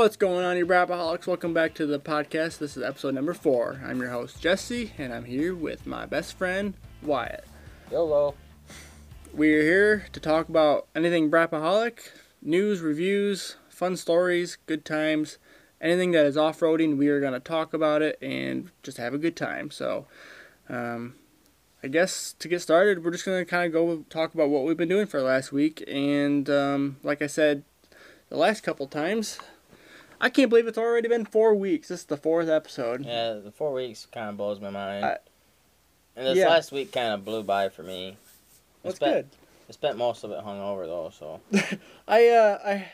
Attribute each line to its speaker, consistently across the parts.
Speaker 1: What's going on, you Braapaholics? Welcome back to the podcast. This is episode number four. I'm your host, Jesse, and I'm here with my best friend, Wyatt.
Speaker 2: YOLO.
Speaker 1: We're here to talk about anything Braapaholic, news, reviews, fun stories, good times, anything that is off roading. We are going to talk about it and just have a good time. So, um, I guess to get started, we're just going to kind of go talk about what we've been doing for the last week. And um, like I said, the last couple times, I can't believe it's already been four weeks. This is the fourth episode.
Speaker 2: Yeah, the four weeks kind of blows my mind.
Speaker 1: I-
Speaker 2: and this
Speaker 1: yeah.
Speaker 2: last week kind of blew by for me.
Speaker 1: That's
Speaker 2: spent,
Speaker 1: good.
Speaker 2: I spent most of it hungover though, so
Speaker 1: I uh I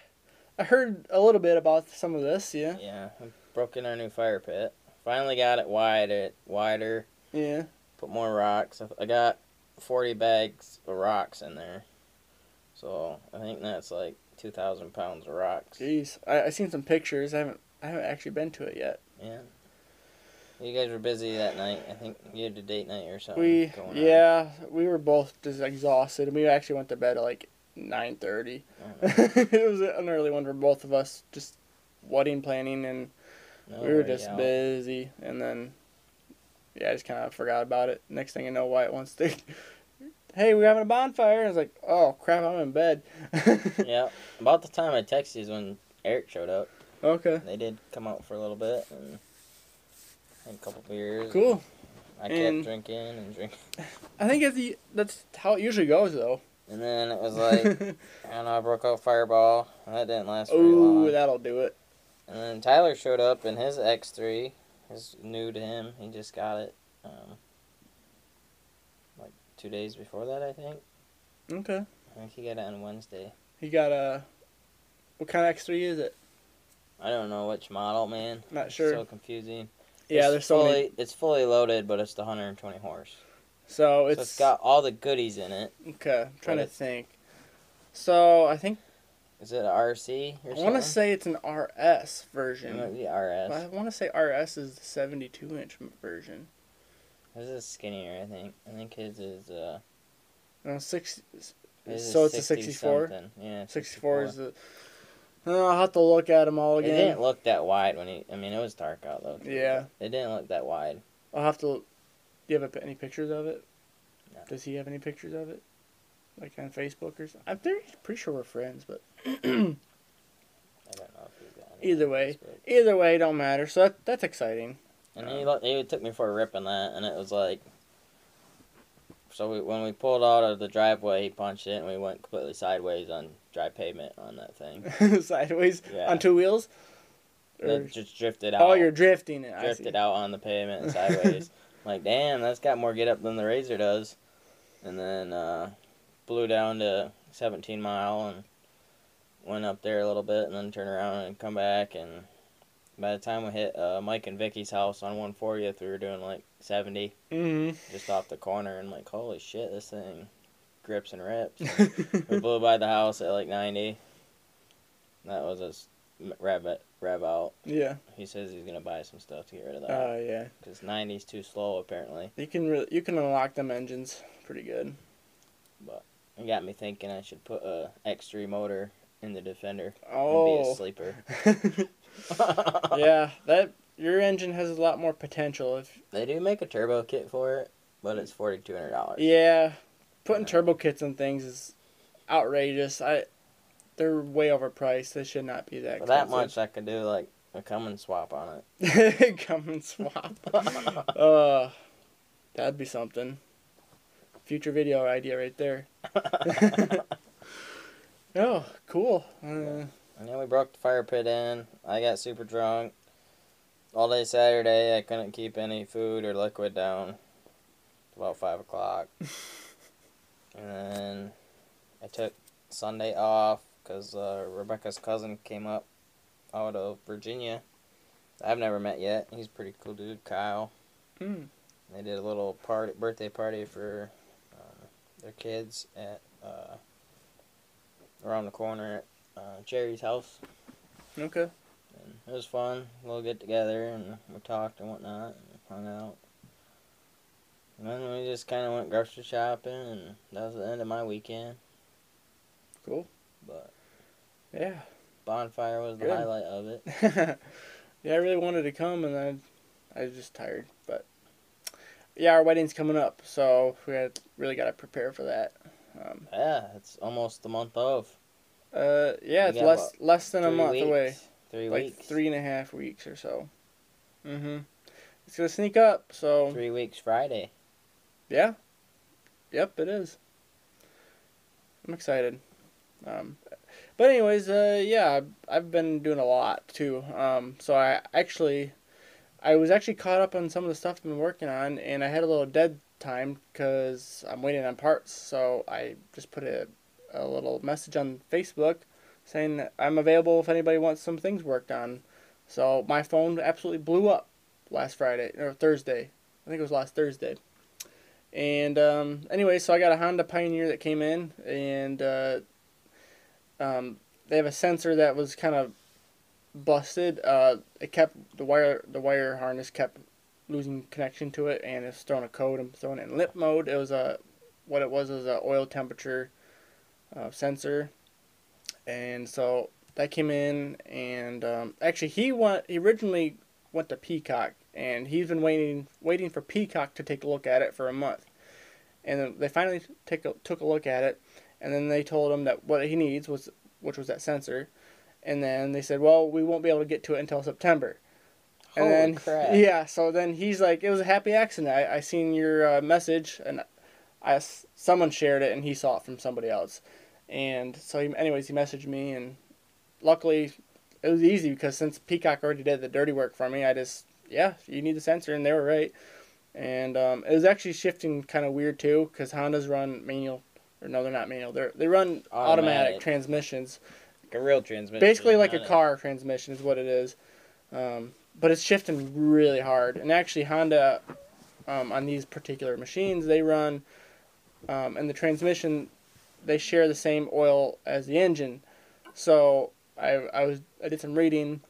Speaker 1: I heard a little bit about some of this. Yeah.
Speaker 2: yeah. I broke in our new fire pit. Finally got it wider, wider.
Speaker 1: Yeah.
Speaker 2: Put more rocks. I- I got forty bags of rocks in there, so I think that's like two thousand pounds of rocks.
Speaker 1: Jeez. I I seen some pictures. I haven't I haven't actually been to it yet.
Speaker 2: Yeah. You guys were busy that night. I think you had a date night or something.
Speaker 1: We
Speaker 2: going on.
Speaker 1: yeah we were both just exhausted. and We actually went to bed at like nine thirty.
Speaker 2: Oh,
Speaker 1: it was an early one for both of us. Just wedding planning and
Speaker 2: no
Speaker 1: we were just
Speaker 2: out.
Speaker 1: busy and then yeah I just kind of forgot about it. Next thing you know, Wyatt wants to. Hey, we're having a bonfire. I was like, "Oh crap, I'm in bed."
Speaker 2: yeah. About the time I texted is when Eric showed up.
Speaker 1: Okay.
Speaker 2: They did come out for a little bit and had a couple beers.
Speaker 1: Cool.
Speaker 2: I
Speaker 1: And-
Speaker 2: kept drinking and drinking.
Speaker 1: I think it's the, that's how it usually goes, though.
Speaker 2: And then it was like, I don't know, I broke out Fireball. That didn't last very
Speaker 1: Ooh,
Speaker 2: long.
Speaker 1: that'll do it.
Speaker 2: And then Tyler showed up in his X3. It's new to him. He just got it um, two days before that, I think.
Speaker 1: Okay.
Speaker 2: I think he got it on Wednesday.
Speaker 1: He got a. What kind of X3 is it?
Speaker 2: I don't know which model, man.
Speaker 1: Not
Speaker 2: It's
Speaker 1: sure.
Speaker 2: so confusing.
Speaker 1: yeah,
Speaker 2: It's
Speaker 1: there's so
Speaker 2: fully,
Speaker 1: many.
Speaker 2: It's fully loaded, but it's the 120 horse.
Speaker 1: So it's,
Speaker 2: so it's got all the goodies in it.
Speaker 1: Okay, I'm trying to think. So I think
Speaker 2: Is it RC or
Speaker 1: I want to say it's an RS
Speaker 2: it
Speaker 1: version.
Speaker 2: might be RS.
Speaker 1: I want to say RS is the 72 inch version.
Speaker 2: His is skinnier, I think. I think his is uh.
Speaker 1: No, six.
Speaker 2: His
Speaker 1: So it's a 64?
Speaker 2: something. Yeah.
Speaker 1: 64 is the. Oh, I'll have to look at them all again.
Speaker 2: It didn't look that wide when he. I mean, it was dark out though. too,
Speaker 1: Yeah.
Speaker 2: It didn't look that wide.
Speaker 1: I'll have to. Do you have any pictures of it?
Speaker 2: No.
Speaker 1: Does he have any pictures of it? Like on Facebook or something? I'm pretty, pretty sure we're friends, but
Speaker 2: I don't know if he's got. any
Speaker 1: Either way.
Speaker 2: Facebook.
Speaker 1: either way, don't matter. So that, that's exciting.
Speaker 2: And he, he took me for a rip on that, and it was like. So we, when we pulled out of the driveway, he punched it, and we went completely sideways on dry pavement on that thing.
Speaker 1: Sideways
Speaker 2: Yeah.
Speaker 1: on two wheels. Or-
Speaker 2: just drifted out.
Speaker 1: oh, you're drifting it. I see.
Speaker 2: drifted out on the pavement and sideways. like, damn, that's got more get up than the Razor does. And then uh, blew down to 17 mile and went up there a little bit and then turned around and come back. And by the time we hit uh, Mike and Vicky's house on 140th, we were doing like 70
Speaker 1: Mhm.
Speaker 2: just off the corner. And like, holy shit, this thing grips and rips. we blew by the house at like 90. That was a s- rev, rev out.
Speaker 1: yeah.
Speaker 2: He says he's gonna buy some stuff to get rid of that
Speaker 1: Oh yeah.
Speaker 2: because 90's too slow apparently.
Speaker 1: You can really, you can unlock them engines pretty good.
Speaker 2: But it got me thinking I should put a X3 motor in the Defender and be a
Speaker 1: Oh.
Speaker 2: sleeper.
Speaker 1: yeah, that your engine has a lot more potential. If
Speaker 2: They do make a turbo kit for it, but it's forty two hundred dollars.
Speaker 1: yeah, putting turbo kits on things is outrageous. I they're way overpriced. They should not be that.
Speaker 2: For that much, I could do like a Cummins swap on it.
Speaker 1: Come and swap. uh, that'd be something. Future video idea right there. Oh, cool. Uh,
Speaker 2: and then we broke the fire pit in. I got super drunk. All day Saturday, I couldn't keep any food or liquid down. About five o'clock. and then I took Sunday off because uh, Rebecca's cousin came up out of Virginia. I've never met yet. He's a pretty cool dude, Kyle.
Speaker 1: hmm.
Speaker 2: They did a little party, birthday party for uh, their kids at uh, around the corner at uh, Jerry's house.
Speaker 1: Okay.
Speaker 2: And it was fun. A little get together, and we talked and whatnot, and hung out. And then we just kind of went grocery shopping, and that was the end of my weekend.
Speaker 1: Cool.
Speaker 2: But
Speaker 1: Yeah.
Speaker 2: bonfire was the highlight of it.
Speaker 1: yeah, I really wanted to come, and then I was just tired. But yeah, our wedding's coming up, so we had, really got to prepare for that. Um,
Speaker 2: Yeah, it's almost the month of.
Speaker 1: Uh, yeah, it's less less than a month
Speaker 2: weeks.
Speaker 1: away,
Speaker 2: Three
Speaker 1: like
Speaker 2: weeks.
Speaker 1: three and a half weeks or so. Mm-hmm. It's gonna sneak up, so
Speaker 2: Three weeks Friday.
Speaker 1: yeah. Yep, it is. I'm excited. Um, but anyways, uh, yeah, I've- I've been doing a lot too. Um, so I actually, I was actually caught up on some of the stuff I've been working on, and I had a little dead time because I'm waiting on parts. So I just put a, a little message on Facebook saying that I'm available if anybody wants some things worked on. So my phone absolutely blew up last Friday or Thursday. I think it was last Thursday. And um, anyway, so I got a Honda Pioneer that came in, and uh, um, they have a sensor that was kind of busted. Uh, it kept the wire the wire harness kept losing connection to it, and it's throwing a code and throwing it in limp mode. It was a what it was was a oil temperature uh, sensor, and so that came in, and um, actually he went he originally went to Peacock, and he's been waiting waiting for Peacock to take a look at it for a month, and then they finally take a, took a look at it, and then they told him that what he needs was which was that sensor, and then they said, well, we won't be able to get to it until September. And
Speaker 2: Holy
Speaker 1: then,
Speaker 2: crap.
Speaker 1: yeah, so then he's like, it was a happy accident. I, I seen your uh, message, and I someone shared it, and he saw it from somebody else, and so he, anyways, he messaged me, and luckily, it was easy because since Peacock already did the dirty work for me, I just yeah, you need the sensor, and they were right, and um, it was actually shifting kind of weird too because Hondas run manual, or no, they're not manual. They they run automatic,
Speaker 2: Automatic. transmissions. Like a real transmission.
Speaker 1: basically like a car transmission is what it is, um, but it's shifting really hard. And actually, Honda um, on these particular machines they run, um, and the transmission they share the same oil as the engine, so I I was I did some reading,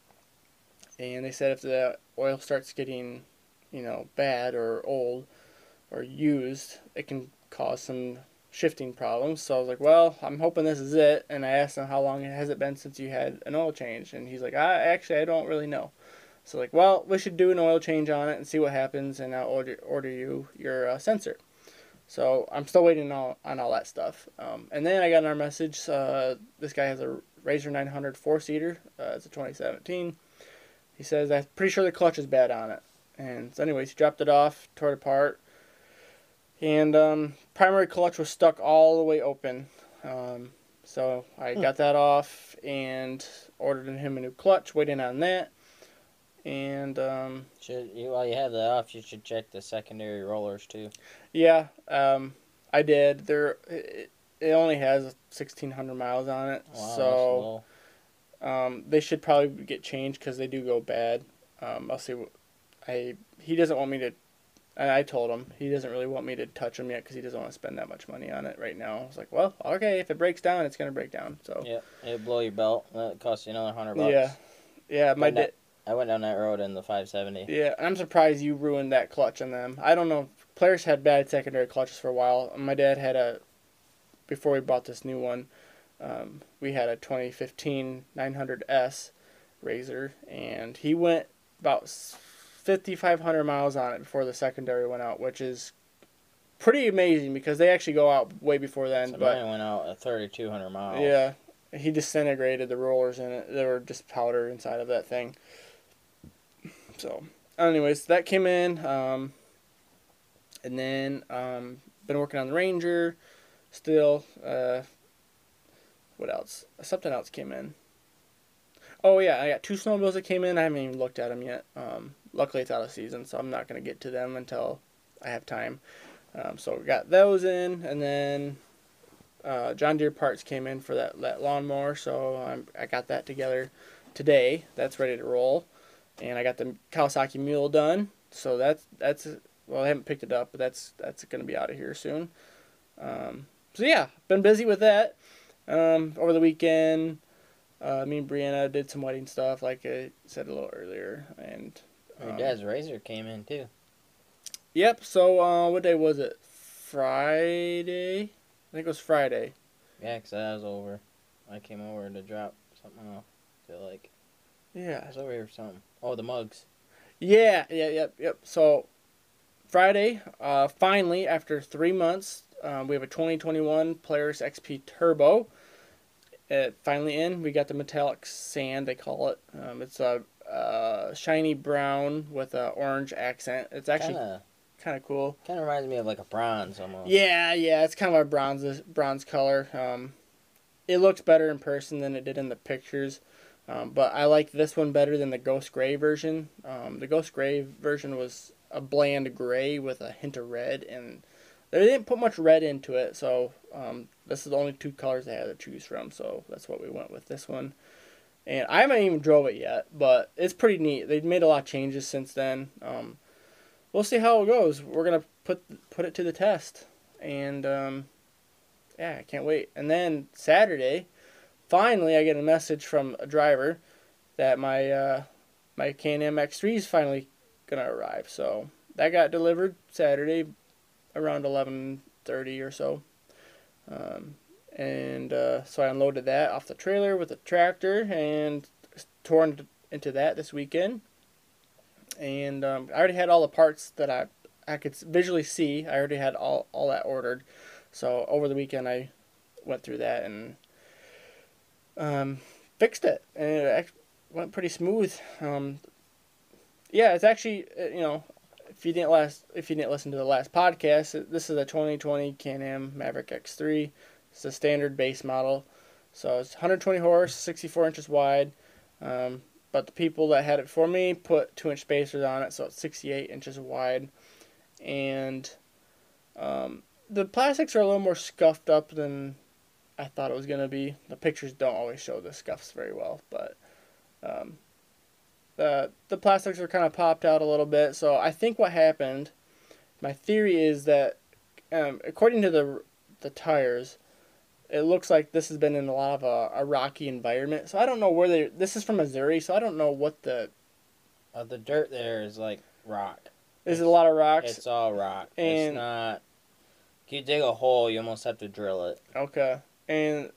Speaker 1: and they said if the oil starts getting, you know, bad or old, or used, it can cause some shifting problems. So I was like, well, I'm hoping this is it. And I asked him how long has it been since you had an oil change, and he's like, I actually I don't really know. So like, well, we should do an oil change on it and see what happens, and I'll order order you your uh, sensor. So I'm still waiting on, on all that stuff. Um, and then I got another message. Uh, this guy has a Razor 900 four seater. Uh, it's a 2017. He says I'm pretty sure the clutch is bad on it. And so anyways, he dropped it off, tore it apart, and um, primary clutch was stuck all the way open. Um, so I
Speaker 2: Hmm.
Speaker 1: got that off and ordered him a new clutch. Waiting on that. And um,
Speaker 2: Should you while you have that off, you should check the secondary rollers too.
Speaker 1: Yeah, um, I did. There, it, it only has sixteen hundred miles on it,
Speaker 2: Wow,
Speaker 1: so um, they should probably get changed because they do go bad. Um, I'll see. What, I he doesn't want me to. And I told him he doesn't really want me to touch them yet because he doesn't want to spend that much money on it right now. I was like, well, okay, if it breaks down, it's gonna break down. So
Speaker 2: Yeah, it'd blow your belt. That cost you another hundred bucks.
Speaker 1: yeah, yeah, my dad.
Speaker 2: I went down that road in the 570.
Speaker 1: Yeah, I'm surprised you ruined that clutch on them. I don't know. Polaris had bad secondary clutches for a while. My dad had a, before we bought this new one, um, we had a 2015 900S Razor, and he went about 5,500 miles on it before the secondary went out, which is pretty amazing because they actually go out way before then.
Speaker 2: So
Speaker 1: but
Speaker 2: mine went out at 3,200 miles.
Speaker 1: yeah, he disintegrated the rollers in it. They were just powder inside of that thing. So, anyways, that came in, um, and then um, been working on the Ranger. Still, uh, what else? Something else came in. Oh yeah, I got two snowmobiles that came in. I haven't even looked at them yet. Um, luckily, it's out of season, so I'm not gonna get to them until I have time. Um, so we got those in, and then uh, John Deere parts came in for that, that lawnmower, so I'm, I got that together today. That's ready to roll, and I got the Kawasaki Mule done. So that's that's well, I haven't picked it up, but that's that's gonna be out of here soon. Um, so yeah, been busy with that. Um, over the weekend, uh, me and Breana did some wedding stuff, like I said a little earlier, and
Speaker 2: Your
Speaker 1: um,
Speaker 2: dad's razor came in too.
Speaker 1: Yep. So uh, what day was it? Friday. I think it was Friday.
Speaker 2: Yeah, 'cause I was over. I came over to drop something off. To like.
Speaker 1: Yeah.
Speaker 2: I was over here for something. Oh, the mugs.
Speaker 1: Yeah, yeah, yep, yep. So Friday, uh, finally, after three months, um, we have a 2021 Polaris XP Turbo. It finally in. We got the metallic sand, they call it. Um, it's a uh, shiny brown with a orange accent. It's actually
Speaker 2: Kind of,
Speaker 1: kind of cool.
Speaker 2: kind of reminds me of like a bronze almost.
Speaker 1: Yeah, yeah, it's kind of a bronze bronze color. Um, it looks better in person than it did in the pictures, um, but I like this one better than the Ghost Gray version. Um, the Ghost Gray version was a bland gray with a hint of red, and they didn't put much red into it. So um, this is the only two colors they had to choose from. So that's what we went with this one. And I haven't even drove it yet, but it's pretty neat. They've made a lot of changes since then. Um, we'll see how it goes. We're gonna put put it to the test, and um, yeah, I can't wait. And then Saturday, finally, I get a message from a driver that my uh, my Can-Am X3 is finally gonna arrive. So that got delivered Saturday, around eleven thirty or so. Um, and uh, so I unloaded that off the trailer with a tractor and torn into that this weekend. And um, I already had all the parts that I I could visually see. I already had all all that ordered. So over the weekend I went through that and um, fixed it, and it went pretty smooth. Um, yeah, it's actually uh, you know if you didn't last if you didn't listen to the last podcast, this is a 2020 Can-Am Maverick X3. It's a standard base model, so it's 120 horse, 64 inches wide. Um, but the people that had it for me put two inch spacers on it, so it's 68 inches wide, and um, the plastics are a little more scuffed up than I thought it was gonna be. The pictures don't always show the scuffs very well, but um, the the plastics are kind of popped out a little bit. So I think what happened, my theory is that, um, according to the the tires, it looks like this has been in a lot of a, a rocky environment. So I don't know where they. This is from Missouri, so I don't know what the.
Speaker 2: Uh, the dirt there is like rock.
Speaker 1: Is it a lot of rocks?
Speaker 2: It's all rock.
Speaker 1: And-
Speaker 2: it's not. If you dig a hole, you almost have to drill it.
Speaker 1: Okay, and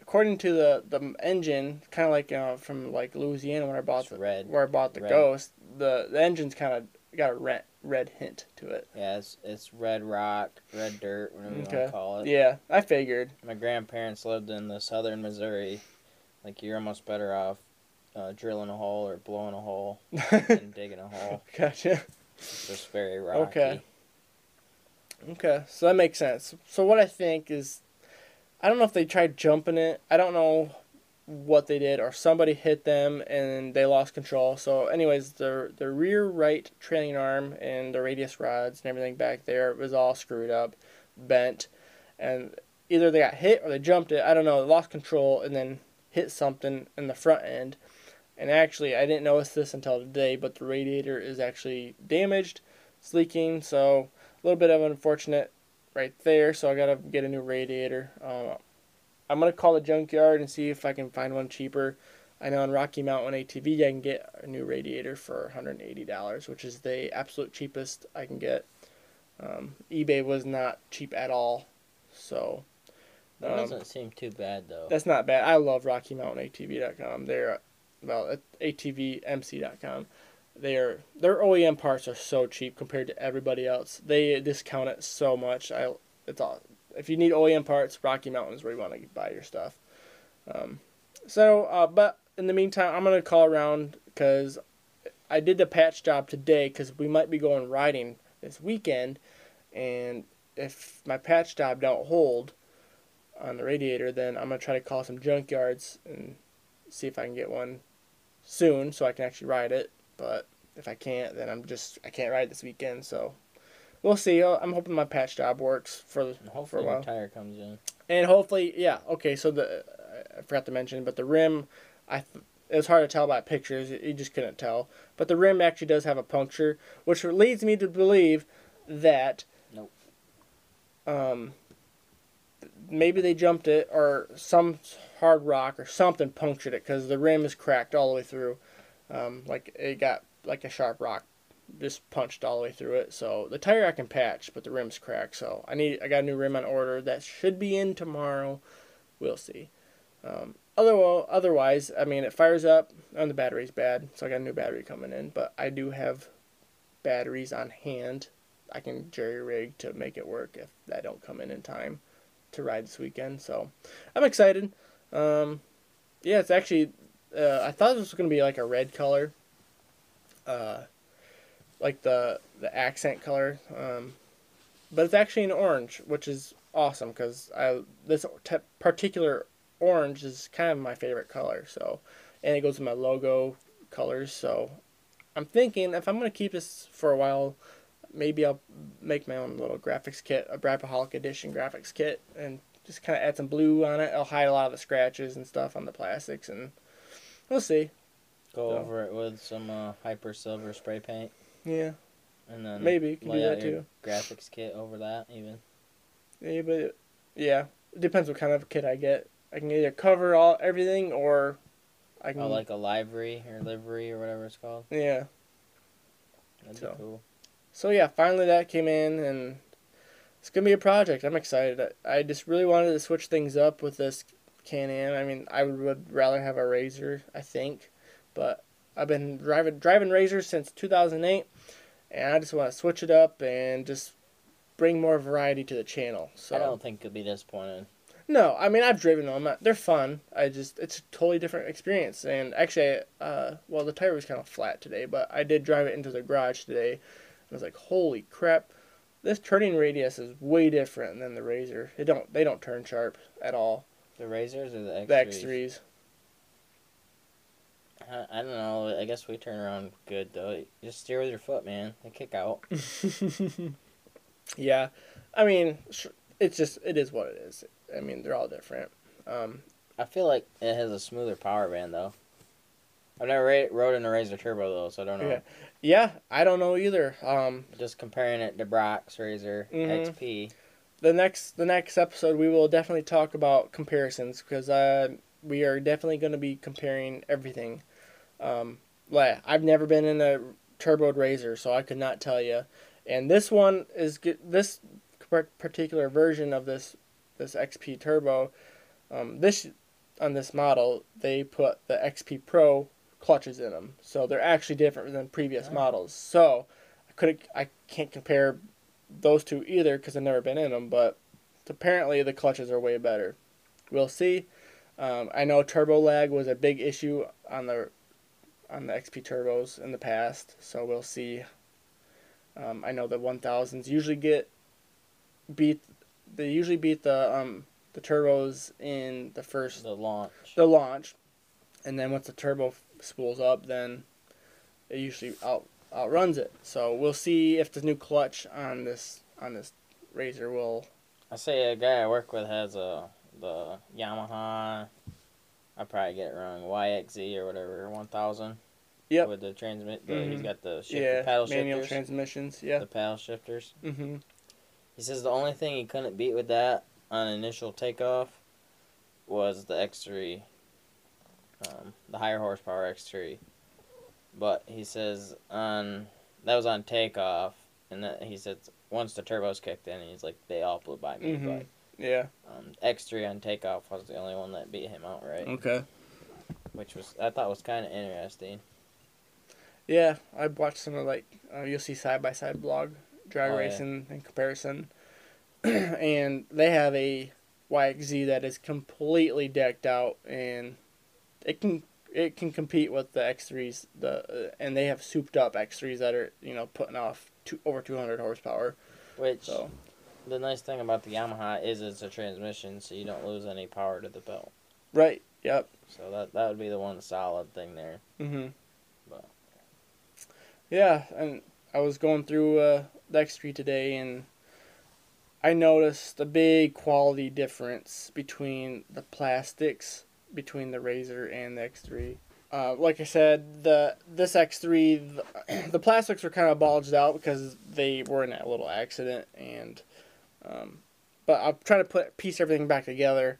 Speaker 1: according to the the engine, kind of like uh, from like Louisiana when I bought
Speaker 2: It's
Speaker 1: the
Speaker 2: red.
Speaker 1: where I bought the
Speaker 2: Red.
Speaker 1: Ghost, the the engine's kind of got a red red hint to it.
Speaker 2: Yeah, it's, it's red rock, red dirt, whatever you want to call it.
Speaker 1: Yeah, I figured.
Speaker 2: My grandparents lived in the southern Missouri. Like, you're almost better off uh, drilling a hole or blowing a hole than digging a hole.
Speaker 1: gotcha.
Speaker 2: It's just very rocky.
Speaker 1: Okay. Okay, so that makes sense. So what I think is, I don't know if they tried jumping it. I don't know what they did, or somebody hit them and they lost control. So, anyways, the the rear right trailing arm and the radius rods and everything back there was all screwed up, bent, and either they got hit or they jumped it. I don't know. They lost control and then hit something in the front end. And actually, I didn't notice this until today, but the radiator is actually damaged. It's leaking, so a little bit of unfortunate right there. So I gotta get a new radiator. Um, I'm gonna call the junkyard and see if I can find one cheaper. I know on Rocky Mountain ATV I can get a new radiator for $180, which is the absolute cheapest I can get. Um, eBay was not cheap at all, so
Speaker 2: That
Speaker 1: um,
Speaker 2: doesn't seem too bad, though.
Speaker 1: that's not bad. I love RockyMountainATV.com. They're well, at ATVMC.com. Their their OEM parts are so cheap compared to everybody else. They discount it so much. I it's all if you need OEM parts, Rocky Mountain is where you want to buy your stuff. Um, so, uh, but in the meantime, I'm gonna call around because I did the patch job today because we might be going riding this weekend, and if my patch job don't hold on the radiator, then I'm gonna try to call some junkyards and see if I can get one soon so I can actually ride it. But if I can't, then I'm just I can't ride this weekend. So we'll see. I'm hoping my patch job works for
Speaker 2: And
Speaker 1: for a while.
Speaker 2: the tire comes in.
Speaker 1: And hopefully, yeah. Okay, so the I forgot to mention, but the rim, I it was hard to tell by pictures. You just couldn't tell. But the rim actually does have a puncture, which leads me to believe that.
Speaker 2: Nope.
Speaker 1: Um. Maybe they jumped it, or some hard rock or something punctured it, because the rim is cracked all the way through. Um, like it got like a sharp rock just punched all the way through it. So the tire I can patch, but the rim's cracked. So I need I got a new rim on order that should be in tomorrow. We'll see. Um, other otherwise, I mean, it fires up, and the battery's bad, so I got a new battery coming in. But I do have batteries on hand. I can jerry rig to make it work if that don't come in in time to ride this weekend. So I'm excited. Um, yeah, it's actually. Uh, I thought this was gonna be like a red color. Uh, like the the accent color. Um, but it's actually an orange, which is awesome because I this particular orange is kind of my favorite color. So, and it goes with my logo colors. So, I'm thinking if I'm gonna keep this for a while, maybe I'll make my own little graphics kit, a Braapaholic Edition graphics kit, and just kind of add some blue on it. I'll hide a lot of the scratches and stuff on the plastics, and we'll see.
Speaker 2: Go
Speaker 1: So.
Speaker 2: over it with some uh, hyper silver spray paint,
Speaker 1: Yeah,
Speaker 2: and then
Speaker 1: maybe you can do that too.
Speaker 2: graphics kit over that even.
Speaker 1: Yeah, but yeah, it depends what kind of kit I get. I can either cover all everything or I can
Speaker 2: Oh, like a livery or livery or whatever it's called.
Speaker 1: yeah.
Speaker 2: That'd
Speaker 1: So.
Speaker 2: be cool.
Speaker 1: So yeah, finally that came in and it's gonna be a project. I'm excited. I, I just really wanted to switch things up with this Can-Am. I mean, I would rather have a Razor, I think, but I've been driving driving Razors since 2008, and I just want to switch it up and just bring more variety to the channel. So
Speaker 2: I don't think you'll be disappointed.
Speaker 1: No, I mean I've driven them. They're fun. I just it's a totally different experience. And actually, uh, well the tire was kind of flat today, but I did drive it into the garage today. And I was like, holy crap, this turning radius is way different than the Razor. It don't they don't turn sharp at all.
Speaker 2: The Razors or the X3s?
Speaker 1: The X threes.
Speaker 2: I, I don't know. I guess we turn around good though. You just steer with your foot, man. They kick out.
Speaker 1: yeah, I mean it's just it is what it is. I mean they're all different. Um,
Speaker 2: I feel like it has a smoother power band though. I've never ra- rode in a Razor Turbo though, so I don't know.
Speaker 1: Yeah. yeah, I don't know either. Um,
Speaker 2: Just comparing it to Brock's Razor
Speaker 1: Mhm.
Speaker 2: XP.
Speaker 1: The next the next episode we will definitely talk about comparisons because uh, we are definitely going to be comparing everything. Um, like I've never been in a turboed razor, so I could not tell you. And this one is this particular version of this this XP Turbo. Um, this on this model they put the XP Pro clutches in them, so they're actually different than previous
Speaker 2: Oh.
Speaker 1: models. So I could I can't compare those two either because I've never been in them, but apparently the clutches are way better. We'll see. Um, I know turbo lag was a big issue on the on the XP turbos in the past, so we'll see. Um, I know the 1000s usually get beat. They usually beat the um, the turbos in the first
Speaker 2: The launch.
Speaker 1: the launch, and then once the turbo spools up, then it usually out outruns it. So we'll see if the new clutch on this on this Razor will.
Speaker 2: I say a guy I work with has a the Yamaha. I probably get it wrong. YXZ or whatever, one thousand.
Speaker 1: Yep.
Speaker 2: With the transmit, the, he's
Speaker 1: Mhm.
Speaker 2: got the shift,
Speaker 1: yeah,
Speaker 2: paddle
Speaker 1: manual
Speaker 2: shifters.
Speaker 1: transmissions. Yeah.
Speaker 2: The paddle shifters.
Speaker 1: hmm
Speaker 2: He says the only thing he couldn't beat with that on initial takeoff was the X3, um, the higher horsepower X3. But he says on that was on takeoff, and that he said once the turbos kicked in, he's like they all blew by me.
Speaker 1: Mhm. Yeah.
Speaker 2: Um, X3 on takeoff was the only one that beat him outright,
Speaker 1: Okay.
Speaker 2: which was I thought was kind of interesting.
Speaker 1: Yeah, I watched some of like uh, you'll see side by side blog drag
Speaker 2: Oh, yeah.
Speaker 1: racing in comparison, and they have a YXZ that is completely decked out and it can it can compete with the X3s the uh, and they have souped up X3s that are you know putting off two, over 200 horsepower.
Speaker 2: Which
Speaker 1: So
Speaker 2: the nice thing about the Yamaha is it's a transmission, so you don't lose any power to the belt.
Speaker 1: right, yep.
Speaker 2: So that that would be the one solid thing there.
Speaker 1: Mhm.
Speaker 2: But-
Speaker 1: Yeah, and I was going through uh, the X3 today, and I noticed a big quality difference between the plastics between the Razor and the X3. Uh, like I said, the this X3, the, the plastics were kind of bulged out because they were in that little accident, and um, but I'm trying to put piece everything back together,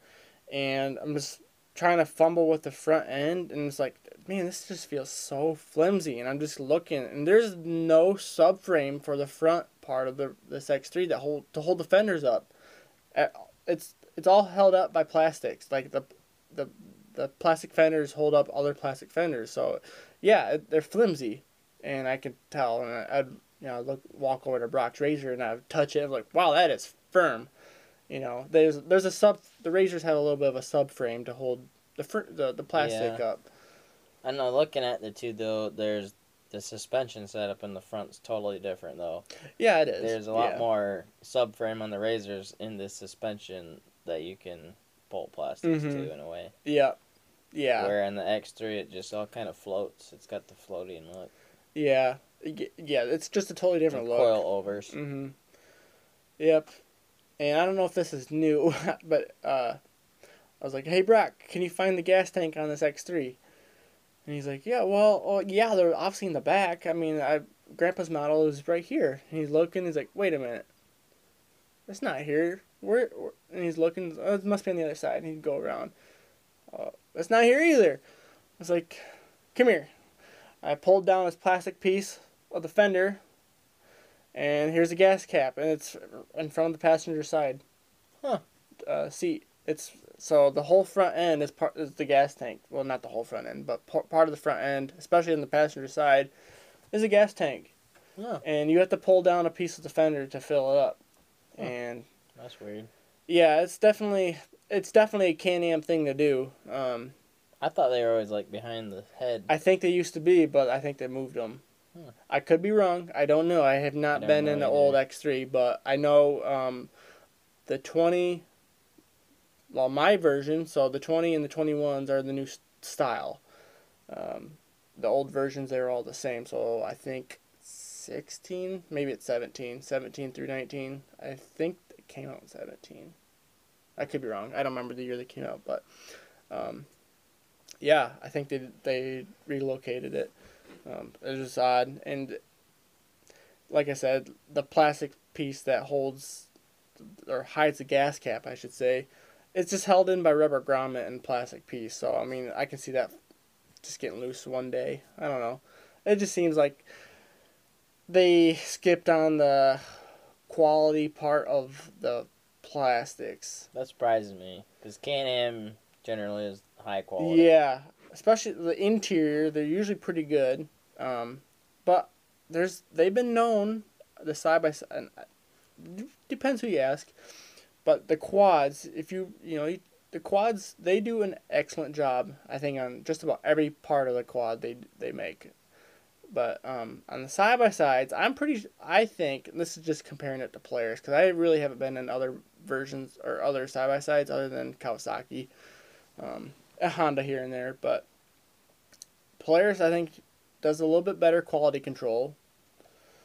Speaker 1: and I'm just trying to fumble with the front end, and it's like, man, this just feels so flimsy. And I'm just looking, and there's no subframe for the front part of the this X3 that hold to hold the fenders up. It's it's all held up by plastics, like the the the plastic fenders hold up other plastic fenders. So, yeah, they're flimsy, and I can tell. And I'd you know look walk over to Brock's razor and I'd touch it. I'm like, wow, that is firm. You know, there's there's a sub. The razors have a little bit of a subframe to hold the fr- the the plastic
Speaker 2: Yeah.
Speaker 1: up.
Speaker 2: I know. Looking at the two though, there's the suspension setup in the front's totally different though.
Speaker 1: Yeah, it is.
Speaker 2: There's a lot
Speaker 1: yeah.
Speaker 2: more subframe on the razors in this suspension that you can bolt plastics
Speaker 1: Mhm.
Speaker 2: to in a way.
Speaker 1: Yeah, yeah,
Speaker 2: Where in the X3 it just all kind of floats. It's got the floating look.
Speaker 1: yeah, yeah. It's just a totally different
Speaker 2: And
Speaker 1: look.
Speaker 2: coil overs.
Speaker 1: Mm-hmm. Yep. And I don't know if this is new, but uh, I was like, "Hey, Brock, can you find the gas tank on this X3?" And he's like, "Yeah, well, oh, yeah, they're obviously in the back. I mean, I Grandpa's model is right here." And he's looking. He's like, "Wait a minute, it's not here. Where?" where-" And he's looking. Oh, it must be on the other side. And he'd go around. Uh, it's not here either. I was like, "Come here." I pulled down this plastic piece of the fender and here's a gas cap, and it's in front of the passenger side
Speaker 2: Huh.
Speaker 1: uh, seat. It's so the whole front end is part is the gas tank. Well, not the whole front end, but par- part of the front end, especially on the passenger side, is a gas tank,
Speaker 2: Yeah,
Speaker 1: and you have to pull down a piece of the fender to fill it up.
Speaker 2: Huh.
Speaker 1: And
Speaker 2: that's weird.
Speaker 1: yeah, it's definitely it's definitely a Can-Am thing to do. Um,
Speaker 2: I thought they were always like behind the head.
Speaker 1: I think they used to be, but I think they moved them.
Speaker 2: Hmm.
Speaker 1: I could be wrong. I don't know. I have not
Speaker 2: don't
Speaker 1: been in the
Speaker 2: either.
Speaker 1: old X3, but I know um, the 20, well, my version, so the 20 and the 21s are the new style. Um, the old versions, they're all the same. So I think 16, maybe it's 17, 17 through 19. I think it came out in 17. I could be wrong. I don't remember the year they came out, but um, yeah, I think they they relocated it. Um, it was odd, and like I said, the plastic piece that holds or hides the gas cap, I should say, it's just held in by rubber grommet and plastic piece. So I mean, I can see that just getting loose one day. I don't know. It just seems like they skipped on the quality part of the plastics.
Speaker 2: That surprises me because Can-Am generally is high quality.
Speaker 1: Yeah, especially the interior, they're usually pretty good. Um, but there's they've been known the side by side. Depends who you ask, but the quads, if you you know the quads, they do an excellent job. I think on just about every part of the quad they they make. But um, on the side by sides, I'm pretty. I think and this is just comparing it to Polaris because I really haven't been in other versions or other side by sides other than Kawasaki um, a Honda here and there, but Polaris I think does a little bit better quality control.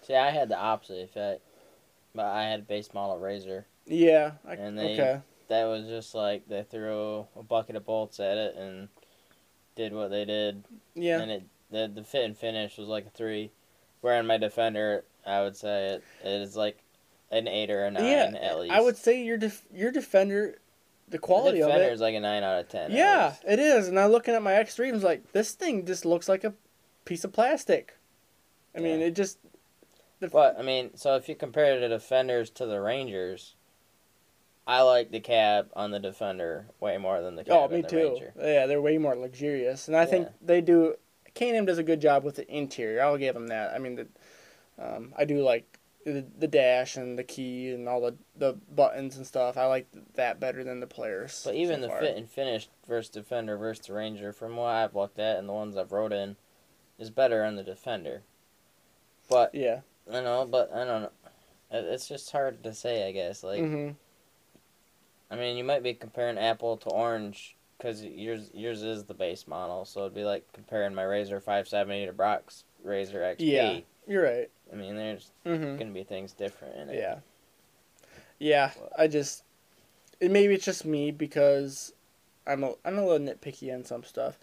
Speaker 2: See, I had the opposite effect, but I had a base model Razor.
Speaker 1: Yeah, I,
Speaker 2: And they-
Speaker 1: okay,
Speaker 2: That was just like they threw a bucket of bolts at it and did what they did,
Speaker 1: yeah,
Speaker 2: and it the the fit and finish was like a three. Where in my Defender, I would say it, it is like an eight or a nine
Speaker 1: yeah.
Speaker 2: at least.
Speaker 1: I would say your def- your Defender, the quality
Speaker 2: the
Speaker 1: of
Speaker 2: Defender
Speaker 1: it.
Speaker 2: is like a nine out of ten.
Speaker 1: Yeah, it is. And I'm looking at my X3 was like, this thing just looks like a piece of plastic. I mean, it just. The,
Speaker 2: But I mean, so if you compare the Defenders to the Rangers, I like the cab on the Defender way more than the cab
Speaker 1: oh, me
Speaker 2: the
Speaker 1: too.
Speaker 2: Ranger.
Speaker 1: Yeah, they're way more luxurious, and I think they do. Can-Am does a good job with the interior. I'll give them that. I mean, the, um, I do like the, the dash and the key and all the the buttons and stuff. I like that better than the Polaris.
Speaker 2: But even
Speaker 1: so
Speaker 2: the
Speaker 1: far.
Speaker 2: fit and finish versus Defender versus Ranger, from what I've looked at and the ones I've rode in, is better on the Defender. But
Speaker 1: Yeah.
Speaker 2: I know, but I don't know. It's just hard to say, I guess. Like,
Speaker 1: hmm
Speaker 2: I mean, you might be comparing apple to orange because yours yours is the base model, so it'd be like comparing my Razor 570 to Brock's Razor XP.
Speaker 1: Yeah. You're right.
Speaker 2: I mean, there's
Speaker 1: hmm
Speaker 2: gonna be things different in it.
Speaker 1: Yeah. Yeah. I just. It, maybe it's just me because I'm a I'm a little nitpicky on some stuff.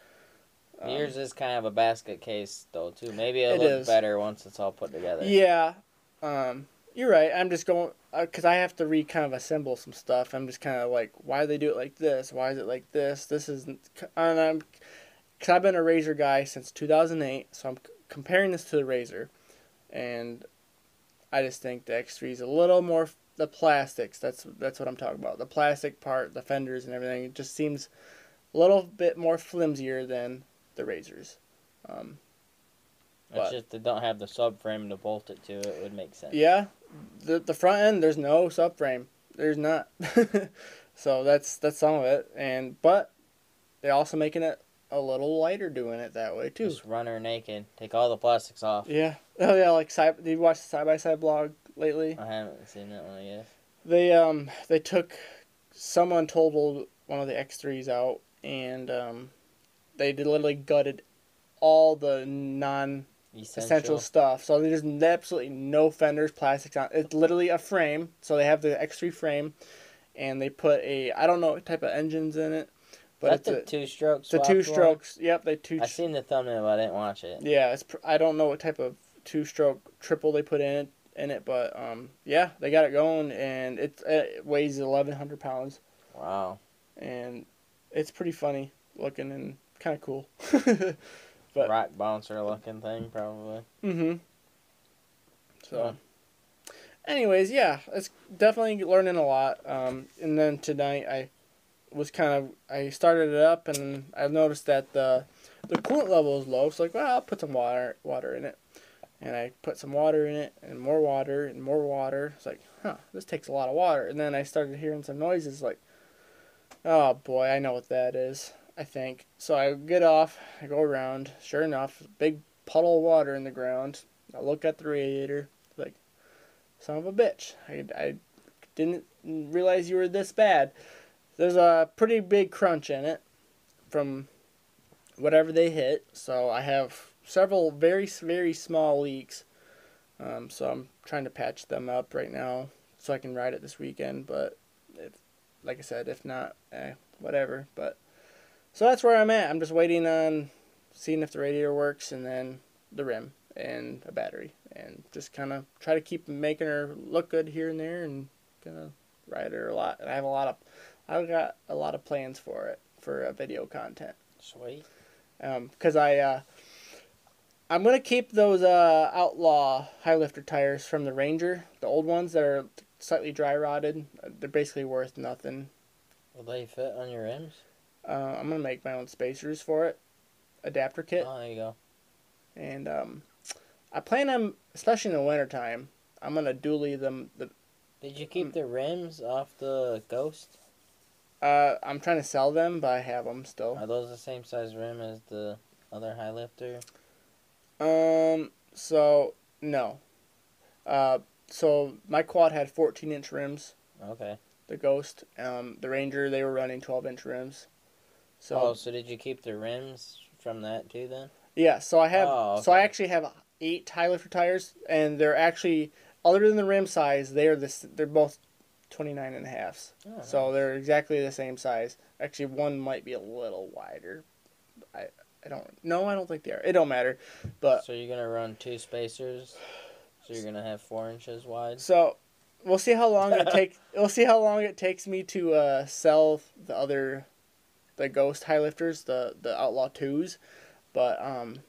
Speaker 1: Um,
Speaker 2: Yours is kind of a basket case though too. Maybe it'll
Speaker 1: It
Speaker 2: look
Speaker 1: is.
Speaker 2: better once it's all put together.
Speaker 1: Yeah, um, you're right. I'm just going because I have to re kind of assemble some stuff. I'm just kind of like, why do they do it like this? Why is it like this? This isn't. And I'm, cause I've been a Razor guy since 2008, so I'm comparing this to the Razor, and I just think the X3 is a little more the plastics. That's that's what I'm talking about. The plastic part, the fenders and everything. It just seems a little bit more flimsier than the razors. Um,
Speaker 2: It's just they don't have the subframe to bolt it to. It would make sense.
Speaker 1: yeah, the the front end there's no subframe. There's not. so that's that's some of it, and but they're also making it a little lighter doing it that way too.
Speaker 2: Just run her naked. Take all the plastics off.
Speaker 1: Yeah. Oh yeah, like side. Did you watch the side by side blog lately?
Speaker 2: I haven't seen that one yet.
Speaker 1: They um they took someone totaled one of the X threes out and um they literally gutted all the non
Speaker 2: Essential.
Speaker 1: essential stuff. So there's absolutely no fenders, plastics on. It's literally a frame. So they have the X three frame, and they put a I don't know what type of engines in it, but
Speaker 2: That's
Speaker 1: it's a,
Speaker 2: two
Speaker 1: strokes. The two strokes. Yep, they two.
Speaker 2: I seen the thumbnail, but I didn't watch it.
Speaker 1: Yeah, it's pr- I don't know what type of two stroke triple they put in it in it, but um yeah, they got it going and it, it weighs eleven hundred pounds
Speaker 2: Wow.
Speaker 1: and it's pretty funny looking and kind of cool. But-
Speaker 2: Rock bouncer looking thing, probably.
Speaker 1: mm-hmm. So,
Speaker 2: Yeah.
Speaker 1: anyways, yeah, it's definitely learning a lot. Um, and then tonight I was kind of I started it up and I noticed that the the coolant level is low. So like, well, I'll put some water water in it, and I put some water in it and more water and more water. It's like, huh, this takes a lot of water. And then I started hearing some noises like, oh boy, I know what that is. I think so. I get off, I go around. Sure enough, big puddle of water in the ground. I look at the radiator, like, son of a bitch. I, I didn't realize you were this bad. There's a pretty big crunch in it from whatever they hit. So I have several very, very small leaks. Um, so I'm trying to patch them up right now so I can ride it this weekend. But if, like I said, if not, eh, whatever. But so that's where I'm at. I'm just waiting on seeing if the radiator works and then the rim and a battery and just kind of try to keep making her look good here and there and gonna ride her a lot. And I have a lot of, I've got a lot of plans for it for uh, video content
Speaker 2: Sweet.
Speaker 1: Um, because I uh, I'm gonna keep those uh, outlaw high lifter tires from the Ranger, the old ones that are slightly dry rotted. They're basically worth nothing.
Speaker 2: Will they fit on your rims?
Speaker 1: Uh, I'm gonna make my own spacers for it, adapter kit,
Speaker 2: Oh, there you go.
Speaker 1: and um, I plan on, especially in the wintertime, I'm gonna dually them. The
Speaker 2: Did you keep the rims off the Ghost?
Speaker 1: uh, I'm trying to sell them, but I have them still.
Speaker 2: Are those the same size rim as the other high lifter?
Speaker 1: Um, so no, uh, so my quad had 14 inch rims.
Speaker 2: Okay.
Speaker 1: the Ghost. Um, the Ranger they were running 12 inch rims. So
Speaker 2: oh, so did you keep the rims from that too then?
Speaker 1: yeah, so I have
Speaker 2: Oh,
Speaker 1: so I actually have eight high lifter tires, and they're actually other than the rim size, they are this they're both 29 and a halves.
Speaker 2: Oh,
Speaker 1: So they're exactly the same size. Actually, one might be a little wider. I I don't no, I don't think they are. It don't matter. But
Speaker 2: so you're gonna run two spacers. So you're gonna have four inches wide.
Speaker 1: So we'll see how long it take. We'll see how long it takes me to uh, sell the other, the ghost high lifters, the the outlaw twos, but um,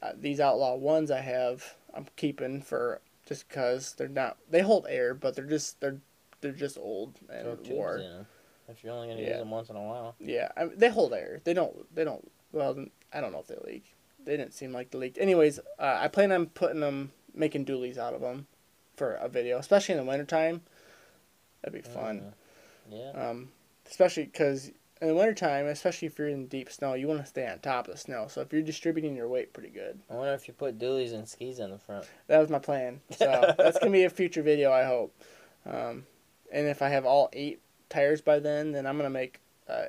Speaker 1: th- these outlaw ones I have, I'm keeping for just because they're not. They hold air, but they're just they're they're just old and
Speaker 2: tubes
Speaker 1: wore.
Speaker 2: in 'em, If you're only gonna
Speaker 1: Yeah.
Speaker 2: use them once in a while.
Speaker 1: Yeah, I they hold air. They don't. They don't. Well, I don't know if they leak. They didn't seem like they leaked. Anyways, uh, I plan on putting them, making dualies out of them, for a video, especially in the wintertime. That'd be fun.
Speaker 2: Yeah.
Speaker 1: Um, especially because in the wintertime, especially if you're in deep snow, you want to stay on top of the snow. So if you're distributing your weight pretty good,
Speaker 2: I wonder if you put dualies and skis in the front.
Speaker 1: that was my plan. So that's gonna be a future video, I hope. Um, and if I have all eight tires by then, then I'm gonna make uh,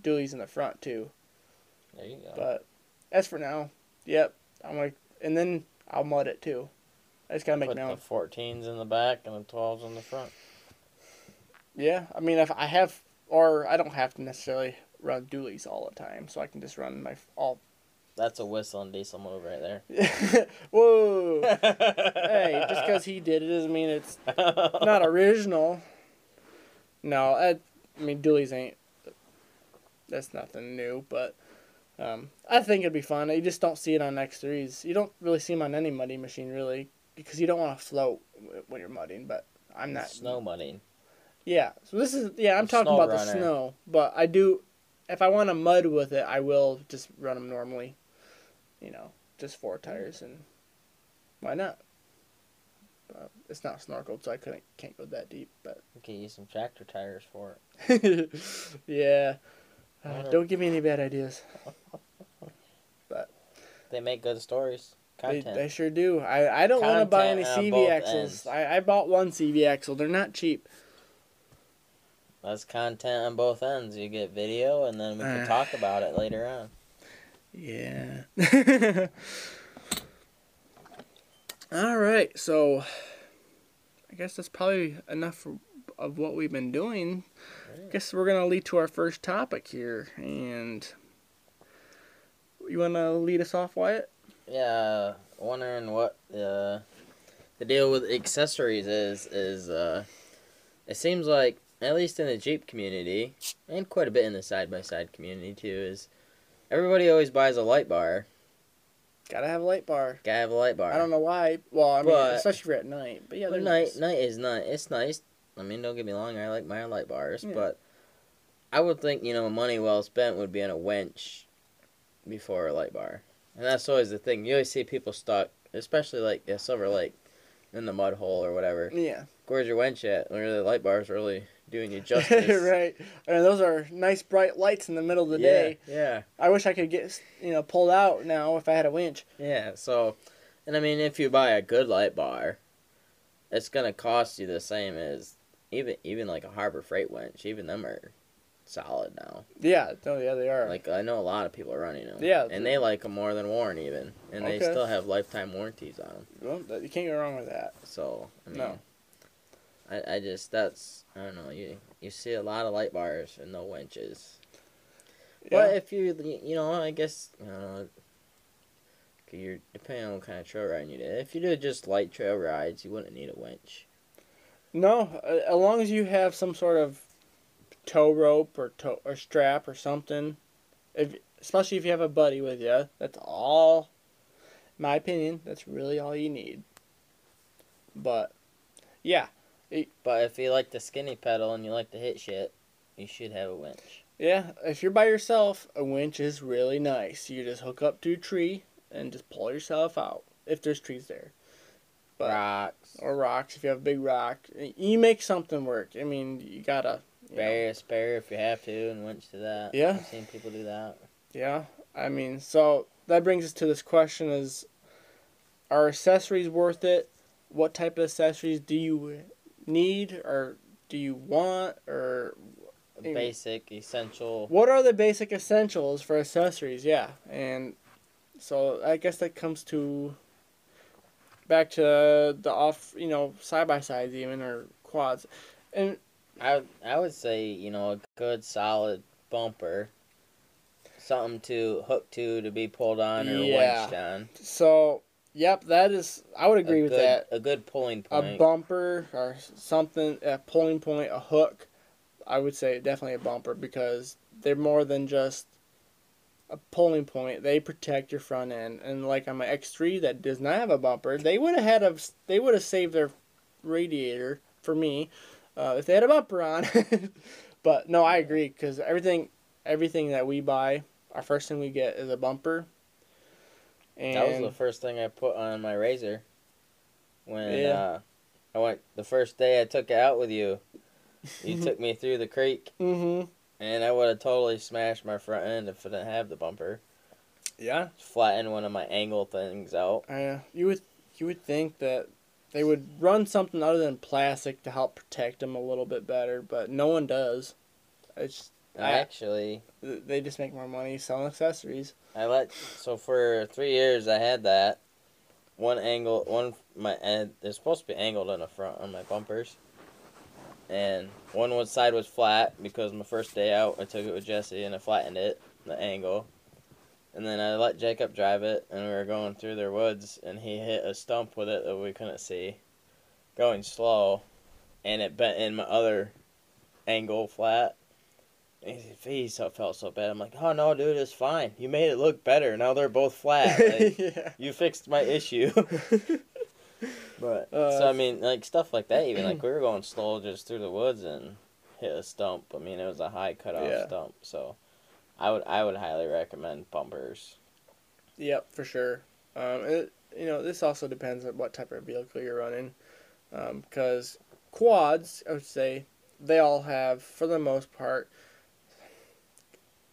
Speaker 1: dualies in the front too.
Speaker 2: There you go.
Speaker 1: But as for now, yep, I'm like, and then I'll mud it too. I just gotta make
Speaker 2: put the 14s in the back and the 12s in the front.
Speaker 1: Yeah, I mean, if I have, or I don't have to necessarily run dualies all the time, so I can just run my all.
Speaker 2: That's a Whistlin Diesel move right there.
Speaker 1: Whoa! hey, just because he did it doesn't mean it's not original. No, I, I mean dualies ain't. That's nothing new, but um, I think it'd be fun. You just don't see it on X threes. You don't really see them on any mudding machine really, because you don't want to float when you're mudding. But I'm not
Speaker 2: Snow mudding.
Speaker 1: Yeah, so this is yeah. I'm
Speaker 2: A
Speaker 1: talking about the snow, but I do if I want to mud with it, I will just run them normally. You know, just four tires and why not? But it's not snorkeled, so I couldn't can't go that deep. But
Speaker 2: We could use some tractor tires for it.
Speaker 1: yeah, uh, don't give me any bad ideas.
Speaker 2: But they make good stories.
Speaker 1: They,
Speaker 2: Content.
Speaker 1: they sure do. I, I don't want to buy any CV axles.
Speaker 2: ends.
Speaker 1: I, I bought one CV axle. They're not cheap.
Speaker 2: That's content on both ends. You get video, and then we can
Speaker 1: Uh.
Speaker 2: talk about it later on.
Speaker 1: Yeah. All right, so I guess that's probably enough of what we've been doing. I guess we're gonna lead to our first topic here, and you wanna lead us off, Wyatt?
Speaker 2: Yeah, wondering what uh, the deal with accessories is. Is uh, it seems like at least in the Jeep community, and quite a bit in the side by side community too, is everybody always buys a light bar.
Speaker 1: Gotta have a light bar.
Speaker 2: Gotta have a light bar.
Speaker 1: I don't know why. Well, I mean,
Speaker 2: But-
Speaker 1: especially at night. But yeah,
Speaker 2: But night
Speaker 1: nice.
Speaker 2: night is not. It's nice. I mean, don't get me wrong. I like my light bars,
Speaker 1: Yeah.
Speaker 2: but I would think you know money well spent would be on a winch before a light bar, and that's always the thing. You always see people stuck, especially like a Silver Lake, in the mud hole or whatever.
Speaker 1: Yeah.
Speaker 2: Where's your winch at? Where the light bar's really doing you justice.
Speaker 1: right. And those are nice bright lights in the middle of the
Speaker 2: yeah,
Speaker 1: day.
Speaker 2: Yeah.
Speaker 1: I wish I could get you know pulled out now if I had a winch.
Speaker 2: Yeah, so, and I mean, if you buy a good light bar, it's gonna cost you the same as even even like a Harbor Freight winch. Even them are solid now.
Speaker 1: Yeah. Oh yeah, they are.
Speaker 2: Like I know a lot of people are running them.
Speaker 1: Yeah,
Speaker 2: and they like them more than Warn even, and they still have lifetime warranties on them.
Speaker 1: well, you can't go wrong with that.
Speaker 2: So I mean,
Speaker 1: No.
Speaker 2: I I just that's I don't know you you see a lot of light bars and no winches.
Speaker 1: Yeah.
Speaker 2: But if you you know I guess you know. You're depending on what kind of trail riding you did. If you did just light trail rides, you wouldn't need a winch.
Speaker 1: No, as long as you have some sort of tow rope or tow or strap or something, if especially if you have a buddy with you, that's all. in My opinion, that's really all you need. But, yeah,
Speaker 2: But if you like the skinny pedal and you like to hit shit, you should have a winch.
Speaker 1: yeah. If you're by yourself, a winch is really nice. You just hook up to a tree and just pull yourself out if there's trees there. But
Speaker 2: Rocks,
Speaker 1: or rocks if you have a big rock, you make something work. I mean, you gotta. you know.
Speaker 2: a spare if you have to, and winch to that.
Speaker 1: Yeah.
Speaker 2: I've seen people do that.
Speaker 1: Yeah, I mean, so that brings us to this question: Is are accessories worth it? What type of accessories do you need, or do you want, or.
Speaker 2: Basic, essential.
Speaker 1: what are the basic essentials for accessories? Yeah, and so I guess that comes to back to the off, you know, side by sides even or quads, and
Speaker 2: I I would say you know a good solid bumper, something to hook to to be pulled on or
Speaker 1: Yeah.
Speaker 2: winched on.
Speaker 1: so yep, that is I would agree
Speaker 2: a
Speaker 1: with
Speaker 2: good,
Speaker 1: that.
Speaker 2: A good pulling point.
Speaker 1: a bumper or something, a pulling point, a hook. I would say definitely a bumper because they're more than just a pulling point. They protect your front end. And like on my X3 that does not have a bumper, they would have had a they would have saved their radiator for me uh, if they had a bumper on. but no, I agree because everything everything that we buy, our first thing we get is a bumper. And
Speaker 2: That was the first thing I put on my RZR. When
Speaker 1: Yeah.
Speaker 2: uh, I went the first day I took it out with you, you took me through the creek,
Speaker 1: mm-hmm.
Speaker 2: and I would have totally smashed my front end if I didn't have the bumper.
Speaker 1: Yeah.
Speaker 2: Flattened one of my angle things out.
Speaker 1: Uh, you would you would think that they would run something other than plastic to help protect them a little bit better, but no one does. It's I-
Speaker 2: actually,
Speaker 1: they just make more money selling accessories.
Speaker 2: I let so for three years I had that one angle one my and it's supposed to be angled on the front on my bumpers, and one was side was flat because my first day out I took it with Jesse and I flattened it the angle, and then I let Jacob drive it and we were going through their woods and he hit a stump with it that we couldn't see, going slow, and it bent in my other angle flat. And He, he so, felt so bad. I'm like, oh no, dude, it's fine. You made it look better. Now they're both flat. Like,
Speaker 1: yeah.
Speaker 2: you fixed my issue. but
Speaker 1: Uh,
Speaker 2: so I mean, like stuff like that. Even like we were going slow just through the woods and hit a stump. I mean, it was a high cutoff
Speaker 1: Yeah.
Speaker 2: stump. So I would I would highly recommend bumpers.
Speaker 1: Yep, for sure. Um, it, you know, this also depends on what type of vehicle you're running, because quads, I would say, they all have, for the most part,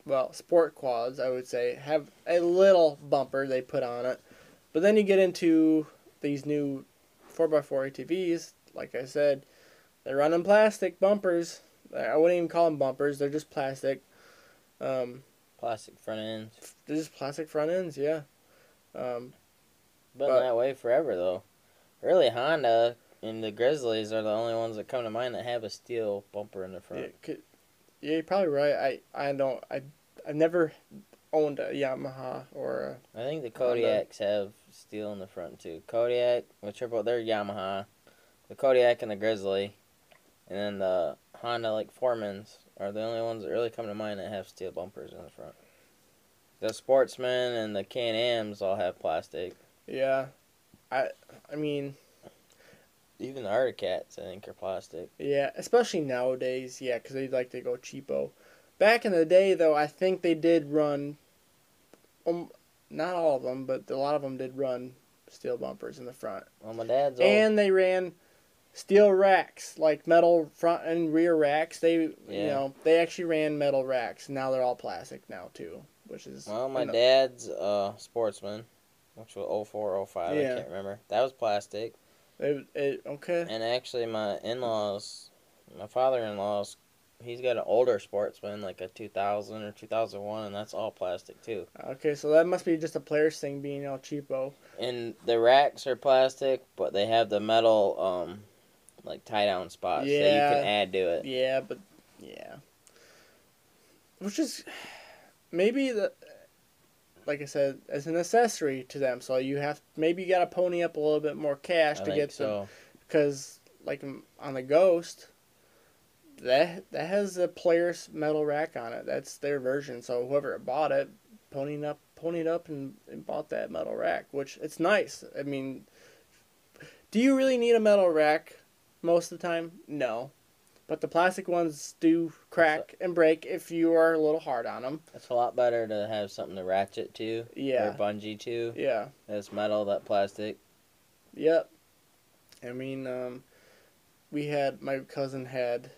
Speaker 1: well, sport quads, I would say, have a little bumper they put on it. But then you get into these new 4x4 ATVs, like I said, they're running plastic bumpers. I wouldn't even call them bumpers, they're just plastic. Um,
Speaker 2: Plastic front ends.
Speaker 1: they're just plastic front ends, yeah. Um,
Speaker 2: Been
Speaker 1: But-
Speaker 2: that way forever though. Really, Honda and the Grizzlies are the only ones that come to mind that have a steel bumper in the front.
Speaker 1: Yeah, could, yeah, you're probably right. I, I don't I I've never owned a Yamaha or a
Speaker 2: I think the. Kodiaks have steel in the front too. Kodiak, with triple, they're Yamaha. The Kodiak and the Grizzly, and then the Honda like Foremans are the only ones that really come to mind that have steel bumpers in the front. The Sportsman and the Can-Am's all have plastic.
Speaker 1: yeah. I I mean
Speaker 2: Even the Arctic Cats, I think, are plastic.
Speaker 1: yeah, especially nowadays. Yeah, because they like to go cheapo. Back in the day, though, I think they did run. Um, not all of them, but a lot of them did run steel bumpers in the front,
Speaker 2: Well, my dad's old.
Speaker 1: and they ran steel racks, like metal front and rear racks. They you know they actually ran metal racks. Now they're all plastic now too, which is
Speaker 2: Well, my
Speaker 1: know,
Speaker 2: dad's uh, Sportsman, which was 04, 05,
Speaker 1: Yeah.
Speaker 2: I can't remember. That was plastic.
Speaker 1: It, it, okay.
Speaker 2: And actually, my in laws, my father in laws, he's got an older Sportsman, like a 2000 or 2001, and that's all plastic too.
Speaker 1: Okay, so that must be just a Polaris thing being all cheapo.
Speaker 2: And the racks are plastic, but they have the metal, um, like tie down spots that you can add to it.
Speaker 1: Yeah, but yeah. Which is maybe the like I said, as an accessory to them. So you have maybe you got to pony up a little bit more cash
Speaker 2: I
Speaker 1: to get them
Speaker 2: so.
Speaker 1: because like on the Ghost, that that has a Polaris metal rack on it. That's their version. So whoever bought it, ponied up, ponied up, and, and bought that metal rack, which it's nice. I mean, do you really need a metal rack most of the time? No, but the plastic ones do crack and break if you are a little hard on them.
Speaker 2: It's a lot better to have something to ratchet to
Speaker 1: Yeah,
Speaker 2: or bungee to.
Speaker 1: yeah.
Speaker 2: That's metal, that plastic.
Speaker 1: Yep. I mean, um, we had my cousin had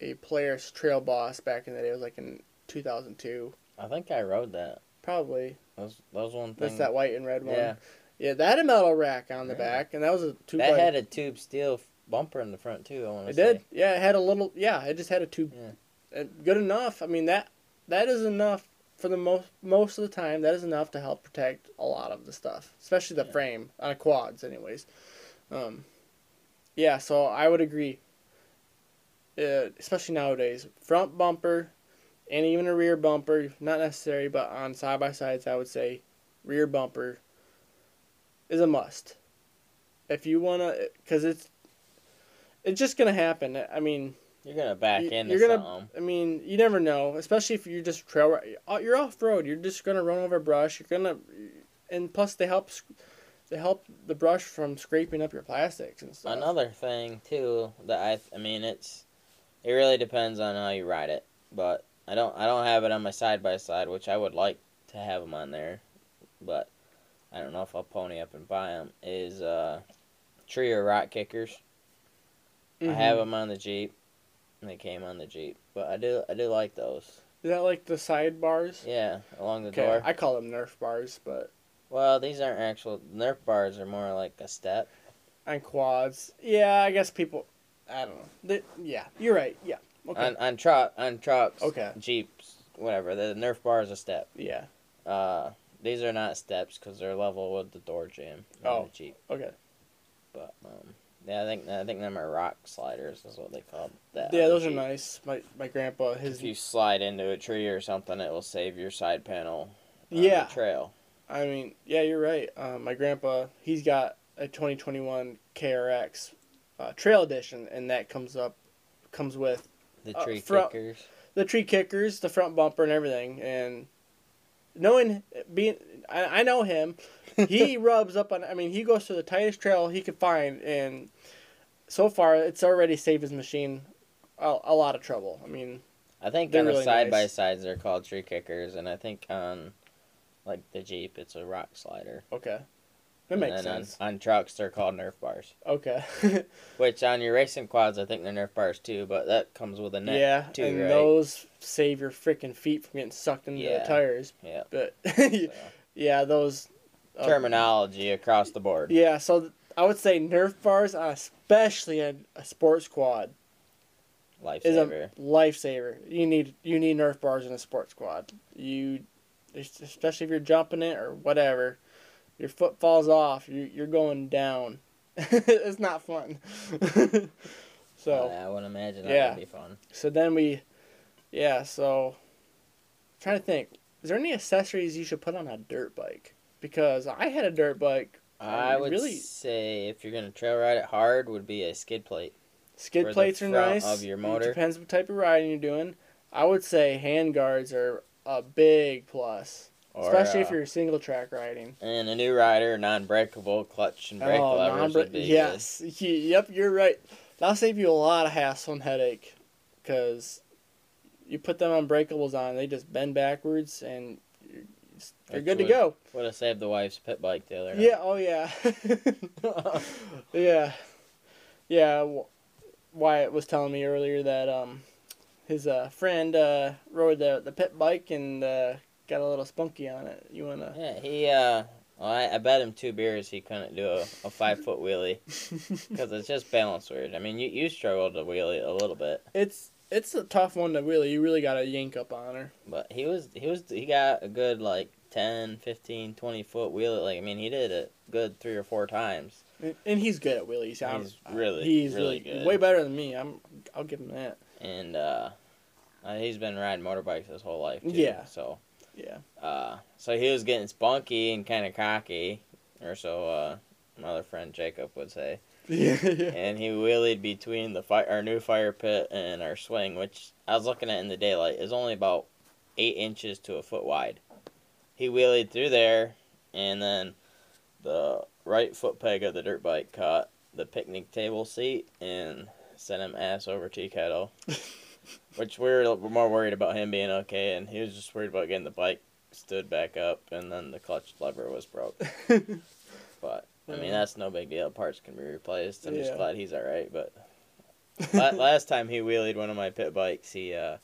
Speaker 1: a Polaris Trail Boss back in the day. It was like in 2002,
Speaker 2: I think I rode that.
Speaker 1: probably.
Speaker 2: That was, that was one thing.
Speaker 1: That's that white and red one.
Speaker 2: Yeah.
Speaker 1: Yeah, that had a metal rack on the
Speaker 2: Yeah.
Speaker 1: back, and that was a two.
Speaker 2: That had a tube steel bumper in the front too. I want to
Speaker 1: It
Speaker 2: say.
Speaker 1: did. Yeah, it had a little. Yeah, it just had a tube.
Speaker 2: Yeah.
Speaker 1: Uh, Good enough. I mean that that is enough for the most most of the time. That is enough to help protect a lot of the stuff, especially the
Speaker 2: Yeah.
Speaker 1: frame on quads, anyways. Um, yeah, so I would agree. Uh, especially nowadays, front bumper, and even a rear bumper, not necessary, but on side by sides, I would say, rear bumper is a must. If you wanna, because it's it's just gonna happen. I mean,
Speaker 2: You're gonna back
Speaker 1: you-
Speaker 2: into
Speaker 1: you're gonna-
Speaker 2: something.
Speaker 1: I mean, you never know, especially if you're just trail. uh, You're off road. You're just gonna run over brush. You're gonna, and plus they help, they help the brush from scraping up your plastics and stuff.
Speaker 2: Another thing too that I I mean it's it really depends on how you ride it, but I don't I don't have it on my side by side, which I would like to have them on there, but I don't know if I'll pony up and buy them. Is uh, tree or rock kickers. I
Speaker 1: Mhm.
Speaker 2: have them on the Jeep. They came on the Jeep, but I do I do like those.
Speaker 1: Is that like the side bars?
Speaker 2: Yeah, along the door.
Speaker 1: I call them Nerf bars, but
Speaker 2: Well, these aren't actual Nerf bars. Are more like a step.
Speaker 1: And quads, yeah, I guess people, I don't know. They, yeah, you're right. Yeah. Okay.
Speaker 2: On on truck on trucks.
Speaker 1: Okay.
Speaker 2: Jeeps, whatever. The Nerf bar is a step.
Speaker 1: yeah.
Speaker 2: Uh, these are not steps because they're level with the door jam.
Speaker 1: Oh.
Speaker 2: the Jeep.
Speaker 1: Okay.
Speaker 2: But um, yeah, I think I think them are rock sliders is what they call that.
Speaker 1: Yeah,
Speaker 2: the
Speaker 1: those are nice. My my grandpa, his
Speaker 2: If you slide into a tree or something, it will save your side panel. on
Speaker 1: Yeah.
Speaker 2: The trail.
Speaker 1: I mean, yeah, you're right. Um, my grandpa, he's got a 2021 KRX uh, Trail Edition, and that comes up, comes with
Speaker 2: The
Speaker 1: Uh,
Speaker 2: tree kickers.
Speaker 1: the tree kickers, the front bumper, and everything. And knowing being, I, I know him. He rubs up on. I mean, he goes to the tightest trail he could find, and so far, it's already saved his machine a, a lot of trouble. I mean,
Speaker 2: I think on the
Speaker 1: really
Speaker 2: side by sides they're called tree kickers, and I think on like the Jeep it's a rock slider.
Speaker 1: Okay. That
Speaker 2: And
Speaker 1: makes
Speaker 2: then
Speaker 1: sense.
Speaker 2: On, trucks they're called Nerf bars.
Speaker 1: Okay.
Speaker 2: Which on your racing quads I think they're Nerf bars too, but that comes with a net.
Speaker 1: yeah,
Speaker 2: too,
Speaker 1: and
Speaker 2: right?
Speaker 1: those save your freaking feet from getting sucked into
Speaker 2: Yeah.
Speaker 1: the tires.
Speaker 2: Yeah.
Speaker 1: But
Speaker 2: So,
Speaker 1: yeah, those uh,
Speaker 2: terminology across the board.
Speaker 1: Yeah, so I would say Nerf bars, especially a, a sports quad, lifesaver. is
Speaker 2: Lifesaver.
Speaker 1: a lifesaver. You need you need Nerf bars in a sports quad. You, especially if you're jumping it or whatever, your foot falls off. You you're going down. it's not fun. so
Speaker 2: I would imagine that
Speaker 1: yeah.
Speaker 2: would be fun.
Speaker 1: so then we, yeah. So, trying to think, is there any accessories you should put on a dirt bike? Because I had a dirt bike.
Speaker 2: I would
Speaker 1: really-
Speaker 2: say if you're gonna trail ride it hard, would be a skid plate.
Speaker 1: Skid plates are nice.
Speaker 2: of your
Speaker 1: It depends what type of riding you're doing. I would say hand guards are a big plus,
Speaker 2: Or,
Speaker 1: especially if
Speaker 2: uh,
Speaker 1: you're single track riding.
Speaker 2: And a new rider, non-breakable clutch and brake
Speaker 1: Oh,
Speaker 2: levers would be
Speaker 1: yes, Ye- yep, you're right. That'll save you a lot of hassle and headache, because you put them unbreakables on, they just bend backwards, and
Speaker 2: Which
Speaker 1: good to go.
Speaker 2: Would have saved the wife's pit bike the other night.
Speaker 1: Yeah. Oh yeah. yeah. Yeah. Wyatt was telling me earlier that um, his uh, friend uh, rode the the pit bike and uh, got a little spunky on it. You wanna?
Speaker 2: Yeah, he. Uh, well, I, I bet him two beers he couldn't do a, a five foot wheelie because it's just balance weird. I mean, you you struggled to wheelie a little bit,
Speaker 1: it's it's a tough one to wheelie. You really gotta yank up on her.
Speaker 2: but he was he was he got a good like 10, 15, 20 foot wheelie. Like I mean, he did it good three or four times.
Speaker 1: And, and he's good at wheelies. I'm-
Speaker 2: He's really,
Speaker 1: he's
Speaker 2: really
Speaker 1: really,
Speaker 2: good.
Speaker 1: way better than me. I'm. I'll give him that.
Speaker 2: and uh, uh, he's been riding motorbikes his whole life. Too,
Speaker 1: Yeah.
Speaker 2: So,
Speaker 1: Yeah.
Speaker 2: uh, so he was getting spunky and kind of cocky, or so uh, my other friend Jacob would say.
Speaker 1: Yeah. yeah.
Speaker 2: And he wheelied between the fi- our new fire pit and our swing, which I was looking at in the daylight is only about eight inches to a foot wide. He wheelied through there, and then the right foot peg of the dirt bike caught the picnic table seat and sent him ass over tea kettle. Which we were more worried about him being okay, and he was just worried about getting the bike stood back up, and then the clutch lever was broke. But I mean, that's no big deal. Parts can be replaced. I'm just glad he's all right. But last time he wheelied one of my pit bikes, he uh,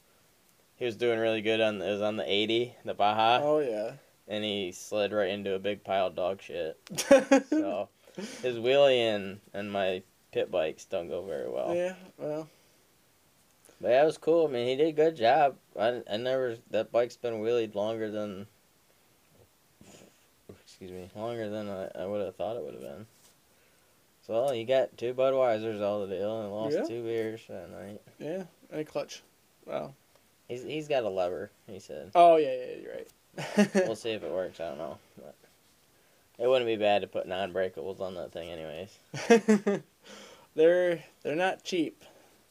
Speaker 2: he was doing really good on it was on the 80, the Baja,
Speaker 1: oh yeah.
Speaker 2: and he slid right into a big pile of dog shit. So his wheelie and and my pit bikes don't go very well.
Speaker 1: yeah. Well.
Speaker 2: But it was cool. I mean, he did a good job. I, I never that bike's been wheelied longer than. Excuse me, longer than I, I would have thought it would have been. So you got two Budweisers all the deal and lost
Speaker 1: Yeah.
Speaker 2: two beers that night.
Speaker 1: Yeah. And a clutch. Wow.
Speaker 2: He's he's got a lever. He said.
Speaker 1: Oh yeah, yeah, you're right.
Speaker 2: We'll see if it works. I don't know, but it wouldn't be bad to put non-breakables on that thing, anyways.
Speaker 1: they're they're not cheap.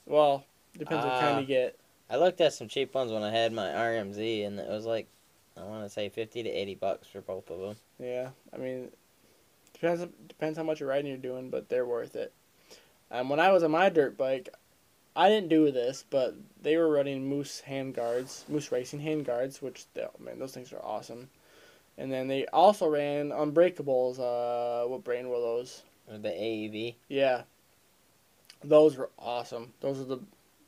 Speaker 1: Well, depends what kind you get.
Speaker 2: I looked at some cheap ones when I had my RMZ, and it was like, I want to say fifty to eighty bucks for both of them.
Speaker 1: Yeah, I mean, depends depends how much riding you're doing, but they're worth it. Um, when I was on my dirt bike, I didn't do this, but they were running Moose hand guards, Moose Racing hand guards, which they, man, those things are awesome. And then they also ran unbreakables. Uh, what brand were those?
Speaker 2: The ASV.
Speaker 1: Yeah, those were awesome. Those are the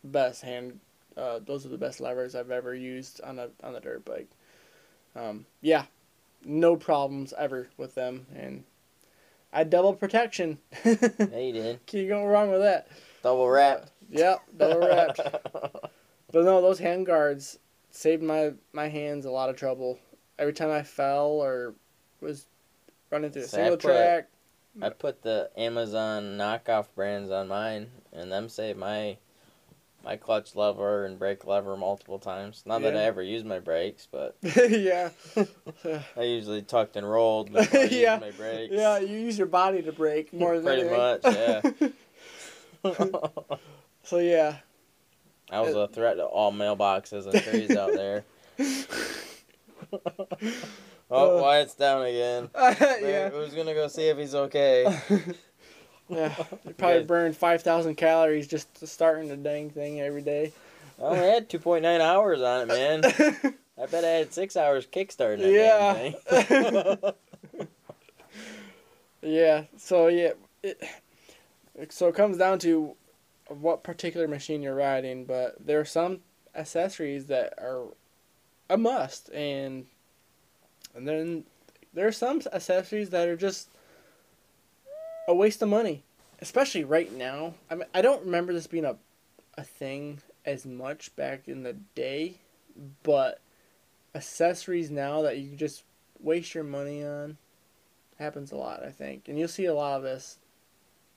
Speaker 1: best hand. Uh, those are the best levers I've ever used on a on a dirt bike. Um, yeah, no problems ever with them, and I double protection.
Speaker 2: Yeah, you did.
Speaker 1: Can't go wrong with that.
Speaker 2: Double wrapped.
Speaker 1: Yep, double wrapped. But no, those hand guards saved my my hands a lot of trouble. Every time I fell or was running through a
Speaker 2: So I
Speaker 1: single
Speaker 2: put-
Speaker 1: track.
Speaker 2: I put the Amazon knockoff brands on mine, and them saved my my clutch lever and brake lever multiple times. Not that I ever use my brakes, but
Speaker 1: yeah.
Speaker 2: I usually tucked and rolled before I
Speaker 1: Yeah.
Speaker 2: my brakes.
Speaker 1: Yeah, you use your body to brake more than
Speaker 2: Pretty
Speaker 1: anything.
Speaker 2: much, yeah.
Speaker 1: so yeah,
Speaker 2: I was a threat to all mailboxes and trees out there. oh,
Speaker 1: Uh,
Speaker 2: Wyatt's down again.
Speaker 1: yeah,
Speaker 2: Who's gonna go see if he's okay?
Speaker 1: yeah. You probably
Speaker 2: guys-
Speaker 1: burn five thousand calories just starting the dang thing every day.
Speaker 2: I only had 2.9 hours on it, man. I bet I had six hours kickstarting that
Speaker 1: Yeah. yeah. So yeah, it, so it comes down to what particular machine you're riding, but there are some accessories that are a must, and and then there are some accessories that are just a waste of money, especially right now. I mean, I don't remember this being a a thing as much back in the day, but accessories now that you just waste your money on happens a lot, I think. And you'll see a lot of this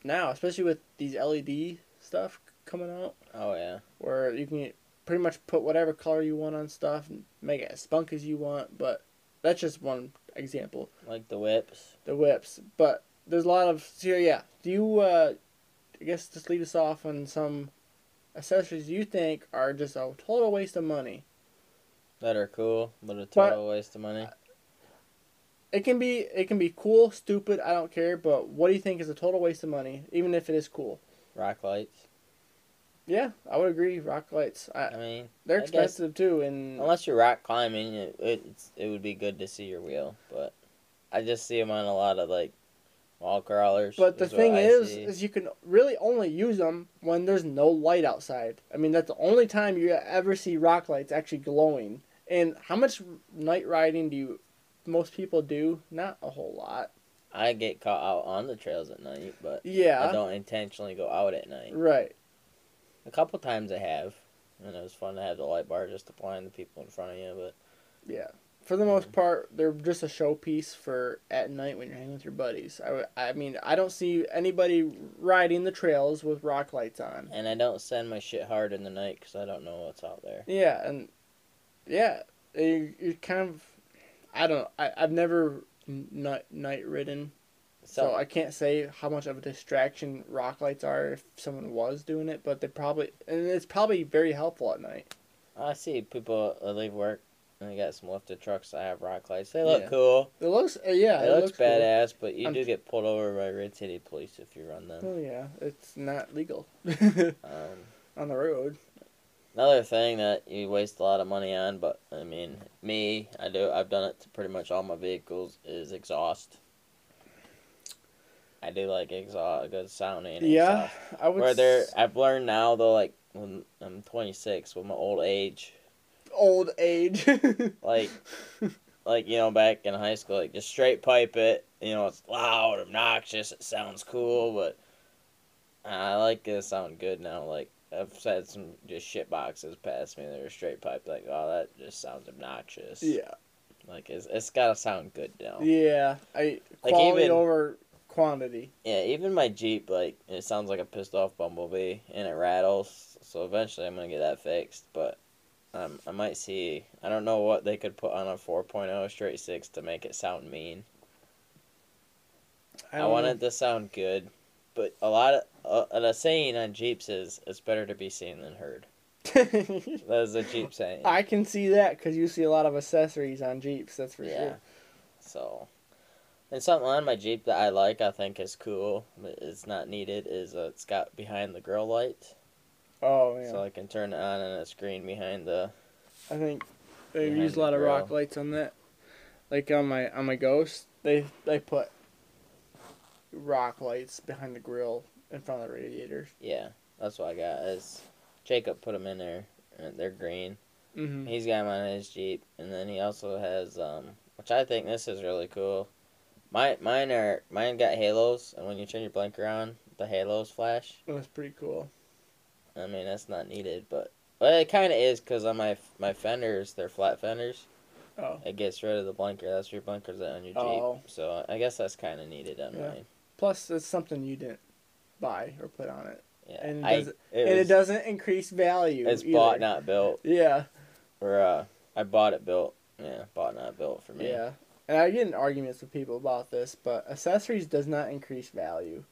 Speaker 1: now, especially with these LED stuff coming out
Speaker 2: oh yeah.
Speaker 1: where you can pretty much put whatever color you want on stuff and make it as spunk as you want, but that's just one example.
Speaker 2: Like the whips.
Speaker 1: The whips, but there's a lot of so yeah. Do you uh I guess just lead us off on some accessories you think are just a total waste of money.
Speaker 2: That are cool, but a total waste of money.
Speaker 1: It can be it can be cool, stupid, I don't care, but what do you think is a total waste of money, even if it is cool?
Speaker 2: Rock lights.
Speaker 1: Yeah, I would agree. Rock lights, I,
Speaker 2: I mean,
Speaker 1: they're
Speaker 2: I guess-
Speaker 1: expensive too, and
Speaker 2: unless you're rock climbing, it, it's, it would be good to see your wheel. But I just see them on a lot of like wall crawlers.
Speaker 1: But the thing is,
Speaker 2: see.
Speaker 1: is you can really only use them when there's no light outside. I mean, that's the only time you ever see rock lights actually glowing. And how much night riding do you, most people do? Not a whole lot.
Speaker 2: I get caught out on the trails at night, but
Speaker 1: yeah, I
Speaker 2: don't intentionally go out at night.
Speaker 1: Right.
Speaker 2: A couple times I have, and it was fun to have the light bar just to blind the people in front of you. But
Speaker 1: Yeah. For the most part, they're just a showpiece for at night when you're hanging with your buddies. I, I mean, I don't see anybody riding the trails with rock lights on.
Speaker 2: and I don't send my shit hard in the night because I don't know what's out there.
Speaker 1: Yeah, and yeah, you you kind of, I don't know. I I've never night night ridden, so,
Speaker 2: So
Speaker 1: I can't say how much of a distraction rock lights are if someone was doing it. But they probably and it's probably very helpful at night.
Speaker 2: I see people uh, leave work and they got some lifted trucks I have rock lights. They look
Speaker 1: Yeah.
Speaker 2: cool.
Speaker 1: It looks uh, yeah,
Speaker 2: it, looks,
Speaker 1: cool.
Speaker 2: badass, but you
Speaker 1: I'm-
Speaker 2: do get pulled over by Reed City Police if you run them.
Speaker 1: Oh yeah, it's not legal
Speaker 2: Um,
Speaker 1: on the road.
Speaker 2: another thing that you waste a lot of money on, but I mean, me, I do. I've done it to pretty much all my vehicles. Is exhaust. I do like exhaust, good sounding.
Speaker 1: Yeah,
Speaker 2: exhaust.
Speaker 1: I would.
Speaker 2: Where they're, I've learned now though, like when I'm 26, with my old age,
Speaker 1: old age.
Speaker 2: like, like you know, back in high school, like just straight pipe it. You know, it's loud, obnoxious, it sounds cool, but I like it to sound good now. Like I've said some just shit boxes past me that are straight pipe. Like, oh, that just sounds obnoxious.
Speaker 1: yeah,
Speaker 2: Like it's it's gotta sound good now.
Speaker 1: yeah. I
Speaker 2: Like
Speaker 1: quality
Speaker 2: even-
Speaker 1: over quantity.
Speaker 2: Yeah, even my Jeep, like, it sounds like a pissed off Bumblebee and it rattles. So eventually I'm going to get that fixed. But um, I might see, I don't know what they could put on a 4.0 straight 6 to make it sound mean. I,
Speaker 1: don't
Speaker 2: want it to sound good. But a lot of, uh, the saying on Jeeps is, it's better to be seen than heard. That is a Jeep saying.
Speaker 1: I can see that because you see a lot of accessories on Jeeps. That's for
Speaker 2: yeah.
Speaker 1: sure.
Speaker 2: So, and something on my Jeep that I like, I think is cool, but it's not needed, is uh, it's got behind the grill light.
Speaker 1: Oh yeah,
Speaker 2: So I can turn it on and a screen behind the.
Speaker 1: I think they
Speaker 2: behind
Speaker 1: use a
Speaker 2: the
Speaker 1: lot of rock lights on that. Like on my on my Ghost, they they put rock lights behind the grill in front of the radiator.
Speaker 2: Yeah, that's what I got. Is Jacob put them in there, and they're green.
Speaker 1: Mm-hmm.
Speaker 2: He's got them on his Jeep, and then he also has um, which I think this is really cool. My mine are mine got halos, and when you turn your blinker on, the halos flash.
Speaker 1: That's pretty cool.
Speaker 2: I mean that's not needed, but well, it kind of is because on my my fenders, they're flat fenders.
Speaker 1: Oh,
Speaker 2: It gets rid of the blinker. That's your blinker's on your Jeep.
Speaker 1: Oh.
Speaker 2: So I guess that's kind of needed on
Speaker 1: Yeah.
Speaker 2: mine.
Speaker 1: plus it's something you didn't buy or put on it,
Speaker 2: Yeah,
Speaker 1: And it
Speaker 2: I,
Speaker 1: doesn't-
Speaker 2: it
Speaker 1: and it doesn't increase value.
Speaker 2: It's
Speaker 1: either.
Speaker 2: bought not built.
Speaker 1: Yeah,
Speaker 2: Or uh, I bought it built. Yeah, bought not built for me.
Speaker 1: yeah. And I get in arguments with people about this, but accessories does not increase value.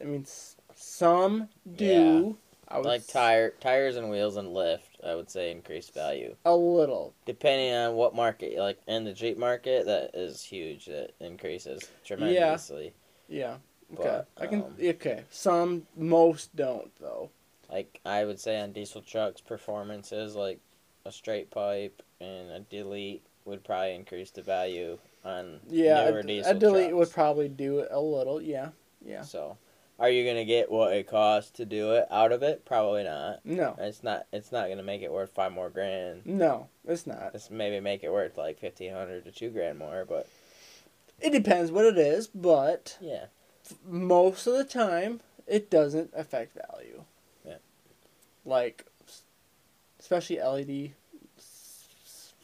Speaker 1: I mean, some do. I would
Speaker 2: Like tire tires and wheels and lift, I would say increase value.
Speaker 1: a little.
Speaker 2: Depending on what market, like in the Jeep market, that is huge. That increases tremendously.
Speaker 1: Yeah. Okay.
Speaker 2: But,
Speaker 1: I can.
Speaker 2: um,
Speaker 1: okay. Some, most don't though.
Speaker 2: Like I would say on diesel trucks, performances like a straight pipe and a delete would probably increase the value on
Speaker 1: Yeah,
Speaker 2: newer
Speaker 1: a,
Speaker 2: diesel
Speaker 1: a delete
Speaker 2: trucks.
Speaker 1: would probably do it a little. Yeah, yeah.
Speaker 2: So, are you gonna get what it costs to do it out of it? Probably not.
Speaker 1: No,
Speaker 2: It's not. It's not gonna make it worth five more grand.
Speaker 1: no, it's not.
Speaker 2: It's maybe make it worth like fifteen hundred to two grand more, but
Speaker 1: It depends what it is, but
Speaker 2: yeah,
Speaker 1: most of the time it doesn't affect value.
Speaker 2: Yeah.
Speaker 1: Like, especially LED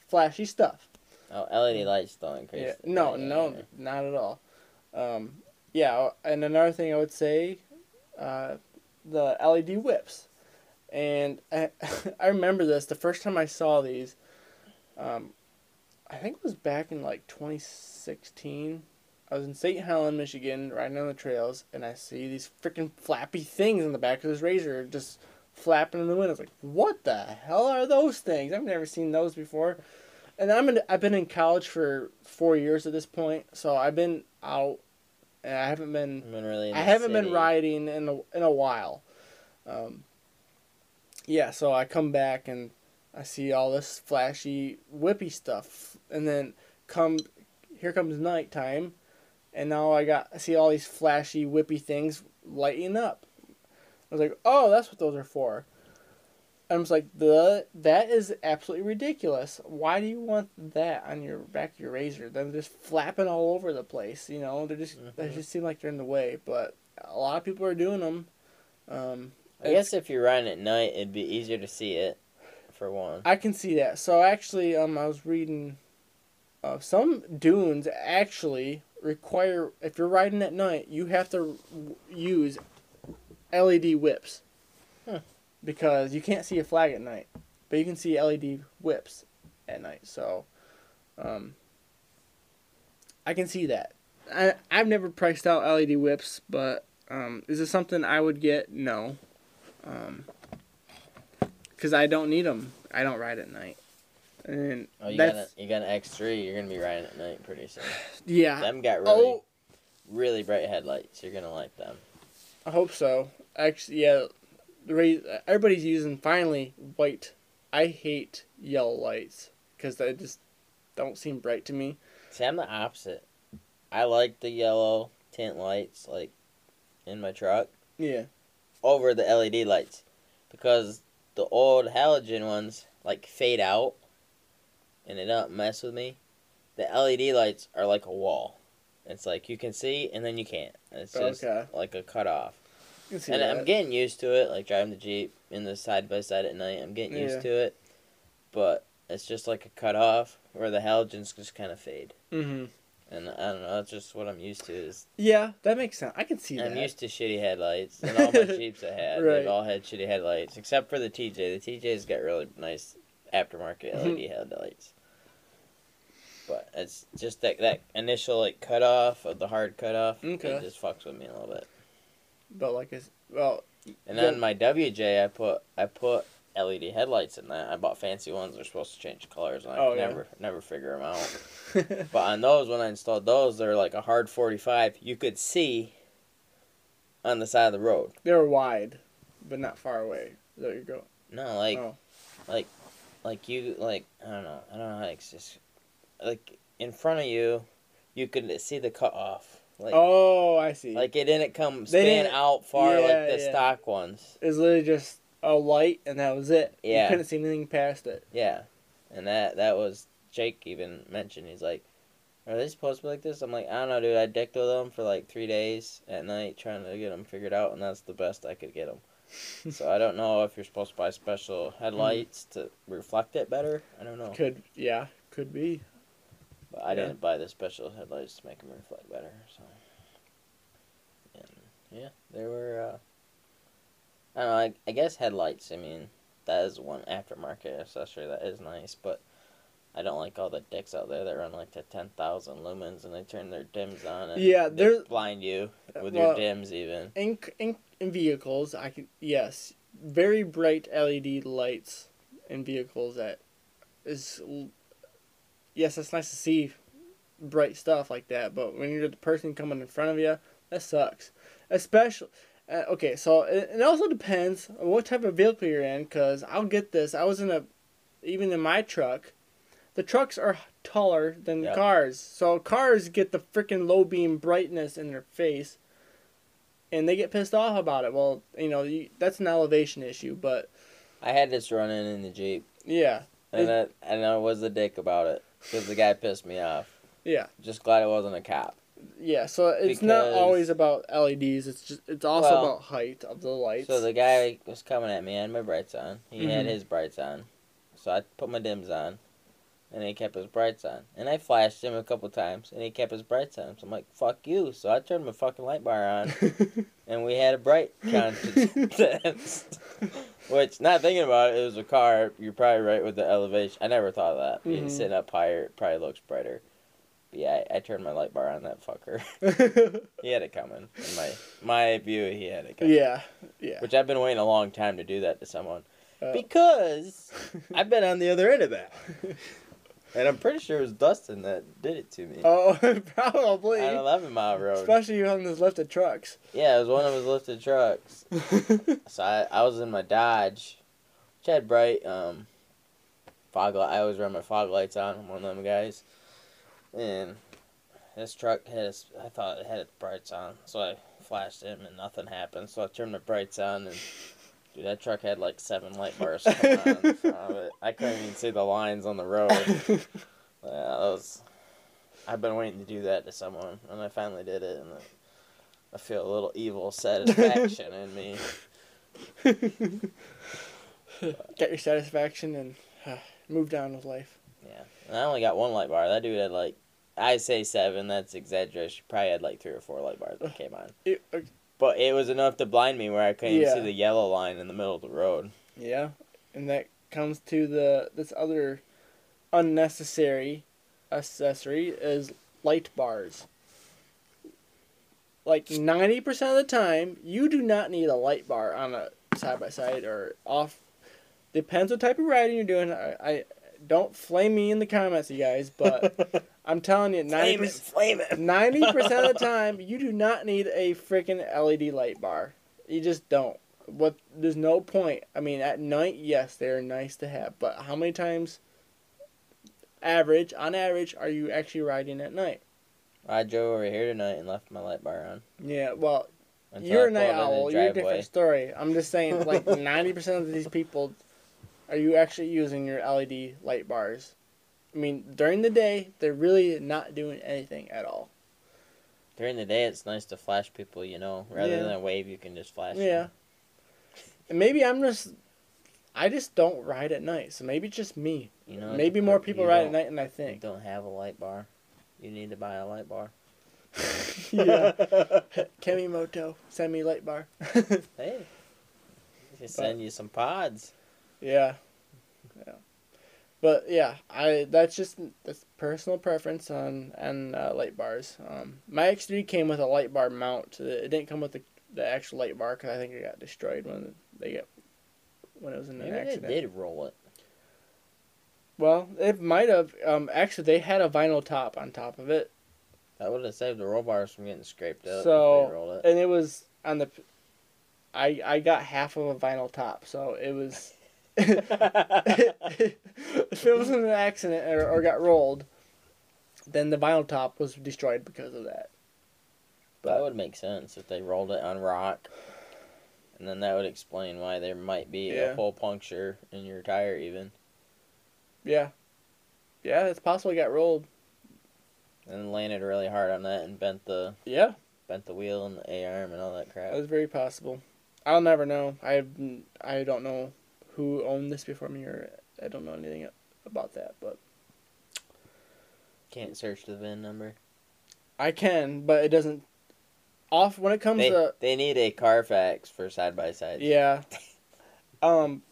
Speaker 1: flashy stuff.
Speaker 2: oh, LED lights don't increase.
Speaker 1: Yeah. No,
Speaker 2: value
Speaker 1: no, not at all. Um, yeah, and another thing I would say, uh, the LED whips, and I, I remember this the first time I saw these. Um, I think it was back in like 2016. I was in St. Helen, Michigan, riding on the trails, and I see these freaking flappy things in the back of this RZR just flapping in the wind. I was like, "What the hell are those things? I've never seen those before." And I'm in, I've been in college for four years at this point, so I've been out, I haven't been
Speaker 2: been really.
Speaker 1: I haven't been riding in a in a while. Um, yeah, so I come back and I see all this flashy whippy stuff, and then come here comes nighttime, and now I got I see all these flashy whippy things lighting up. I was like, oh, that's what those are for. I was like, the that is absolutely ridiculous. Why do you want that on your back of your RZR? They're just flapping all over the place. You know, they just they
Speaker 2: Mhm.
Speaker 1: just seem like they're in the way. But a lot of people are doing them. Um,
Speaker 2: I guess if you're riding at night, it'd be easier to see it. For one.
Speaker 1: I can see that. So actually, um, I was reading, uh, some dunes actually require if you're riding at night, you have to use LED whips,
Speaker 2: Huh.
Speaker 1: Because you can't see a flag at night, but you can see LED whips at night. So, um, I can see that. I I've never priced out LED whips, but um, is this something I would get? No. Um, because I don't need them. I don't ride at night. And
Speaker 2: Oh, you got a, you got an X three. You're gonna be riding at night pretty soon.
Speaker 1: yeah.
Speaker 2: Them got really
Speaker 1: Oh,
Speaker 2: really bright headlights. You're gonna like them.
Speaker 1: I hope so. Actually, yeah. The everybody's using finally white. I hate yellow lights because they just don't seem bright to me.
Speaker 2: See, I'm the opposite. I like the yellow tint lights like in my truck
Speaker 1: Yeah.
Speaker 2: over the LED lights because the old halogen ones like fade out and they don't mess with me. The LED lights are like a wall. It's like you can see and then you can't. It's oh, just
Speaker 1: Okay.
Speaker 2: like a cut off.
Speaker 1: You can see
Speaker 2: And
Speaker 1: that.
Speaker 2: I'm getting used to it, like driving the Jeep in the side by side at night. I'm getting
Speaker 1: Yeah.
Speaker 2: used to it. But it's just like a cut off where the halogens just kind of fade.
Speaker 1: hmm
Speaker 2: And I don't know, that's just what I'm used to. Is
Speaker 1: Yeah, that makes sense. I can see that.
Speaker 2: I'm used to shitty headlights, and all my Jeeps I had,
Speaker 1: Right.
Speaker 2: they've all had shitty headlights, except for the TJ. The TJ's got really nice aftermarket
Speaker 1: Mm-hmm.
Speaker 2: LED headlights. But it's just that that initial like cutoff of the hard cutoff.
Speaker 1: Okay.
Speaker 2: It just fucks with me a little bit.
Speaker 1: But like, it's, well,
Speaker 2: And then my WJ, I put I put LED headlights in that. I bought fancy ones. They're supposed to change colors, and I
Speaker 1: Oh,
Speaker 2: could
Speaker 1: yeah.
Speaker 2: never never figure them out. But on those, when I installed those, they're like a hard 45. You could see on the side of the road.
Speaker 1: they were wide, but not far away. There you go.
Speaker 2: No, like,
Speaker 1: Oh.
Speaker 2: like you, like I don't know, I don't know how to just like in front of you, you could see the cut off. Like,
Speaker 1: oh, I see.
Speaker 2: like it didn't come
Speaker 1: They
Speaker 2: span
Speaker 1: didn't-
Speaker 2: out far
Speaker 1: yeah,
Speaker 2: like the
Speaker 1: yeah.
Speaker 2: stock ones.
Speaker 1: it's literally just a light, and that was it.
Speaker 2: Yeah.
Speaker 1: You couldn't see anything past it.
Speaker 2: Yeah, and that that was Jake even mentioned. He's like, "Are they supposed to be like this?" I'm like, "I don't know, dude. I dicked with them for like three days at night trying to get them figured out, and that's the best I could get them." so I don't know if you're supposed to buy special hmm. headlights to reflect it better. I don't know,
Speaker 1: Could yeah, could be.
Speaker 2: But I
Speaker 1: yeah.
Speaker 2: didn't buy the special headlights to make them reflect better. So, and yeah, they were. Uh, I don't know. I, I guess headlights. I mean, that is one aftermarket accessory that is nice, but I don't like all the dicks out there that run like to ten thousand lumens and they turn their dims on and
Speaker 1: Yeah,
Speaker 2: they blind you with
Speaker 1: well,
Speaker 2: your dims even.
Speaker 1: in, in in vehicles, I can yes, very bright LED lights in vehicles that is yes, it's nice to see bright stuff like that. But when you're the person coming in front of you, that sucks. Especially, Uh, okay, so it, it also depends on what type of vehicle you're in, because I'll get this. I was in a, even in my truck, the trucks are taller than
Speaker 2: Yep.
Speaker 1: cars. So cars get the freaking low beam brightness in their face, and they get pissed off about it. Well, you know, you, that's an elevation issue, but
Speaker 2: I had this running in the Jeep,
Speaker 1: yeah,
Speaker 2: and
Speaker 1: It-
Speaker 2: I, and I was a dick about it because the guy pissed me off.
Speaker 1: yeah,
Speaker 2: Just glad it wasn't a cop.
Speaker 1: yeah. So it's not always about LEDs. It's just it's also
Speaker 2: Well,
Speaker 1: about height of the lights.
Speaker 2: So the guy was coming at me. I had my brights on. He had
Speaker 1: Mhm.
Speaker 2: his brights on. So I put my dims on, and he kept his brights on. And I flashed him a couple times, and he kept his brights on. So I'm like, "Fuck you!" So I turned my fucking light bar on, and we had a bright contest. Which, not thinking about it, it was a car. You're probably right with the elevation. I never thought of that. Being
Speaker 1: Mhm.
Speaker 2: sitting up higher, it probably looks brighter. But yeah, I, I turned my light bar on that fucker. he had it coming. In my my view, he had it coming.
Speaker 1: yeah, yeah.
Speaker 2: Which I've been waiting a long time to do that to someone.
Speaker 1: Uh,
Speaker 2: because I've been on the other end of that. And I'm pretty sure it was Dustin that did it to me.
Speaker 1: oh, probably.
Speaker 2: on 11 mile road.
Speaker 1: Especially on those lifted trucks.
Speaker 2: yeah, it was one of his lifted trucks. So I, I was in my Dodge, which had bright um, fog light. I always run my fog lights on. I'm one of them guys. And this truck had its, I thought it had its brights on. So I flashed him and nothing happened. So I turned the brights on and dude, that truck had like seven light bars on it. I couldn't even see the lines on the road. Yeah, that was. I've been waiting to do that to someone, and I finally did it, and I, feel a little evil satisfaction in me.
Speaker 1: Get your satisfaction and uh, move down with life.
Speaker 2: Yeah, and I only got one light bar. That dude had like, I say seven. That's exaggeration. Probably had like three or four light bars that came on,
Speaker 1: It-
Speaker 2: but it was enough to blind me where I couldn't even see the yellow line in the middle of the road.
Speaker 1: yeah, and that comes to the this other unnecessary accessory is light bars. Like ninety percent of the time, you do not need a light bar on a side by side or off. Depends what type of riding you're doing. I, I don't flame me in the comments, you guys, but I'm telling you, ninety
Speaker 2: Flame it,
Speaker 1: percent.
Speaker 2: flame it.
Speaker 1: Ninety percent of the time, you do not need a freaking LED light bar. You just don't. What? There's no point. I mean, at night, yes, they're nice to have, but how many times, average, on average, are you actually riding at night?
Speaker 2: I drove over here tonight and left my light bar on.
Speaker 1: Yeah, well,
Speaker 2: until
Speaker 1: you're
Speaker 2: I
Speaker 1: a night
Speaker 2: pulled in the
Speaker 1: owl. You're a different story. I'm just saying, like ninety percent of these people, are you actually using your LED light bars? I mean, during the day, they're really not doing anything at all.
Speaker 2: During the day, it's nice to flash people, you know. Rather
Speaker 1: Yeah.
Speaker 2: than a wave, you can just flash. them.
Speaker 1: Yeah. And maybe I'm just, I just don't ride at night. So maybe it's just me.
Speaker 2: You know.
Speaker 1: maybe more people ride at night than I think.
Speaker 2: don't have a light bar. You need to buy a light bar.
Speaker 1: yeah. Kemimoto, send me light bar.
Speaker 2: Hey. Just send you some pods.
Speaker 1: Yeah. Yeah. But yeah, I that's just that's personal preference on and uh, light bars. Um, my X3 came with a light bar mount. It didn't come with the the actual light bar because I think it got destroyed when they get when it was in an
Speaker 2: Maybe they did roll it.
Speaker 1: Well, it might have. Um, actually, they had a vinyl top on top of it,
Speaker 2: That would have saved the roll bars from getting scraped up
Speaker 1: So-
Speaker 2: if they rolled it.
Speaker 1: and it was on the. I I got half of a vinyl top, so it was. If it was in an accident or, or got rolled, then the vinyl top was destroyed because of that.
Speaker 2: that would make sense if they rolled it on rock. And then that would explain why there might be
Speaker 1: Yeah.
Speaker 2: a hole puncture in your tire even.
Speaker 1: Yeah. Yeah, it's possible it got rolled.
Speaker 2: And landed really hard on that and bent the
Speaker 1: Yeah,
Speaker 2: bent the wheel and the A arm and all that crap.
Speaker 1: that was very possible. I'll never know. I I don't know who owned this before me, or I don't know anything about that. But
Speaker 2: Can't search the VIN number.
Speaker 1: I can, but it doesn't. Off when it comes
Speaker 2: They,
Speaker 1: to
Speaker 2: they need a Carfax for side by sides.
Speaker 1: yeah, um,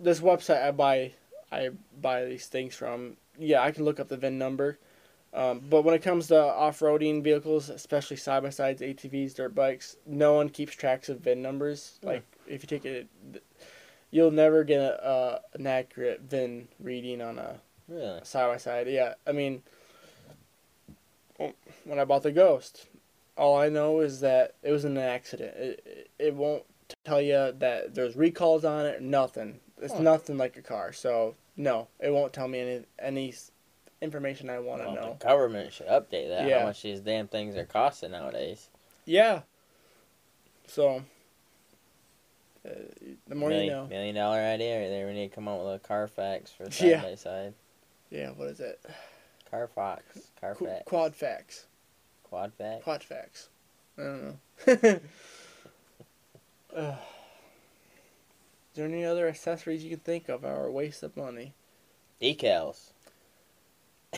Speaker 1: this website I buy I buy these things from. Yeah, I can look up the VIN number. Um, but when it comes to off-roading vehicles, especially side by sides, ATVs, dirt bikes, no one keeps tracks of VIN numbers.
Speaker 2: Hmm.
Speaker 1: Like if you take it, you'll never get a, uh, an accurate VIN reading on a
Speaker 2: Really?
Speaker 1: side by side. Yeah, I mean, when I bought the Ghost, All I know is that it was an accident. It, it, it won't tell you that there's recalls on it. Nothing. It's
Speaker 2: Huh.
Speaker 1: nothing like a car. So no, it won't tell me any any information I want to
Speaker 2: Well,
Speaker 1: know.
Speaker 2: the government should update that.
Speaker 1: Yeah.
Speaker 2: How much these damn things are costing nowadays?
Speaker 1: Yeah. So. Uh, the more
Speaker 2: million,
Speaker 1: you know.
Speaker 2: Million dollar idea right there. We need to come up with a Carfax for side
Speaker 1: Yeah.
Speaker 2: by side.
Speaker 1: Yeah. What is it?
Speaker 2: Carfax. Carfax.
Speaker 1: fax.
Speaker 2: Quadfax.
Speaker 1: Quad fax. I don't know. Uh, is there any other accessories you can think of or a waste of money?
Speaker 2: Decals.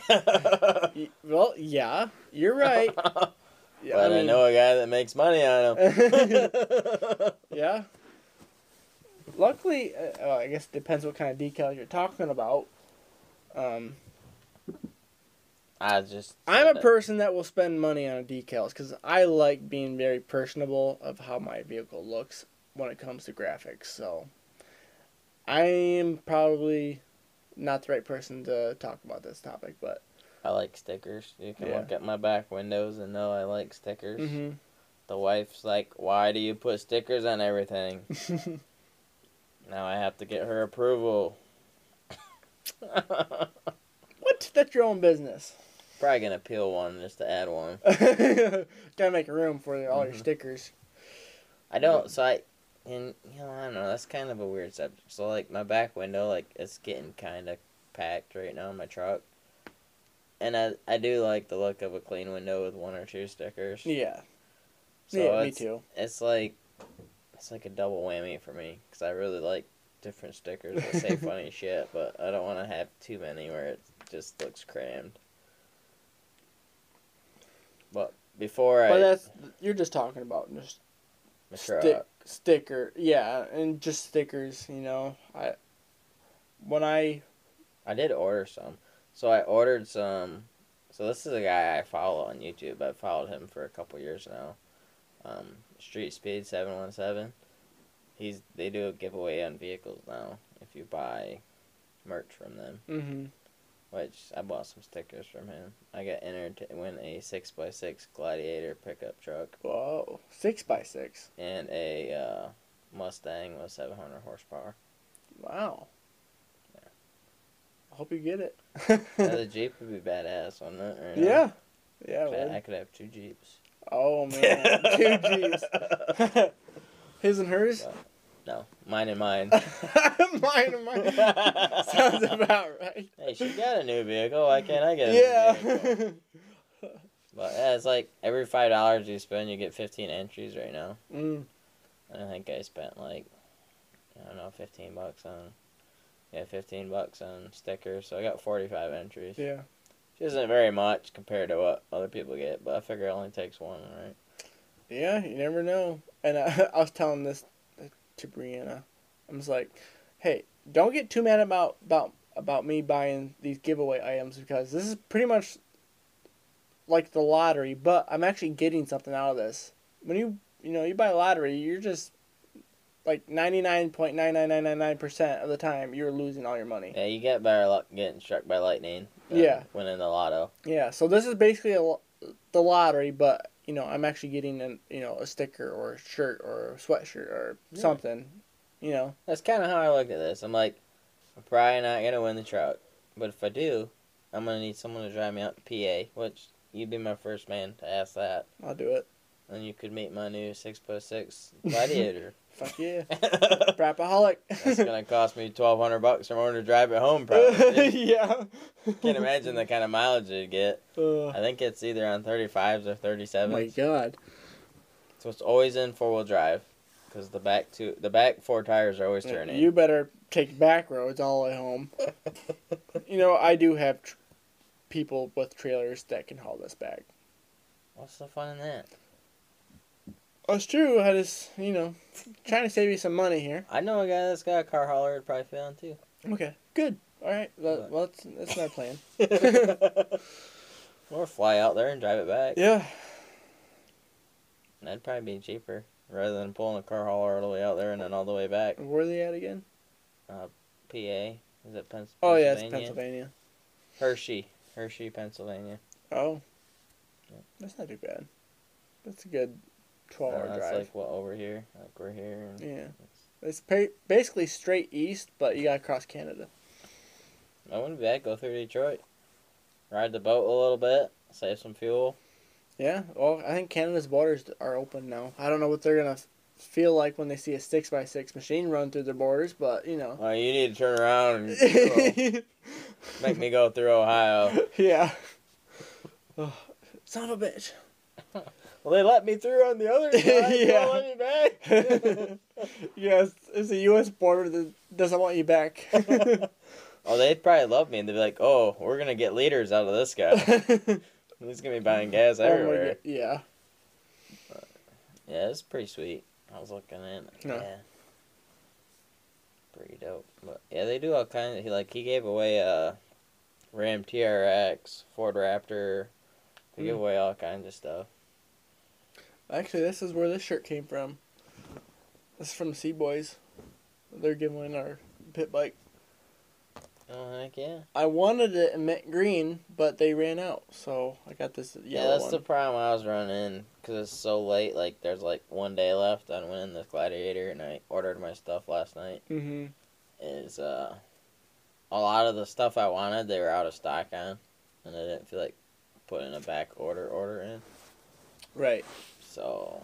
Speaker 1: Well, yeah, you're right. Yeah,
Speaker 2: but I, know a guy that makes money on them.
Speaker 1: yeah. Luckily, uh, well, I guess it depends what kind of decals you're talking about. Um,
Speaker 2: I just.
Speaker 1: I'm a person that will spend money on decals because I like being very personable of how my vehicle looks when it comes to graphics. So, I am probably not the right person to talk about this topic, but
Speaker 2: I like stickers. You can
Speaker 1: Yeah.
Speaker 2: look at my back windows and know I like stickers.
Speaker 1: hmm
Speaker 2: The wife's like, "Why do you put stickers on everything?" now I have to get her approval.
Speaker 1: what? That's your own business.
Speaker 2: Probably gonna peel one just to add one.
Speaker 1: Gotta make room for all your
Speaker 2: Mhm.
Speaker 1: stickers.
Speaker 2: I don't. So I, and you know, I don't know. That's kind of a weird subject. So like my back window, like it's getting kind of packed right now in my truck, and I I do like the look of a clean window with one or two stickers.
Speaker 1: Yeah.
Speaker 2: So
Speaker 1: yeah, me too.
Speaker 2: It's like, it's like a double whammy for me because I really like different stickers that say funny shit, but I don't want to have too many where it just looks crammed. But before
Speaker 1: But
Speaker 2: I
Speaker 1: that's you're just talking about just stick sticker. Yeah, and just stickers. You know, I when I
Speaker 2: I did order some. So I ordered some. So this is a guy I follow on YouTube. I've followed him for a couple years now. Um, Street Speed seven one seven. He's they do a giveaway on vehicles now if you buy merch from them.
Speaker 1: hmm
Speaker 2: Which I bought some stickers from him. I got entered to win a six x six Gladiator pickup truck
Speaker 1: whoa six by six.
Speaker 2: and a uh, Mustang with seven hundred horsepower.
Speaker 1: Wow. I hope you get it.
Speaker 2: now, the Jeep would be badass, on that. no?
Speaker 1: yeah. Yeah.
Speaker 2: I,
Speaker 1: would.
Speaker 2: I could have two Jeeps.
Speaker 1: Oh man, two G's. His and hers.
Speaker 2: No, mine and mine.
Speaker 1: mine and mine. Sounds about right.
Speaker 2: hey, she got a new vehicle. Why can't I get a new vehicle?
Speaker 1: Yeah.
Speaker 2: But yeah, it's like every five dollars you spend, you get fifteen entries right now.
Speaker 1: mm.
Speaker 2: And I think I spent like I don't know, fifteen bucks on yeah, fifteen bucks on stickers. So I got forty five entries.
Speaker 1: Yeah.
Speaker 2: Which isn't very much compared to what other people get, but I figure it only takes one, right?
Speaker 1: Yeah, you never know. And I, I was telling this to Breana. I was like, "Hey, don't get too mad about about about me buying these giveaway items because this is pretty much like the lottery, but I'm actually getting something out of this. When you you know you buy a lottery, you're just like ninety nine point nine nine nine nine nine percent of the time you're losing all your money.
Speaker 2: Yeah, you get better luck getting struck by lightning.
Speaker 1: Yeah.
Speaker 2: Winning the lotto.
Speaker 1: Yeah, so this is basically a, the lottery, but you know I'm actually getting an you know a sticker or a shirt or a sweatshirt or
Speaker 2: Yeah.
Speaker 1: something. You know.
Speaker 2: That's kind of how I look at this. I'm like, I'm probably not gonna win the truck, but if I do, I'm gonna need someone to drive me out to PA, which you'd be my first man to ask that,
Speaker 1: I'll do it.
Speaker 2: and you could meet my new six six Gladiator.
Speaker 1: Fuck yeah. Braapaholic.
Speaker 2: That's
Speaker 1: Braapaholic.
Speaker 2: gonna cost me twelve hundred bucks or more to drive it home. Probably.
Speaker 1: yeah.
Speaker 2: Can't imagine the kind of mileage you'd get.
Speaker 1: Uh,
Speaker 2: I think it's either on thirty fives or thirty
Speaker 1: oh
Speaker 2: sevens.
Speaker 1: my god.
Speaker 2: So it's always in four wheel drive, because the back two, the back four tires are always turning.
Speaker 1: You better take back roads all the way home. you know I do have tr- people with trailers that can haul this back.
Speaker 2: What's the fun in that?
Speaker 1: That's true. I just you know trying to save you some money here.
Speaker 2: I know a guy that's got a car hauler. Would probably fit on too.
Speaker 1: Okay. Good. All right. Well, well that's, that's my plan.
Speaker 2: or fly out there and drive it back.
Speaker 1: Yeah.
Speaker 2: That'd probably be cheaper rather than pulling a car hauler all the way out there and then all the way back.
Speaker 1: Where are they at again?
Speaker 2: Uh, PA. Is it Pens-
Speaker 1: Oh yeah, it's
Speaker 2: Pennsylvania?
Speaker 1: Pennsylvania.
Speaker 2: Hershey. Hershey, Pennsylvania.
Speaker 1: Oh.
Speaker 2: Yeah.
Speaker 1: That's not too bad. That's a good twelve hour
Speaker 2: that's
Speaker 1: drive.
Speaker 2: like what over here, like we're here. And
Speaker 1: yeah, it's pa- basically straight east, but you gotta cross Canada.
Speaker 2: I wouldn't be bad. Go through Detroit, ride the boat a little bit, save some fuel.
Speaker 1: Yeah, well, I think Canada's borders are open now. I don't know what they're gonna feel like when they see a six by six machine run through their borders, but you know.
Speaker 2: Well, you need to turn around and make me go through Ohio.
Speaker 1: yeah. Oh, son of a bitch.
Speaker 2: Well, they let me through on the other side.
Speaker 1: Yeah.
Speaker 2: Don't let me back.
Speaker 1: yes, it's a U.S. border that doesn't want you back.
Speaker 2: oh, they'd probably love me, and they'd be like, "Oh, we're gonna get liters out of this guy. He's gonna be buying gas
Speaker 1: Oh my
Speaker 2: everywhere."
Speaker 1: God, Yeah.
Speaker 2: Yeah, it's pretty sweet. I was looking in.
Speaker 1: No.
Speaker 2: Yeah. Pretty dope. But yeah, they do all kinds. He like he gave away a Ram TRX, Ford Raptor. They give
Speaker 1: Mm.
Speaker 2: away all kinds of stuff.
Speaker 1: Actually, this is where this shirt came from. This is from the C Boys. They're giving away our pit bike.
Speaker 2: Oh heck yeah!
Speaker 1: I wanted it in mint green, but they ran out, so I got this yellow Yeah,
Speaker 2: that's
Speaker 1: one.
Speaker 2: the problem I was running because it's so late. Like there's like one day left I went in this Gladiator, and I ordered my stuff last night.
Speaker 1: Mm-hmm.
Speaker 2: Is uh, a lot of the stuff I wanted they were out of stock on, and I didn't feel like putting a back order order in.
Speaker 1: Right.
Speaker 2: So,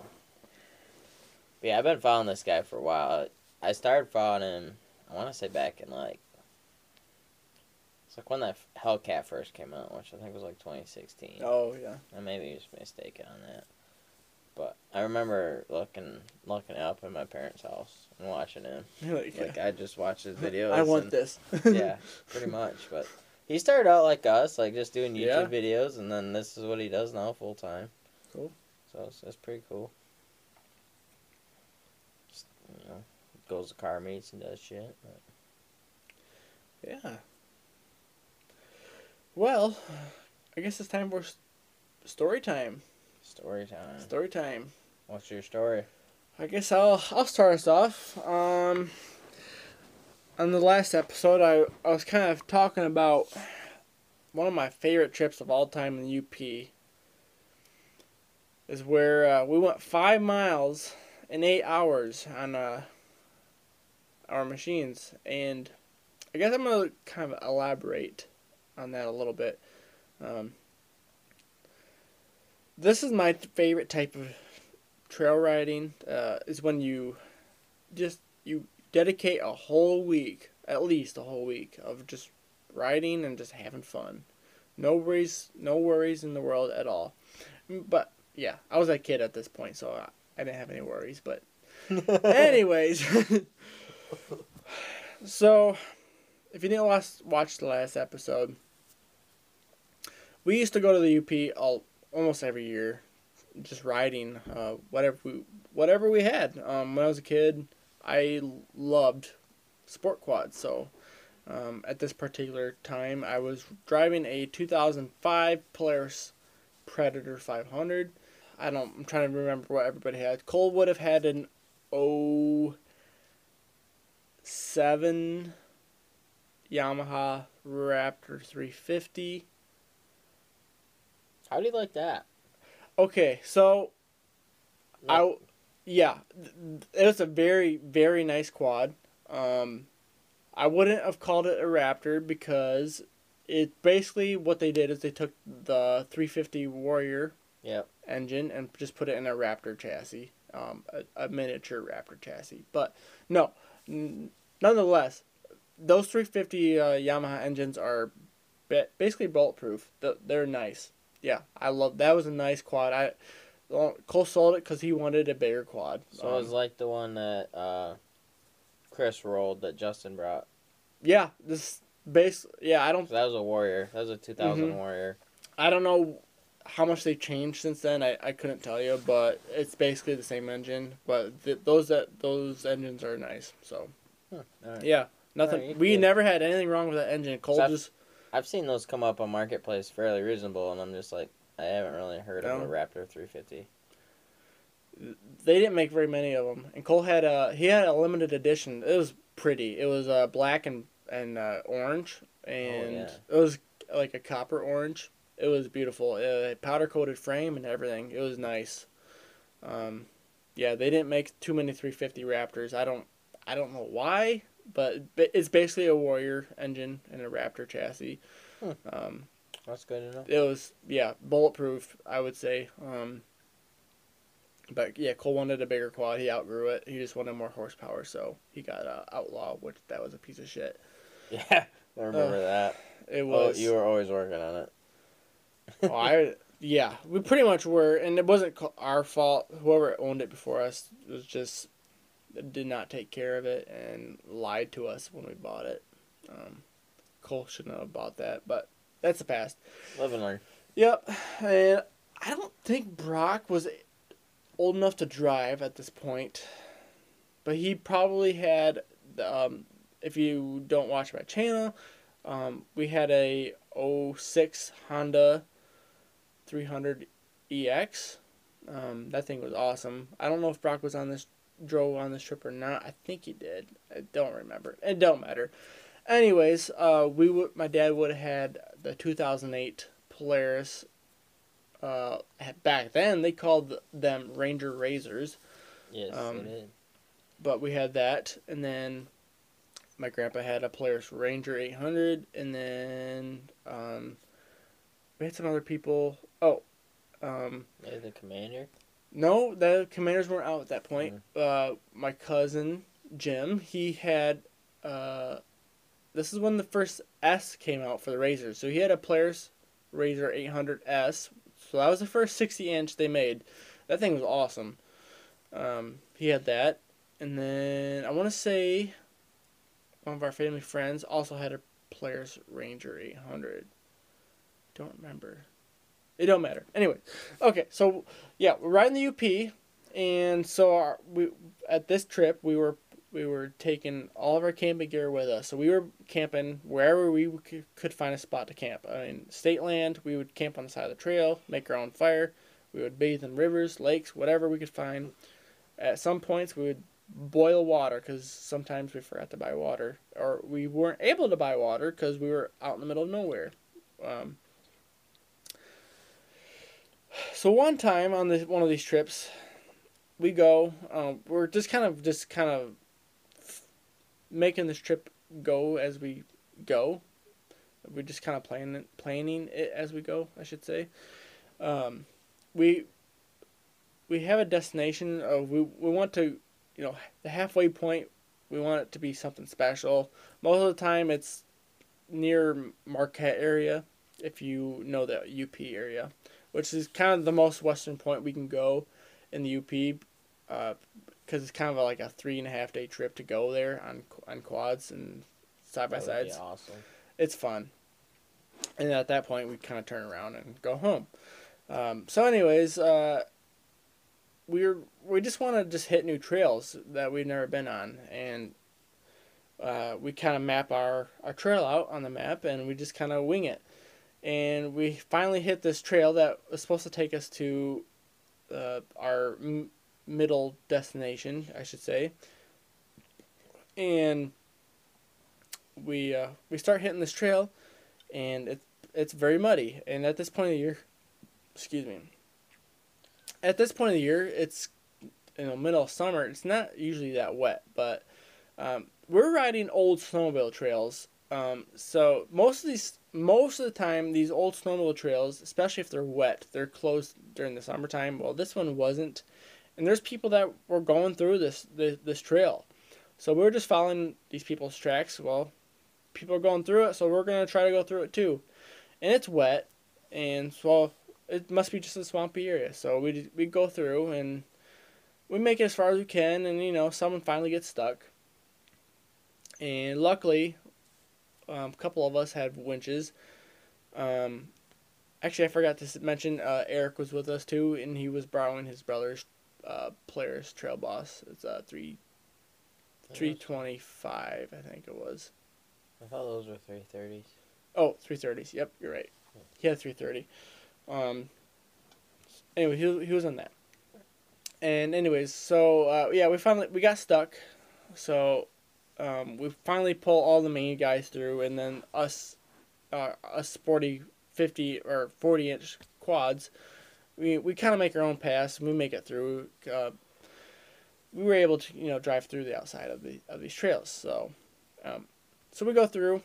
Speaker 2: yeah, I've been following this guy for a while. I started following him. I want to say back in like, it's like when that Hellcat first came out, which I think was like 2016.
Speaker 1: Oh yeah.
Speaker 2: I may be just mistaken on that. But I remember looking looking up in my parents' house and watching him.
Speaker 1: like,
Speaker 2: Like I just watched his videos.
Speaker 1: I want
Speaker 2: and-
Speaker 1: this.
Speaker 2: yeah, pretty much. But he started out like us, like just doing YouTube
Speaker 1: Yeah.
Speaker 2: videos, and then this is what he does now full time.
Speaker 1: Cool.
Speaker 2: So it's pretty cool. Just, you know, goes to car meets and does shit. But
Speaker 1: Yeah. Well, I guess it's time for story time.
Speaker 2: story time.
Speaker 1: Story time.
Speaker 2: What's your story?
Speaker 1: I guess I'll I'll start us off. Um, on the last episode, I I was kind of talking about one of my favorite trips of all time in the UP. Is where uh, we went five miles in eight hours on uh, our machines, and I guess I'm gonna kind of elaborate on that a little bit. Um, this is my favorite type of trail riding uh, is when you just you dedicate a whole week at least a whole week of just riding and just having fun. No worries no worries in the world at all. But yeah i was a kid at this point so i, I didn't have any worries but anyways so if you didn't last watch the last episode we used to go to the up all, almost every year just riding uh, whatever we whatever we had. Um, when I was a kid, I loved sport quads. So um, at this particular time, I was driving a 2005 Polaris Predator 500. I don't. I'm trying to remember what everybody had. Cole would have had an 07 Yamaha Raptor 350.
Speaker 2: How do you like that?
Speaker 1: Okay, so I, yeah, it was a very very nice quad. Um, I wouldn't have called it a Raptor because it basically what they did is they took the 350 Warrior
Speaker 2: Yep.
Speaker 1: engine and just put it in a Raptor chassis, um, a, a miniature Raptor chassis. But no, n- nonetheless, those 350 uh, Yamaha engines are ba- basically bulletproof. Th- They're nice. Yeah, I love that. Was a nice quad. I well, Cole sold it because he wanted a bigger quad.
Speaker 2: So it was
Speaker 1: Um,
Speaker 2: like the one that uh, Chris rolled that Justin brought.
Speaker 1: yeah, this base. Yeah, I don't.
Speaker 2: 'Cause that was a Warrior. That was a 2000
Speaker 1: Mhm.
Speaker 2: Warrior.
Speaker 1: I don't know how much they've changed since then. I, I couldn't tell you, but it's basically the same engine. But th- those that those engines are nice. So
Speaker 2: All right.
Speaker 1: yeah, nothing.
Speaker 2: Alright,
Speaker 1: we
Speaker 2: good.
Speaker 1: never had anything wrong with that engine. Cole
Speaker 2: So I've-
Speaker 1: just
Speaker 2: I've seen those come up on Marketplace fairly reasonable, and I'm just like, I haven't really heard of
Speaker 1: No.
Speaker 2: a Raptor 350.
Speaker 1: they didn't make very many of them. And Cole had a he had a limited edition. It was pretty. It was uh, black and and uh, orange, and
Speaker 2: yeah.
Speaker 1: it was like a copper orange. It was beautiful. Uh, powder coated frame and everything. It was nice. Um, yeah, they didn't make too many 350 Raptors. I don't I don't know why, but it's basically a Warrior engine and a Raptor chassis.
Speaker 2: Hmm.
Speaker 1: Um,
Speaker 2: That's good enough.
Speaker 1: it was yeah bulletproof. I would say. Um, but yeah, Cole wanted a bigger quad. He outgrew it. He just wanted more horsepower, so he got uh, Outlaw, which that was a piece of shit.
Speaker 2: Yeah, I remember that.
Speaker 1: It was.
Speaker 2: Oh, you were always working on it.
Speaker 1: oh, I yeah, we pretty much were, and it wasn't our fault. Whoever owned it before us was just did not take care of it and lied to us when we bought it. Um, Cole shouldn't have bought that, but that's the past.
Speaker 2: Live and learn.
Speaker 1: Yep, and I don't think Brock was old enough to drive at this point, but he probably had. Um, if you don't watch my channel, um, we had a 06 Honda 300 EX. Um, that thing was awesome. I don't know if Brock was on this drove on this trip or not. I think he did. I don't remember. It don't matter. Anyways, uh, we would my dad would have had the 2008 Polaris. Uh, back then they called them Ranger RZRs,
Speaker 2: Yes,
Speaker 1: Um, but we had that, and then my grandpa had a Polaris Ranger 800, and then um, we had some other people. Oh, um,
Speaker 2: Maybe the commander.
Speaker 1: no, the commanders weren't out at that point. Uh, my cousin Jim, he had. Uh, this is when the first S came out for the RZRs. So he had a Polaris RZR 800S. So that was the first 60 inch they made. That thing was awesome. Um, he had that, and then I want to say one of our family friends also had a Polaris Ranger 800. Don't remember. It don't matter. Anyway, okay, so yeah, we're riding the UP, and so our, we at this trip we were we were taking all of our camping gear with us. So we were camping wherever we could find a spot to camp. I mean, state land, we would camp on the side of the trail, make our own fire. We would bathe in rivers, lakes, whatever we could find. At some points, we would boil water because sometimes we forgot to buy water, or we weren't able to buy water because we were out in the middle of nowhere. Um, so one time on this one of these trips, we go. Um, we're just kind of just kind of making this trip go as we go. We're just kind of planning planning it as we go, I should say. Um, we we have a destination of we we want to, you know, the halfway point. We want it to be something special. Most of the time, it's near Marquette area, if you know the UP area, which is kind of the most western point we can go in the UP. Uh, because it's kind of like a three and a half day trip to go there on on quads and side by
Speaker 2: That would be
Speaker 1: sides.
Speaker 2: awesome.
Speaker 1: It's fun. And at that point, we kind of turn around and go home. Um, so, anyways, uh, we're we just want to just hit new trails that we've never been on, and uh, we kind of map our our trail out on the map, and we just kind of wing it. And we finally hit this trail that was supposed to take us to uh, our m- middle destination, I should say. And we uh, we start hitting this trail, and it's it's very muddy. And at this point of the year, excuse me. At this point of the year, it's in the middle of summer. It's not usually that wet, but um, we're riding old snowmobile trails. Um, so most of these, most of the time, these old snowmobile trails, especially if they're wet, they're closed during the summertime. Well, this one wasn't, and there's people that were going through this this, this trail. So we were just following these people's tracks. Well, people are going through it, so we're gonna try to go through it too. And it's wet, and so it must be just a swampy area. So we we go through and we make it as far as we can, and you know someone finally gets stuck. And luckily, um, a couple of us had winches. Um, actually, I forgot to mention uh, Eric was with us too, and he was borrowing his brother's uh, Polaris Trail Boss. It's a three three twenty five, I think it was.
Speaker 2: I thought those were three thirties.
Speaker 1: Oh, 330s. Yep, you're right. He had 330. Um, anyway, he, he was on that. And anyways, so uh, yeah, we finally we got stuck. So um, we finally pull all the main guys through, and then us, uh, us sporty 50 or 40 inch quads, we we kind of make our own pass. And we make it through. Uh, we were able to you know drive through the outside of the of these trails. So, um, so we go through.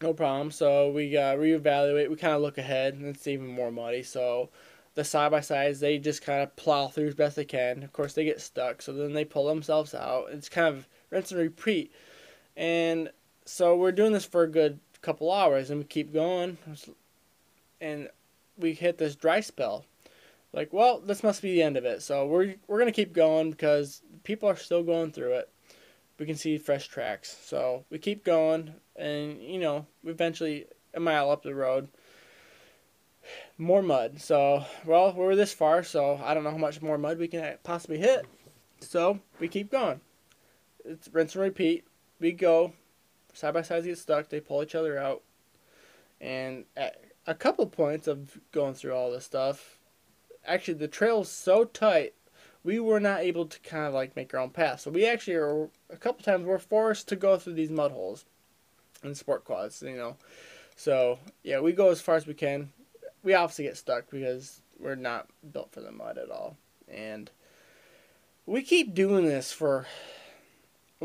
Speaker 1: No problem. So we uh, reevaluate. We kind of look ahead, and it's even more muddy. So the side by sides they just kind of plow through as best they can. Of course, they get stuck, so then they pull themselves out. It's kind of rinse and repeat. And so we're doing this for a good couple hours, and we keep going. And we hit this dry spell. Like, well, this must be the end of it. So we're we're gonna keep going because people are still going through it. We can see fresh tracks, so we keep going, and you know, eventually a mile up the road, more mud. So, well, we're this far, so I don't know how much more mud we can possibly hit. So we keep going. It's rinse and repeat. We go, side by sides get stuck. They pull each other out, and at a couple points of going through all this stuff, actually the trail's so tight, we were not able to kind of like make our own path. So we actually are a couple times we're forced to go through these mud holes, and sport quads. You know, so yeah, we go as far as we can. We obviously get stuck because we're not built for the mud at all, and we keep doing this for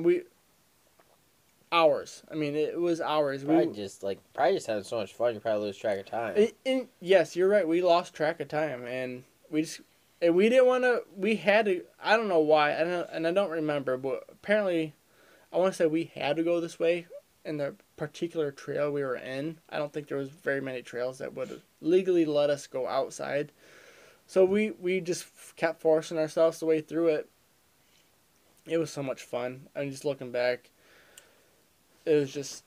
Speaker 1: we hours. I mean, it was hours.
Speaker 2: Probably
Speaker 1: we
Speaker 2: just like probably just having so much fun. You probably lose track of time.
Speaker 1: and, and yes, you're right. We lost track of time, and we just and we didn't want to. We had to. I don't know why. I don't, and I don't remember, but apparently, I want to say we had to go this way in the particular trail we were in. I don't think there was very many trails that would legally let us go outside. So we we just kept forcing ourselves the way through it. It was so much fun. I mean, just looking back, it was just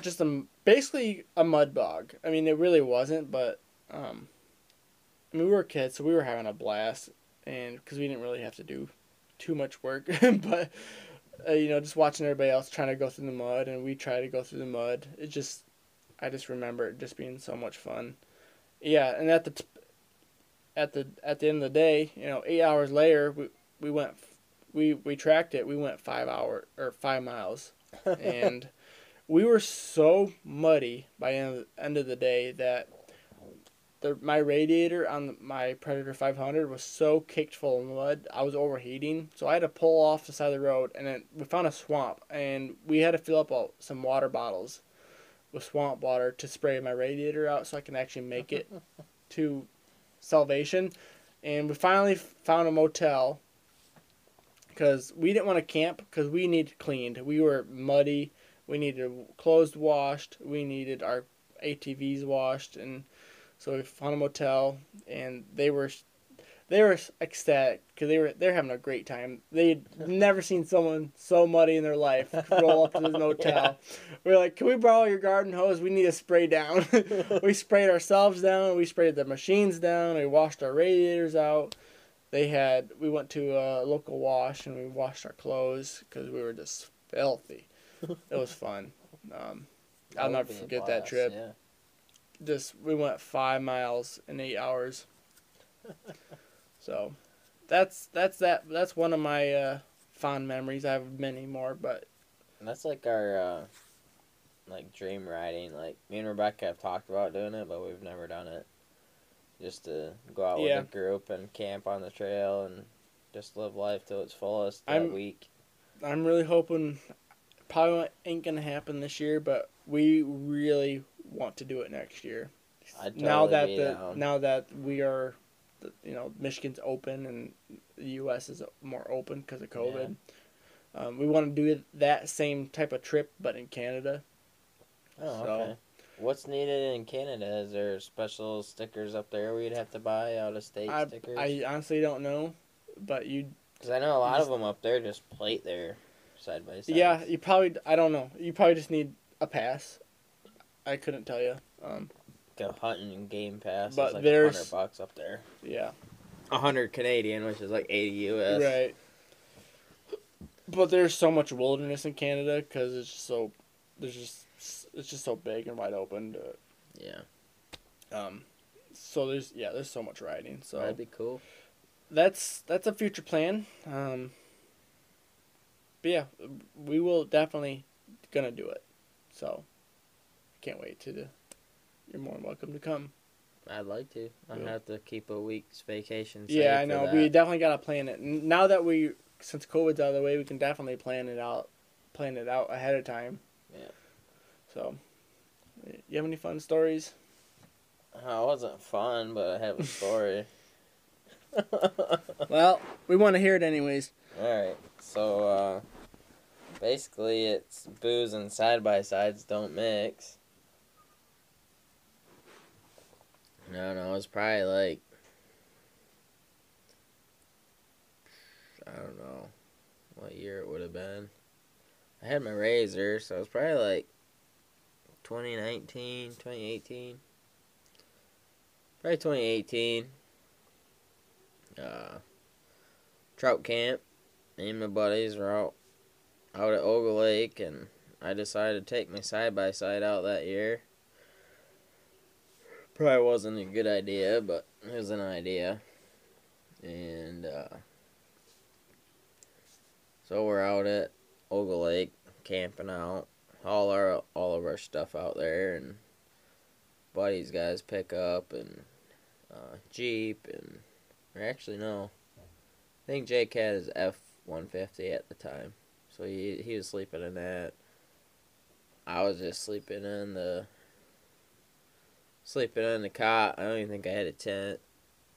Speaker 1: just a basically a mud bog. I mean, it really wasn't, but um, I mean, we were kids, so we were having a blast, and because we didn't really have to do too much work, but uh, you know, just watching everybody else trying to go through the mud, and we try to go through the mud. It just, I just remember it just being so much fun. Yeah, and at the t- at the at the end of the day, you know, eight hours later, we we went, we we tracked it. We went five hour or five miles, and we were so muddy by end of the, end of the day that the my radiator on the, my Predator 500 was so caked full of mud. I was overheating, so I had to pull off the side of the road, and then we found a swamp, and we had to fill up all, some water bottles with swamp water to spray my radiator out so I can actually make it to salvation. And we finally found a motel because we didn't want to camp because we needed cleaned. We were muddy. We needed clothes washed. We needed our ATVs washed, and so we found a motel, and they were they were ecstatic because they were they're having a great time. They'd never seen someone so muddy in their life roll up to this motel. We are like, "Can we borrow your garden hose? We need to spray down." we sprayed ourselves down. We sprayed the machines down. We washed our radiators out. They had we went to a local wash and we washed our clothes because we were just filthy. it was fun. Um, I'll never forget that trip.
Speaker 2: Yeah.
Speaker 1: Just we went five miles in eight hours. so, that's that's that. That's one of my uh, fond memories. I have many more, but
Speaker 2: And that's like our uh, like dream riding. Like me and Rebecca have talked about doing it, but we've never done it. Just to go out
Speaker 1: Yeah.
Speaker 2: with a group and camp on the trail and just live life to its fullest that
Speaker 1: I'm-
Speaker 2: week.
Speaker 1: I'm really hoping. Probably ain't gonna happen this year, but we really want to do it next year.
Speaker 2: I'd
Speaker 1: now that the
Speaker 2: down.
Speaker 1: now that we are, you know, Michigan's open and the U.S. is more open because of COVID. Um, we want to do that same type of trip, but in Canada.
Speaker 2: Oh,
Speaker 1: so-
Speaker 2: okay. What's needed in Canada? Is there special stickers up there we'd have to buy out of state
Speaker 1: I,
Speaker 2: stickers?
Speaker 1: I honestly don't know, but you
Speaker 2: Because I know a lot
Speaker 1: just-
Speaker 2: of them up there just plate their side by side.
Speaker 1: yeah you probably I don't know you probably just need a pass. I couldn't tell you. Um,
Speaker 2: Like a hunting and game pass.
Speaker 1: But
Speaker 2: is like
Speaker 1: there's-
Speaker 2: hundred bucks up there.
Speaker 1: yeah,
Speaker 2: A hundred Canadian, which is like eighty US.
Speaker 1: right. But there's so much wilderness in Canada because it's just so there's just it's just so big and wide open. To,
Speaker 2: Yeah,
Speaker 1: um, so there's yeah there's so much riding. So
Speaker 2: that'd be cool.
Speaker 1: that's that's a future plan. Um, but yeah, we will definitely gonna do it. So can't wait to. The, you're more than welcome to come.
Speaker 2: I'd like to. I
Speaker 1: Yeah.
Speaker 2: have to keep a week's vacation.
Speaker 1: Yeah, I know. We definitely gotta plan it. Now that we, since COVID's out of the way, we can definitely plan it out, plan it out ahead of time. So, you have any fun stories?
Speaker 2: Oh, it wasn't fun, but I have a story.
Speaker 1: Well, we want to hear it anyways.
Speaker 2: Alright, so uh, basically it's booze and side by sides don't mix. I don't know, it's probably like I don't know what year it would have been. I had my RZR, so it was probably like 2019, 2018. Probably 2018. Uh, trout camp. Me and my buddies were out out at Ogle Lake, and I decided to take my side by side out that year. Probably wasn't a good idea, but it was an idea. And uh, so we're out at Ogle Lake camping out. All our all of our stuff out there, and buddies guys pick up and uh, Jeep and actually no. I think Jake had his F one fifty at the time. So he he was sleeping in that. I was just sleeping in the sleeping in the cot. I don't even think I had a tent.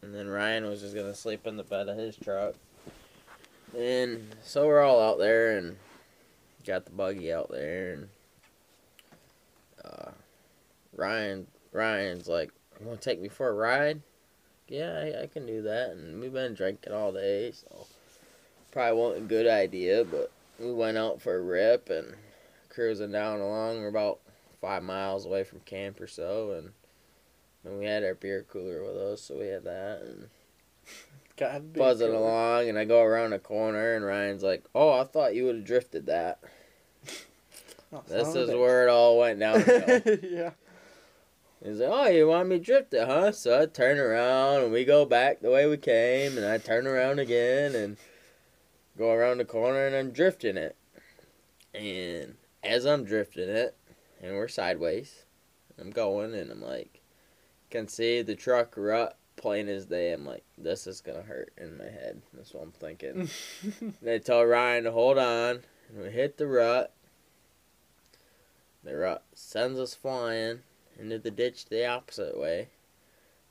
Speaker 2: And then Ryan was just gonna sleep in the bed of his truck. And so we're all out there and got the buggy out there and uh, Ryan Ryan's like, You wanna take me for a ride? Yeah, I, I can do that and we've been drinking all day, so probably wasn't a good idea, but we went out for a rip and cruising down along. We're about five miles away from camp or so, and, and we had our beer cooler with us, so we had that and
Speaker 1: Gotta
Speaker 2: buzzing along. And I go around a corner, and Ryan's like, "Oh, I thought you would have drifted that."
Speaker 1: Oh,
Speaker 2: This is
Speaker 1: a
Speaker 2: where it all went downhill.
Speaker 1: yeah.
Speaker 2: He's like, "Oh, you want me to drift it, huh?" So I turn around and we go back the way we came, and I turn around again and go around the corner and I'm drifting it. And as I'm drifting it, and we're sideways, I'm going and I'm like, can see the truck rut plain as day. I'm like, this is gonna hurt in my head. That's what I'm thinking. They tell Ryan to hold on, and we hit the rut. The rut sends us flying into the ditch the opposite way.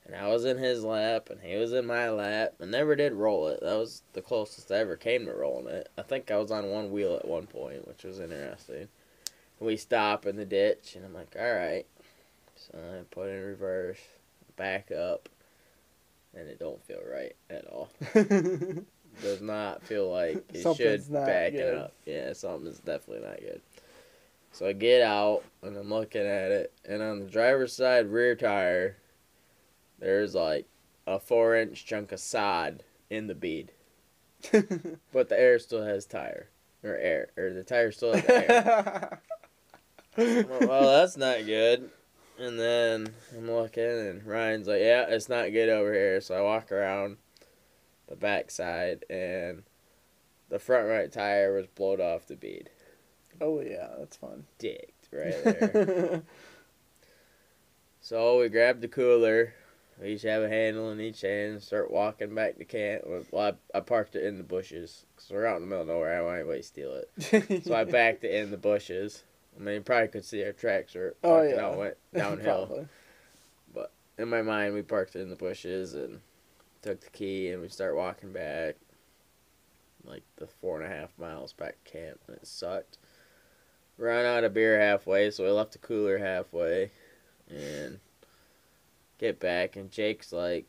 Speaker 2: And I was in his lap, and he was in my lap, and never did roll it. That was the closest I ever came to rolling it. I think I was on one wheel at one point, which was interesting. We stop in the ditch, and I'm like, alright. So I put in reverse, back up, and it don't feel right at all. Does not feel like it should back
Speaker 1: good.
Speaker 2: up. Yeah, something's definitely not good. So I get out and I'm looking at it, and on the driver's side rear tire, there's like a four inch chunk of sod in the bead, but the air still has tire or air or the tire still has air. well, well, that's not good. And then I'm looking, and Ryan's like, "Yeah, it's not good over here." So I walk around the back side, and the front right tire was blowed off the bead,
Speaker 1: oh yeah, that's fun.
Speaker 2: dicked right there. so we grab the cooler. We each have a handle in each hand and start walking back to camp. Well, I, I parked it in the bushes because we're out in the middle of nowhere. I don't want anybody to steal it. So I backed it in the bushes. I mean, you probably could see our tracks were
Speaker 1: Oh, yeah.
Speaker 2: out, went downhill.
Speaker 1: but
Speaker 2: in my mind, we parked it in the bushes and took the key and we start walking back, like the four and a half miles back to camp, and it sucked. Ran out of beer halfway, so we left the cooler halfway, and get back. And Jake's like,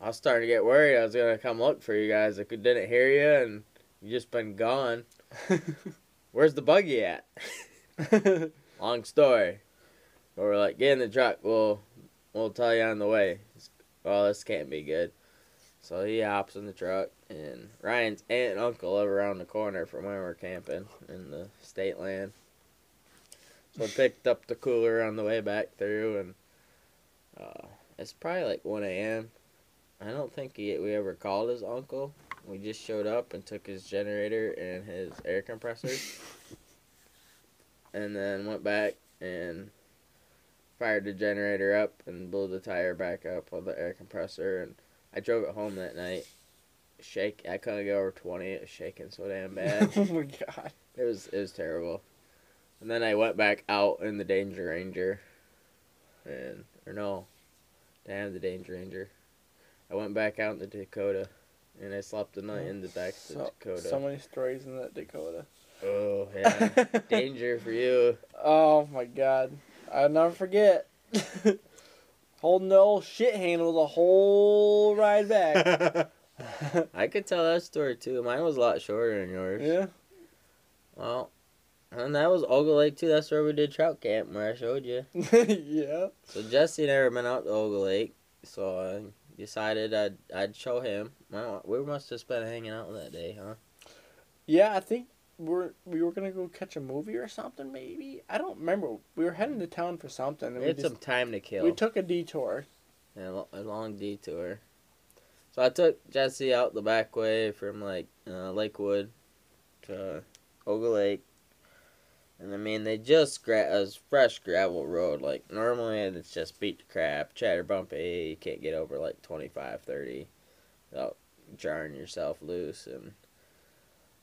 Speaker 2: I was starting to get worried. I was gonna come look for you guys. I could didn't hear you, and you just been gone. Where's the buggy at? Long story. But we're like, get in the truck. We'll we'll tell you on the way. Well, this can't be good. So he hops in the truck, and Ryan's aunt and uncle live around the corner from where we're camping in the state land. So we picked up the cooler on the way back through, and uh, it's probably like 1 a.m. I don't think he, we ever called his uncle. We just showed up and took his generator and his air compressor, and then went back and fired the generator up and blew the tire back up with the air compressor. And I drove it home that night. Shake. I couldn't go over twenty. It was shaking so damn bad.
Speaker 1: oh my god.
Speaker 2: It was it was terrible. And then I went back out in the Danger Ranger, and or no, damn the Danger Ranger. I went back out in the Dakota, and I slept the night in the back of the
Speaker 1: So,
Speaker 2: Dakota.
Speaker 1: so many stories in that Dakota.
Speaker 2: Oh yeah, danger for you.
Speaker 1: Oh my god. I'll never forget. Holding the old shit handle the whole ride back.
Speaker 2: I could tell that story too. Mine was a lot shorter than yours.
Speaker 1: yeah.
Speaker 2: Well, and that was Ogle Lake too. That's where we did trout camp, where I showed you.
Speaker 1: yeah.
Speaker 2: So Jesse never been out to Ogle Lake, so I decided I'd I'd show him. We must have been hanging out that day, huh?
Speaker 1: Yeah, I think we're we were gonna go catch a movie or something. Maybe I don't remember. We were heading to town for something. And
Speaker 2: We
Speaker 1: we,
Speaker 2: had
Speaker 1: just,
Speaker 2: some time to kill.
Speaker 1: we took a detour.
Speaker 2: Yeah, a a long detour. So I took Jesse out the back way from like uh, Lakewood to Ogle Lake, and I mean they just gra- a fresh gravel road. Like normally it's just beat the crap, chatter bumpy. You can't get over like 25, 30 without jarring yourself loose. And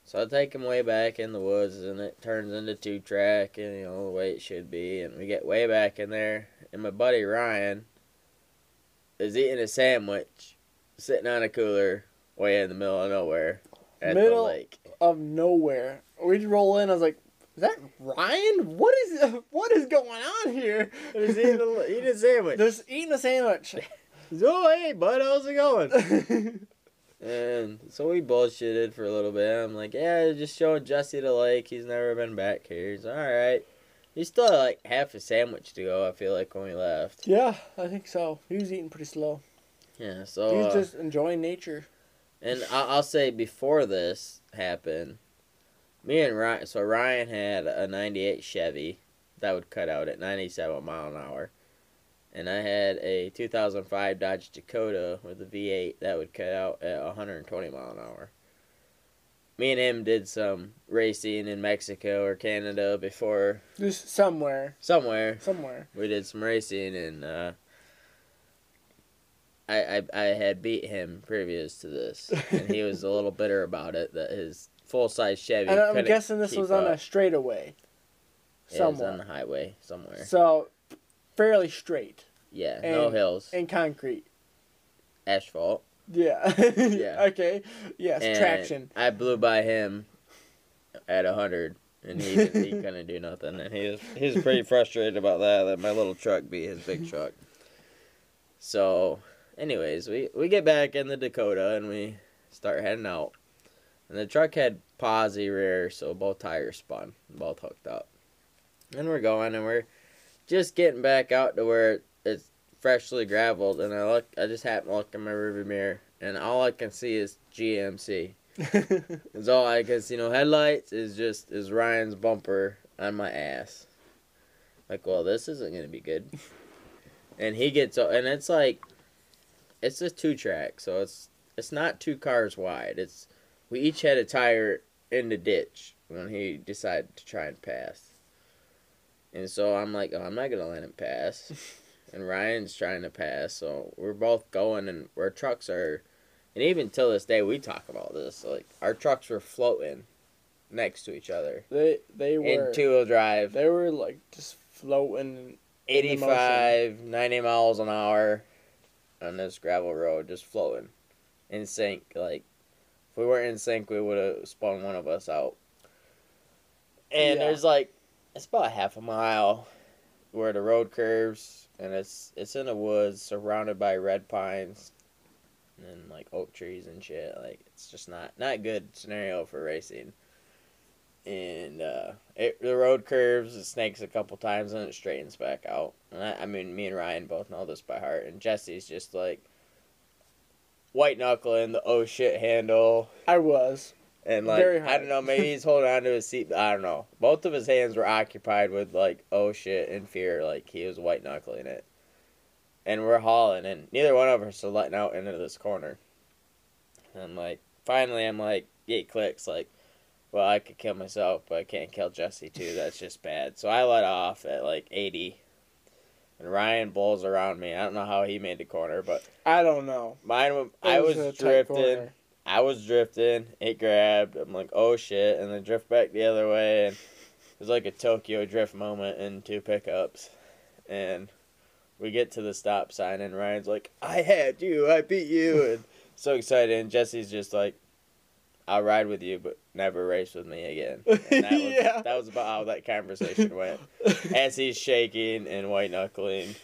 Speaker 2: so I take him way back in the woods, and it turns into two track, and you know the way it should be. And we get way back in there, and my buddy Ryan is eating a sandwich, sitting on a cooler, way in the middle of nowhere at
Speaker 1: Middle-
Speaker 2: the lake.
Speaker 1: Of nowhere, we'd roll in. I was like, "Is that Ryan? What is what is going on here?"
Speaker 2: He's eating a, eating a sandwich.
Speaker 1: Just eating a sandwich.
Speaker 2: He's, oh, hey, bud, how's it going? And so we bullshitted for a little bit. I'm like, yeah, just showing Jesse the lake. He's never been back here. He's all right. He still had like half a sandwich to go. I feel like when we left.
Speaker 1: yeah, I think so. He was eating pretty slow.
Speaker 2: Yeah. So
Speaker 1: he's
Speaker 2: uh,
Speaker 1: just enjoying nature.
Speaker 2: And I- I'll say before this happened, me and Ryan. So Ryan had a '98 Chevy that would cut out at 97 mile an hour, and I had a 2005 Dodge Dakota with a V8 that would cut out at 120 mile an hour. Me and him did some racing in Mexico or Canada before
Speaker 1: Just somewhere,
Speaker 2: somewhere.
Speaker 1: somewhere.
Speaker 2: We did some racing and uh, I, I I had beat him previous to this, and he was a little bitter about it that his full size Chevy.
Speaker 1: And I'm guessing this was on
Speaker 2: up.
Speaker 1: a straightaway. Somewhere.
Speaker 2: Yeah, it was on the highway somewhere.
Speaker 1: So, fairly straight
Speaker 2: Yeah, no hills,
Speaker 1: and concrete.
Speaker 2: asphalt.
Speaker 1: Yeah.
Speaker 2: Yeah.
Speaker 1: Okay. Yes.
Speaker 2: and
Speaker 1: traction.
Speaker 2: I blew by him at a hundred, and he didn't- he couldn't do nothing, and he was he was pretty frustrated about that. That my little truck beat his big truck. So, anyways, we we get back in the Dakota and we start heading out, and the truck had posi rear, so both tires spun, both hooked up, and we're going and we're just getting back out to where it's freshly graveled, and I look, I just happen to look in my rearview mirror, and all I can see is GMC. It's all I can see. No headlights. Is just is Ryan's bumper on my ass. Like, well, this isn't gonna be good. And he gets and it's like, it's a two track, so it's it's not two cars wide. It's we each had a tire in the ditch when he decided to try and pass. And so I'm like, oh, I'm not gonna let him pass. and Ryan's trying to pass, so we're both going, and our trucks are and even till this day, we talk about this. Like our trucks were floating next to each other
Speaker 1: they they were
Speaker 2: in two wheel drive,
Speaker 1: they were like just floating.
Speaker 2: 85, 90 miles an hour on this gravel road, just floating in sync. Like if we weren't in sync, we would have spun one of us out. And
Speaker 1: Yeah.
Speaker 2: there's like it's about half a mile where the road curves, and it's it's in the woods, surrounded by red pines and like oak trees and shit. Like it's just not not good scenario for racing. And uh, it the road curves, it snakes a couple times, and it straightens back out. And I, I mean, me and Ryan both know this by heart. And Jesse's just like white knuckling the oh shit handle,
Speaker 1: I was.
Speaker 2: and like
Speaker 1: Very
Speaker 2: I don't know, maybe he's holding on to his seat. I don't know. Both of his hands were occupied with like oh shit and fear, like he was white knuckling it. And we're hauling, and neither one of us are letting out into this corner. And I'm like, finally, I'm like, it clicks. Like, well, I could kill myself, but I can't kill Jesse too. That's just bad. So I let off at like 80, and Ryan bowls around me. I don't know how he made the corner, but
Speaker 1: I don't know.
Speaker 2: mine. I was
Speaker 1: tight
Speaker 2: drifting. I was drifting. It grabbed. I'm like, oh shit, and then drift back the other way, and it was like a Tokyo drift moment in two pickups, and we get to the stop sign, and Ryan's like, I had you, I beat you, and so excited, and Jesse's just like, I'll ride with you, but never race with me again. And that was,
Speaker 1: Yeah.
Speaker 2: that was about how that conversation went. As he's shaking and white knuckling.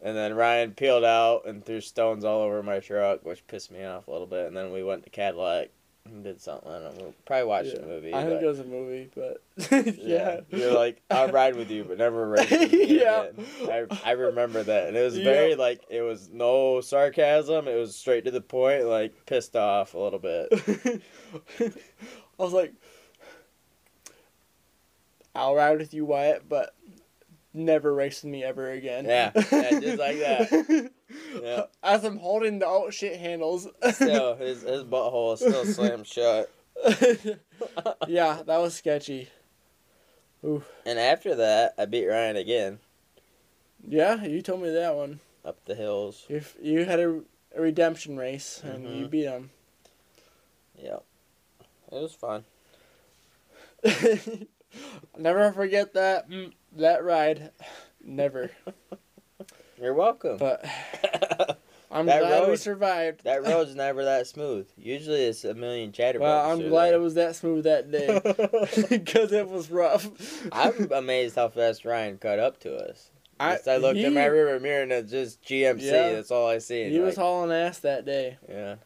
Speaker 2: And then Ryan peeled out and threw stones all over my truck, which pissed me off a little bit. And then we went to Cadillac did something. I don't know. Probably watched
Speaker 1: Yeah.
Speaker 2: a movie.
Speaker 1: I think it was a movie, but
Speaker 2: yeah.
Speaker 1: yeah.
Speaker 2: You're like, I'll ride with you, but never race
Speaker 1: Yeah.
Speaker 2: I, I remember that. And it was
Speaker 1: Yeah.
Speaker 2: very, like, it was no sarcasm. It was straight to the point, like, pissed off a little bit.
Speaker 1: I was like, I'll ride with you, Wyatt, but never race with me ever again.
Speaker 2: Yeah, yeah, just like that. Yeah.
Speaker 1: As I'm holding the oh shit handles.
Speaker 2: Still, his, his butthole is still slammed shut.
Speaker 1: yeah, that was sketchy. Oof.
Speaker 2: And after that, I beat Ryan again
Speaker 1: Yeah, you told me that one.
Speaker 2: up the hills.
Speaker 1: You you had a, a redemption race and you
Speaker 2: Mhm.
Speaker 1: beat him.
Speaker 2: Yep. It was fun.
Speaker 1: Never forget that mm, that ride. Never.
Speaker 2: You're welcome.
Speaker 1: But I'm
Speaker 2: That
Speaker 1: glad we
Speaker 2: road-
Speaker 1: survived.
Speaker 2: that road's never that smooth. Usually it's a million chatterboxes.
Speaker 1: Well, I'm glad
Speaker 2: there.
Speaker 1: it was that smooth that day because it was rough.
Speaker 2: I'm amazed how fast Ryan caught up to us.
Speaker 1: I-
Speaker 2: I, looked
Speaker 1: he-
Speaker 2: in my rearview mirror and it's just GMC.
Speaker 1: Yeah.
Speaker 2: That's all I see.
Speaker 1: He was hauling ass that day.
Speaker 2: yeah.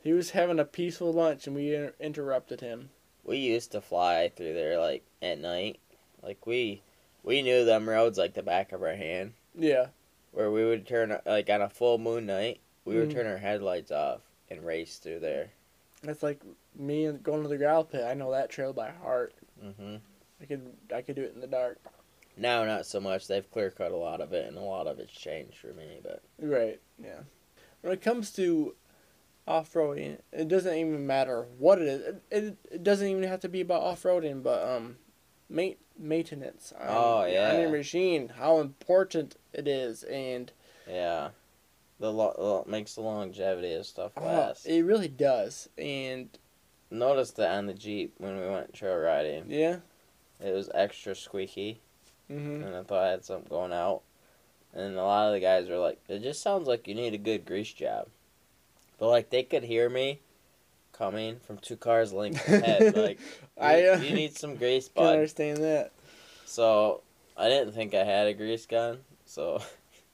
Speaker 1: He was having a peaceful lunch and we inter- interrupted him.
Speaker 2: We used to fly through there like at night. Like we we knew them roads like the back of our hand.
Speaker 1: Yeah.
Speaker 2: Where we would turn like on a full moon night, we would
Speaker 1: Mhm.
Speaker 2: turn our headlights off and race through there.
Speaker 1: That's like me and going to the gravel pit. I know that trail by heart.
Speaker 2: hmm
Speaker 1: I could I could do it in the dark.
Speaker 2: Now, not so much. They've clear cut a lot of it, and a lot of it's changed for me. But
Speaker 1: Right. Yeah. When it comes to off roading, it doesn't even matter what it is. It, it, it doesn't even have to be about off roading, but um, ma- maintenance. On,
Speaker 2: Oh, yeah.
Speaker 1: On your machine, how important it is, and
Speaker 2: yeah, the lo- makes the longevity of stuff
Speaker 1: uh,
Speaker 2: last.
Speaker 1: it really does. And
Speaker 2: Noticed that on the Jeep when we went trail riding,
Speaker 1: yeah.
Speaker 2: it was extra squeaky,
Speaker 1: hmm
Speaker 2: and I thought I had something going out. And a lot of the guys were like, "It just sounds like you need a good grease job," but like they could hear me coming from two cars length ahead. like,
Speaker 1: I
Speaker 2: you,
Speaker 1: uh,
Speaker 2: you need some grease, bud.
Speaker 1: understand that.
Speaker 2: So I didn't think I had a grease gun, so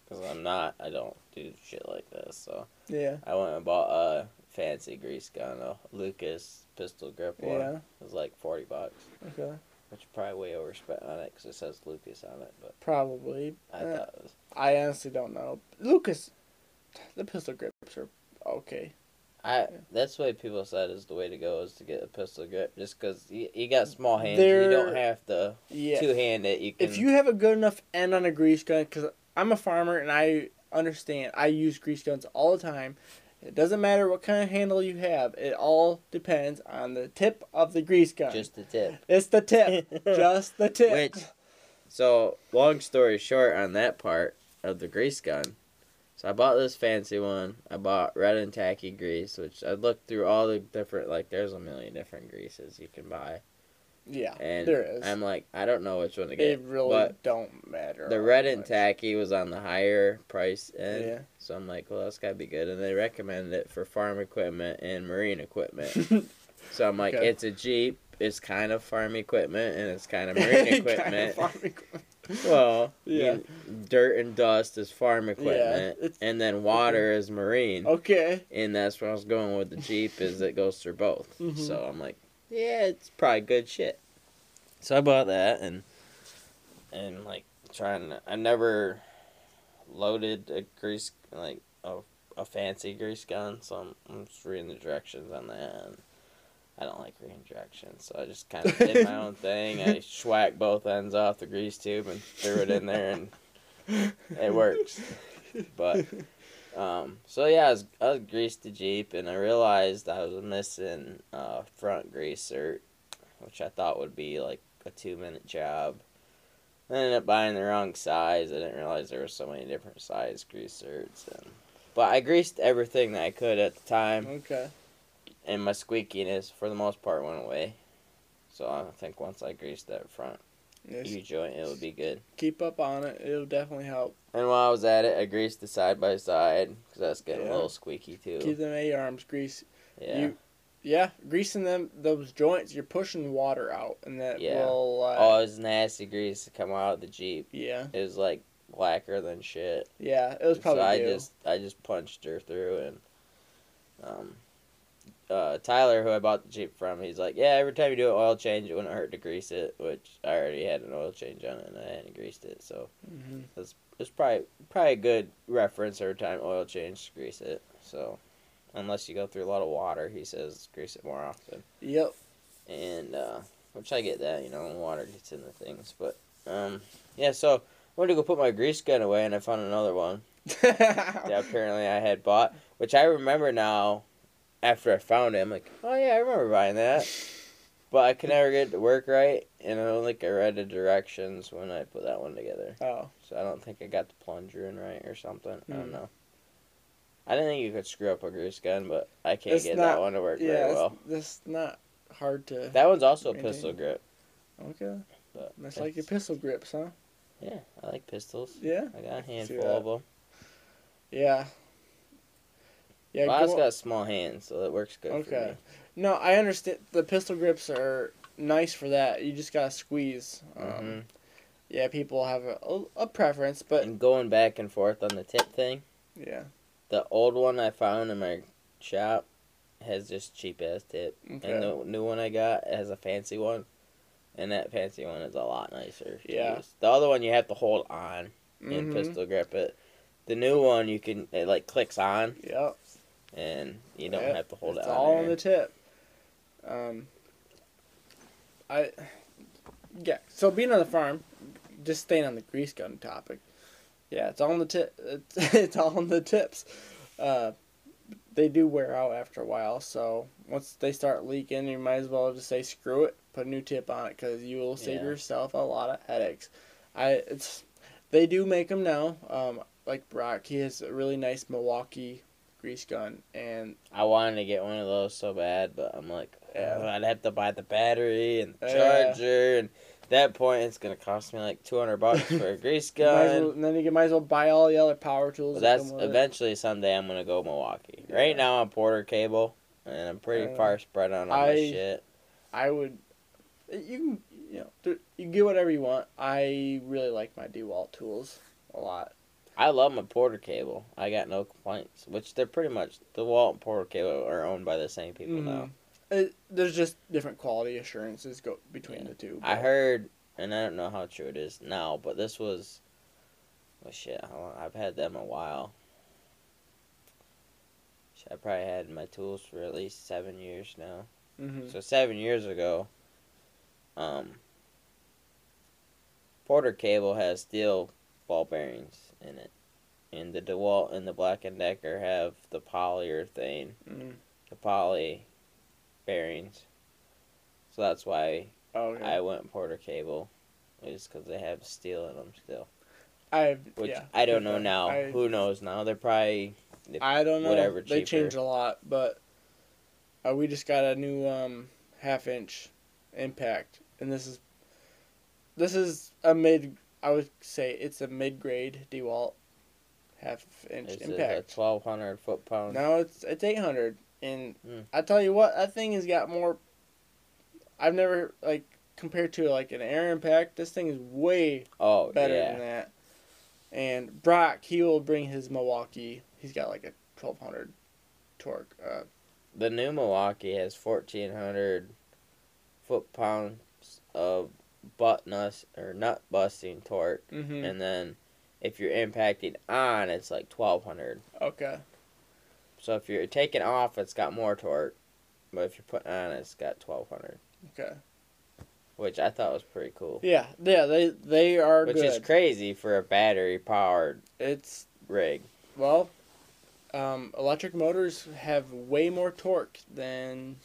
Speaker 2: because I'm not, I don't do shit like this. So
Speaker 1: Yeah.
Speaker 2: I went and bought a fancy grease gun, a Lucas pistol grip one.
Speaker 1: Yeah.
Speaker 2: It was like forty bucks,
Speaker 1: Okay.
Speaker 2: which probably way overspent on it because it says Lucas on it. But
Speaker 1: Probably.
Speaker 2: I
Speaker 1: Uh,
Speaker 2: thought it was.
Speaker 1: I honestly don't know. Lucas, the pistol grips are okay.
Speaker 2: I that's what people said is the way to go is to get a pistol grip just because you, you got mm, small hands.
Speaker 1: They're-
Speaker 2: You don't have to
Speaker 1: Yeah.
Speaker 2: two hand it. You can.
Speaker 1: if you have a good enough end on a grease gun, because I'm a farmer and I understand, I use grease guns all the time. It doesn't matter what kind of handle you have. It all depends on the tip of the grease gun.
Speaker 2: just the tip.
Speaker 1: it's the tip, just the tip.
Speaker 2: Which, so long story short, on that part of the grease gun, so I bought this fancy one. I bought red and tacky grease, which I looked through all the different like. There's a million different greases you can buy,
Speaker 1: yeah,
Speaker 2: and
Speaker 1: there is.
Speaker 2: I'm like, I don't know which one to get.
Speaker 1: it really
Speaker 2: but
Speaker 1: don't matter.
Speaker 2: the red and
Speaker 1: much.
Speaker 2: tacky was on the higher price end.
Speaker 1: Yeah.
Speaker 2: So I'm like, well, that's gotta be good. And they recommended it for farm equipment and marine equipment. so I'm like,
Speaker 1: Okay.
Speaker 2: it's a Jeep. It's kind of farm equipment and it's kind of marine
Speaker 1: Kind of farm equipment.
Speaker 2: Well,
Speaker 1: Yeah.
Speaker 2: dirt and dust is farm equipment,
Speaker 1: it's-
Speaker 2: and then water is marine.
Speaker 1: Okay.
Speaker 2: And that's where I was going with the Jeep is it goes through both.
Speaker 1: Mhm.
Speaker 2: So I'm like, yeah, it's probably good shit. So I bought that and and like trying. To, I never loaded a grease like a a fancy grease gun, so I'm, I'm just reading the directions on that. And I don't like reading directions, so I just kind of did my own thing. I schwacked both ends off the grease tube and threw it in there, and it works. But um, so yeah, I was, I was greased the Jeep, and I realized I was missing uh, front grease zerk, which I thought would be like a two minute job. I ended up buying the wrong size. I didn't realize there were so many different size grease. And, but I greased everything that I could at the time,
Speaker 1: Okay.
Speaker 2: And my squeakiness for the most part went away. So I think once I grease that front
Speaker 1: Yes.
Speaker 2: U joint, it'll be good.
Speaker 1: Keep up on it. It'll definitely help.
Speaker 2: And while I was at it, I greased the side by side because that's getting
Speaker 1: Yeah.
Speaker 2: a little squeaky too.
Speaker 1: Keep them A arms greasy.
Speaker 2: yeah.
Speaker 1: You, yeah, greasing them those joints, you're pushing water out, and that
Speaker 2: Yeah.
Speaker 1: will. Uh,
Speaker 2: oh, it was nasty grease to come out of the Jeep.
Speaker 1: yeah,
Speaker 2: It was like blacker than shit.
Speaker 1: yeah. It was probably.
Speaker 2: so I just I just punched her through and um uh Tyler who I bought the Jeep from, he's like, Yeah, every time you do an oil change it wouldn't hurt to grease it which I already had an oil change on it and I hadn't greased it, so
Speaker 1: Mhm.
Speaker 2: it's probably probably a good reference every time oil change to grease it. So unless you go through a lot of water, he says grease it more often.
Speaker 1: Yep.
Speaker 2: And uh which I get that, you know, water gets in the things. But um yeah, so I went to go put my grease gun away and I found another one that apparently I had bought, which I remember now after I found it. I'm like, oh yeah, I remember buying that. But I could never get it to work right, and I don't think I read the directions when I put that one together.
Speaker 1: oh.
Speaker 2: So I don't think I got the plunger in right or something. I
Speaker 1: Hmm.
Speaker 2: don't know. I didn't think you could screw up a grease gun, but I can't
Speaker 1: It's
Speaker 2: get
Speaker 1: not-
Speaker 2: that one to work
Speaker 1: Yeah,
Speaker 2: very well.
Speaker 1: it's not hard to.
Speaker 2: That one's also a pistol grip.
Speaker 1: okay.
Speaker 2: But
Speaker 1: That's like your pistol grips, huh?
Speaker 2: Yeah, I like pistols.
Speaker 1: Yeah.
Speaker 2: I got a handful of them.
Speaker 1: Yeah. Yeah.
Speaker 2: well, I just got small hands, so that works good for
Speaker 1: Okay. No, I understand. The pistol grips are nice for that. You just gotta squeeze. Um,
Speaker 2: hmm
Speaker 1: Yeah, people have a, a, a preference, but
Speaker 2: and going back and forth on the tip thing,
Speaker 1: yeah.
Speaker 2: the old one I found in my shop has just cheap ass tip,
Speaker 1: Okay.
Speaker 2: and the new one I got has a fancy one, and that fancy one is a lot nicer.
Speaker 1: Yeah.
Speaker 2: use. The other one you have to hold on and
Speaker 1: Mhm.
Speaker 2: pistol grip it. The new one you can it like clicks on
Speaker 1: Yep.
Speaker 2: And you don't
Speaker 1: Yep,
Speaker 2: have to hold
Speaker 1: it's
Speaker 2: it on.
Speaker 1: all on the tip. Um, I yeah. So being on the farm, just staying on the grease gun topic. Yeah, it's all on the tip. It's, it's all on the tips. Uh, they do wear out after a while. So once they start leaking, you might as well just say screw it, put a new tip on it, because you will save
Speaker 2: Yeah.
Speaker 1: yourself a lot of headaches. I it's they do make them now. Um, like Brock, he has a really nice Milwaukee grease gun, and
Speaker 2: I wanted to get one of those so bad, but I'm like,
Speaker 1: Yeah.
Speaker 2: "Ugh, I'd have to buy the battery and the
Speaker 1: Yeah.
Speaker 2: charger, and at that point it's gonna cost me like 200 bucks for a grease gun.
Speaker 1: well, and then you can, might as well buy all the other power tools. That
Speaker 2: that's
Speaker 1: with it.
Speaker 2: eventually someday I'm gonna go Milwaukee.
Speaker 1: Yeah.
Speaker 2: Right now I'm Porter Cable, and I'm pretty
Speaker 1: Uh,
Speaker 2: far spread on all
Speaker 1: I-
Speaker 2: my shit.
Speaker 1: I would. You can you know you can get whatever you want. I really like my Dewalt tools a lot.
Speaker 2: I love my Porter Cable. I got no complaints. Which they're pretty much DeWalt and Porter Cable are owned by the same people now.
Speaker 1: Mhm. It, there's just different quality assurances go between
Speaker 2: Yeah.
Speaker 1: the two.
Speaker 2: I heard, and I don't know how true it is now, but this was, well, shit. I've had them a while. Shit, I probably had my tools for at least seven years now.
Speaker 1: Mhm.
Speaker 2: So seven years ago, um, Porter Cable has steel ball bearings in it, and the DeWalt and the Black and Decker have the polyurethane,
Speaker 1: Mhm.
Speaker 2: the poly bearings. So that's why
Speaker 1: Oh.
Speaker 2: I went Porter Cable, is because they have steel in them still.
Speaker 1: I
Speaker 2: Which
Speaker 1: yeah,
Speaker 2: I don't know now.
Speaker 1: I,
Speaker 2: Who knows now? They're probably
Speaker 1: I don't know.
Speaker 2: whatever
Speaker 1: they
Speaker 2: cheaper.
Speaker 1: changed a lot, but uh, we just got a new um, half inch impact, and this is this is a mid. I would say it's a mid grade Dewalt half inch
Speaker 2: is it a
Speaker 1: impact.
Speaker 2: twelve hundred foot pound.
Speaker 1: No, it's it's eight hundred, and
Speaker 2: Hmm.
Speaker 1: I tell you what, that thing has got more. I've never like compared to like an air impact. This thing is way
Speaker 2: Oh
Speaker 1: better
Speaker 2: yeah.
Speaker 1: than that. And Brock, he will bring his Milwaukee. He's got like a twelve hundred torque. Uh,
Speaker 2: The new Milwaukee has fourteen hundred foot pounds of butt nut or nut busting torque,
Speaker 1: mhm.
Speaker 2: and then if you're impacting on, it's like twelve hundred.
Speaker 1: Okay.
Speaker 2: So if you're taking off, it's got more torque, but if you're putting on, it's got twelve hundred,
Speaker 1: Okay.
Speaker 2: which I thought was pretty cool.
Speaker 1: Yeah, yeah, they they are
Speaker 2: Which
Speaker 1: good.
Speaker 2: is crazy for a battery powered
Speaker 1: it's
Speaker 2: rig.
Speaker 1: well, um, electric motors have way more torque than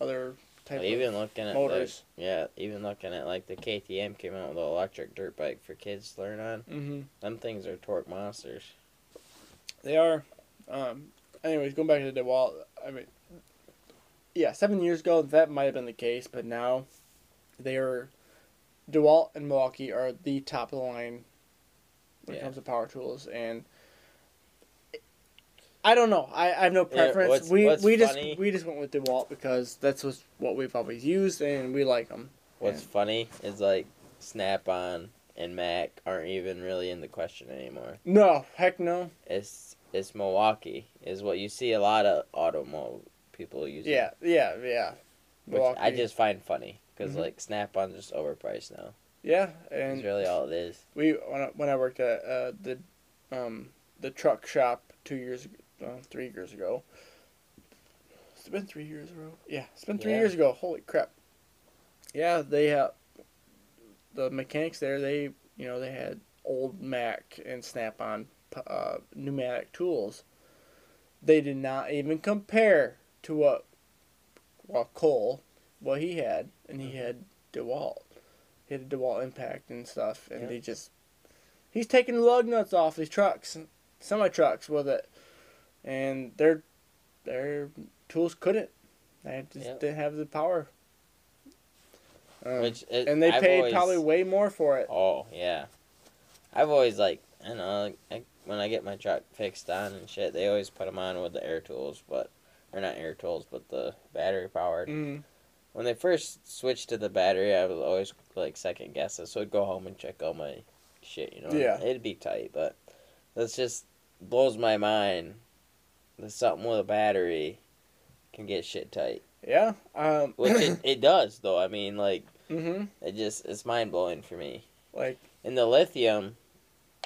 Speaker 1: other type
Speaker 2: even looking at
Speaker 1: motors.
Speaker 2: The, yeah, even looking at like the KTM came out with an electric dirt bike for kids to learn on.
Speaker 1: hmm
Speaker 2: Them things are torque monsters.
Speaker 1: They are. Um, anyways, going back to the DeWalt, I mean, yeah, seven years ago that might have been the case, but now they are. DeWalt and Milwaukee are the top of the line when it comes to power tools, and I don't know. I, I have no
Speaker 2: Yeah,
Speaker 1: preference.
Speaker 2: what's-
Speaker 1: we
Speaker 2: what's
Speaker 1: we
Speaker 2: funny-
Speaker 1: just we just went with DeWalt because that's what's, what we've always used, and we like them.
Speaker 2: What's
Speaker 1: Yeah.
Speaker 2: funny is like Snap on and Mac aren't even really in the question anymore.
Speaker 1: No, heck no.
Speaker 2: It's it's Milwaukee is what you see a lot of automo people using.
Speaker 1: Yeah, yeah, yeah.
Speaker 2: which I just find funny because
Speaker 1: Mhm.
Speaker 2: like Snap on's just overpriced now.
Speaker 1: yeah,
Speaker 2: That's
Speaker 1: and
Speaker 2: really all it is.
Speaker 1: We when I, when I worked at uh, the um, the truck shop two years ago, uh, three years ago. It's been three years ago. Yeah, it's been three
Speaker 2: Yeah.
Speaker 1: years ago. Holy crap! Yeah, they have the mechanics there. They you know they had old Mac and Snap on uh, pneumatic tools. They did not even compare to what well Cole what he had, and he had Dewalt. He had a Dewalt Impact and stuff, and
Speaker 2: Yeah.
Speaker 1: they just he's taking lug nuts off these trucks, semi trucks with it, and their their tools couldn't. They just
Speaker 2: Yep.
Speaker 1: didn't have the power. Um,
Speaker 2: Which it,
Speaker 1: and they
Speaker 2: I've
Speaker 1: paid
Speaker 2: always-
Speaker 1: probably way more for it.
Speaker 2: Oh yeah, I've always like I know like, I, when I get my truck fixed on and shit, they always put them on with the air tools, but or not air tools, but the battery powered.
Speaker 1: Mm,
Speaker 2: When they first switched to the battery, I was always like second guess it, so I'd go home and check all my shit. You know,
Speaker 1: Yeah.
Speaker 2: it'd be tight, but that's just blows my mind something with a battery can get shit tight.
Speaker 1: yeah. Um,
Speaker 2: Which it, it does though. I mean, like
Speaker 1: hmm
Speaker 2: it just it's mind blowing for me.
Speaker 1: Like
Speaker 2: in the lithium,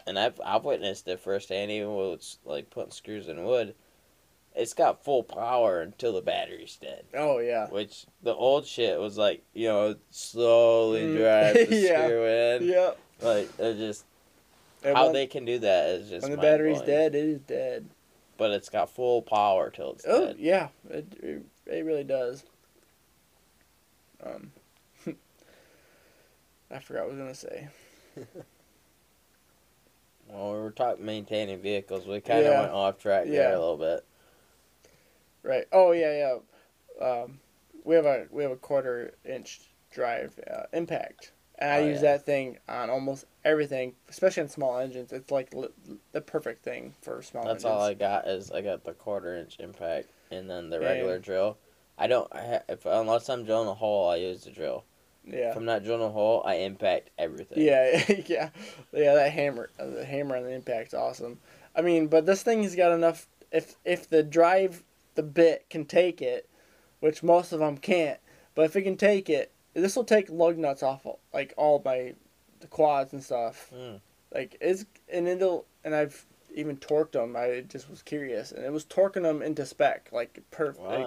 Speaker 2: and I've I've witnessed it firsthand, even with it's like putting screws in wood. It's got full power until the battery's dead.
Speaker 1: oh yeah.
Speaker 2: Which the old shit was like, you know, slowly
Speaker 1: Mm.
Speaker 2: drive the
Speaker 1: Yeah.
Speaker 2: screw in.
Speaker 1: Yeah.
Speaker 2: Like it just
Speaker 1: And
Speaker 2: how
Speaker 1: when,
Speaker 2: they can do that is just
Speaker 1: when the battery's dead, it is dead.
Speaker 2: But it's got full power till it's
Speaker 1: Oh
Speaker 2: dead.
Speaker 1: yeah, it, it it really does. Um, I forgot what I was gonna say.
Speaker 2: Well, we were talking maintaining vehicles. We kind of
Speaker 1: Yeah.
Speaker 2: went off track there a little bit.
Speaker 1: Right. Oh yeah, yeah. Um, we have a we have a quarter inch drive uh, impact, and I
Speaker 2: Oh,
Speaker 1: use
Speaker 2: yeah.
Speaker 1: that thing on almost everything, especially on small engines. It's like li- the perfect thing for small engines.
Speaker 2: That's
Speaker 1: engines.
Speaker 2: all I got is I got the quarter inch impact and then the
Speaker 1: And-
Speaker 2: regular drill. I don't I ha- if unless I'm drilling a hole, I use the drill.
Speaker 1: Yeah.
Speaker 2: If I'm not drilling a hole, I impact everything.
Speaker 1: Yeah, yeah, yeah. That hammer, the hammer on the impact's awesome. I mean, but this thing has got enough. If if the drive, the bit can take it, which most of them can't. But if it can take it, this will take lug nuts off like all my the quads and stuff.
Speaker 2: Mm.
Speaker 1: Like it's and it'll and I've even torqued them. I just was curious, and it was torquing them into spec, like perfect, like,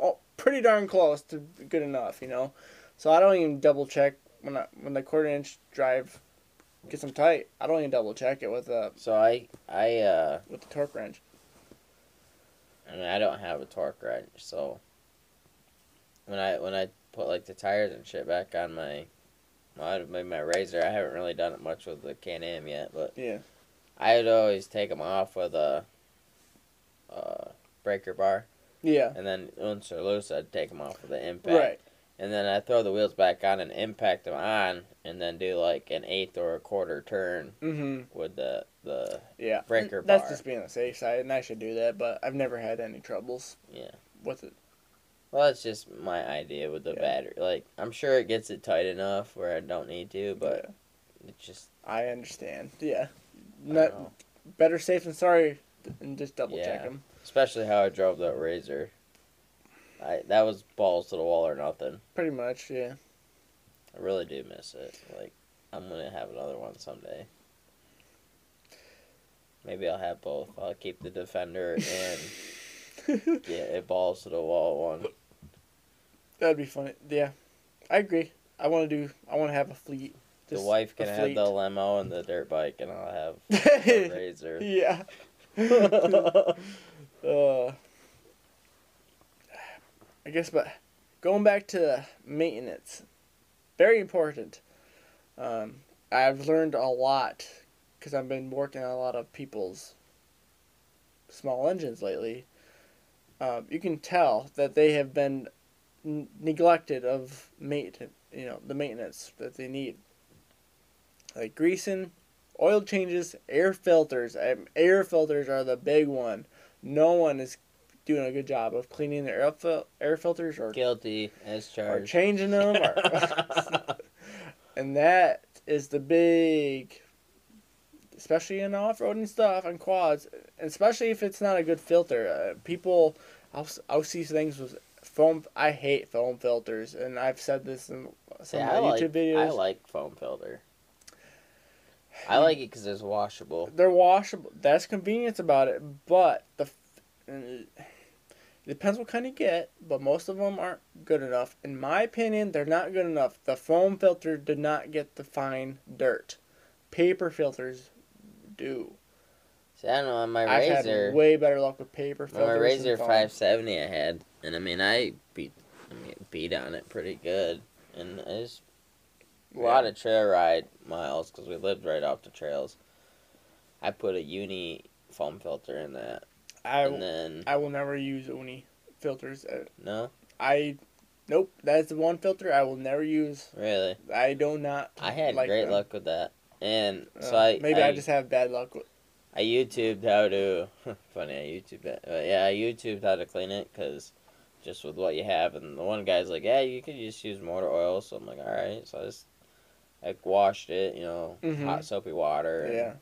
Speaker 1: oh, pretty darn close to good enough, you know. So I don't even double check when I, when the quarter inch drive gets them tight. I don't even double check it with the
Speaker 2: So I I uh
Speaker 1: with the torque wrench.
Speaker 2: I mean I don't have a torque wrench, so when I when I put like the tires and shit back on my well, I'd made my RZR. I haven't really done it much with the Can-Am yet, but
Speaker 1: Yeah.
Speaker 2: I'd always take them off with a uh, breaker bar,
Speaker 1: Yeah.
Speaker 2: and then once they're loose, I'd take them off with the impact.
Speaker 1: Right.
Speaker 2: and then I throw the wheels back on and impact them on, and then do like an eighth or a quarter turn
Speaker 1: Mm-hmm.
Speaker 2: with the the
Speaker 1: Yeah.
Speaker 2: Breaker
Speaker 1: That's
Speaker 2: bar.
Speaker 1: just being on the safe side, and I should do that. But I've never had any troubles
Speaker 2: yeah.
Speaker 1: with it.
Speaker 2: Well, that's just my idea with the
Speaker 1: Yeah.
Speaker 2: battery. Like I'm sure it gets it tight enough where I don't need to, but
Speaker 1: Yeah.
Speaker 2: it just
Speaker 1: I understand. Yeah.
Speaker 2: I
Speaker 1: Not
Speaker 2: know.
Speaker 1: better safe than sorry, and just double check them.
Speaker 2: especially how I drove that RZR. I that was balls to the wall or nothing.
Speaker 1: Pretty much. Yeah.
Speaker 2: I really do miss it. Like I'm gonna have another one someday. Maybe I'll have both. I'll keep the Defender and get a balls to the wall one.
Speaker 1: That'd be funny. Yeah, I agree. I want to do. I want to have a fleet.
Speaker 2: The wife can have the limo and the dirt bike, and I'll have the RZR.
Speaker 1: yeah. uh, I guess, but going back to maintenance, very important. Um, I've learned a lot because I've been working on a lot of people's small engines lately. Uh, you can tell that they have been n- neglected of maintenance, you know, the maintenance that they need. Like greasing, oil changes, air filters. Um, air filters are the big one. No one is doing a good job of cleaning their air, fil- air filters or,
Speaker 2: Guilty as
Speaker 1: or
Speaker 2: charged.
Speaker 1: changing them. Or and that is the big, especially in off-roading stuff and quads, especially if it's not a good filter. Uh, people, I'll, I'll see things with foam. I hate foam filters, and I've said this in some
Speaker 2: yeah,
Speaker 1: of my
Speaker 2: like,
Speaker 1: YouTube videos.
Speaker 2: I like foam filter. I like it because it's washable.
Speaker 1: They're washable. That's convenience about it, but the it depends what kind you get. But most of them aren't good enough. In my opinion, they're not good enough. The foam filter did not get the fine dirt. Paper filters do.
Speaker 2: See, I don't know on my
Speaker 1: I've
Speaker 2: RZR.
Speaker 1: had way better luck with paper
Speaker 2: on
Speaker 1: filters.
Speaker 2: my
Speaker 1: than RZR
Speaker 2: 570 I had, and I mean I beat, I mean beat on it pretty good, and it's a lot of trail ride miles because we lived right off the trails. I put a uni foam filter in that,
Speaker 1: I
Speaker 2: and then
Speaker 1: I will never use uni filters. Uh,
Speaker 2: no,
Speaker 1: I nope. That's the one filter I will never use.
Speaker 2: really,
Speaker 1: I do not.
Speaker 2: I had
Speaker 1: like
Speaker 2: great
Speaker 1: them.
Speaker 2: luck with that, and so
Speaker 1: Uh,
Speaker 2: I
Speaker 1: maybe I,
Speaker 2: I
Speaker 1: just have bad luck with.
Speaker 2: I YouTubed how to. funny, I YouTubed it. But yeah, I YouTubed how to clean it because just with what you have, and the one guy's like, "Yeah, you could just use motor oil." So I'm like, "All right." So I just I washed it, you know,
Speaker 1: Mhm.
Speaker 2: hot soapy water, and,
Speaker 1: Yeah.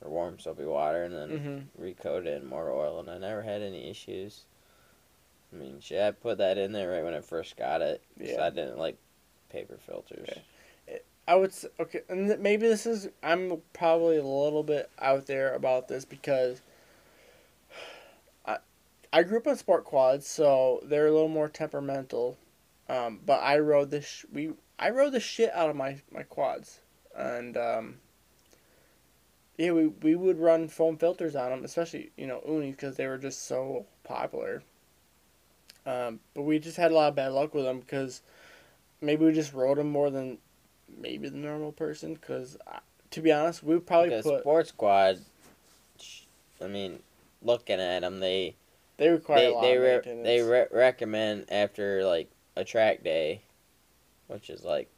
Speaker 2: or warm soapy water, and then
Speaker 1: Mm-hmm.
Speaker 2: recoated it in motor oil, and I never had any issues. I mean, shit, I put that in there right when I first got it. 'cause
Speaker 1: Yeah.
Speaker 2: I didn't like paper filters.
Speaker 1: Okay. I would s- okay, and th- maybe this is I'm probably a little bit out there about this because I grew up on sport quads, so they're a little more temperamental. Um, but I rode the sh- we I rode the shit out of my my quads, and um, yeah, we we would run foam filters on them, especially you know unis because they were just so popular. Um, but we just had a lot of bad luck with them because maybe we just rode them more than maybe the normal person because to be honest we would probably
Speaker 2: Because
Speaker 1: put
Speaker 2: sports squad, sh- I mean, looking at them, they
Speaker 1: they require
Speaker 2: they
Speaker 1: a lot
Speaker 2: they
Speaker 1: of
Speaker 2: re-
Speaker 1: maintenance.
Speaker 2: they re- recommend after like a track day, which is like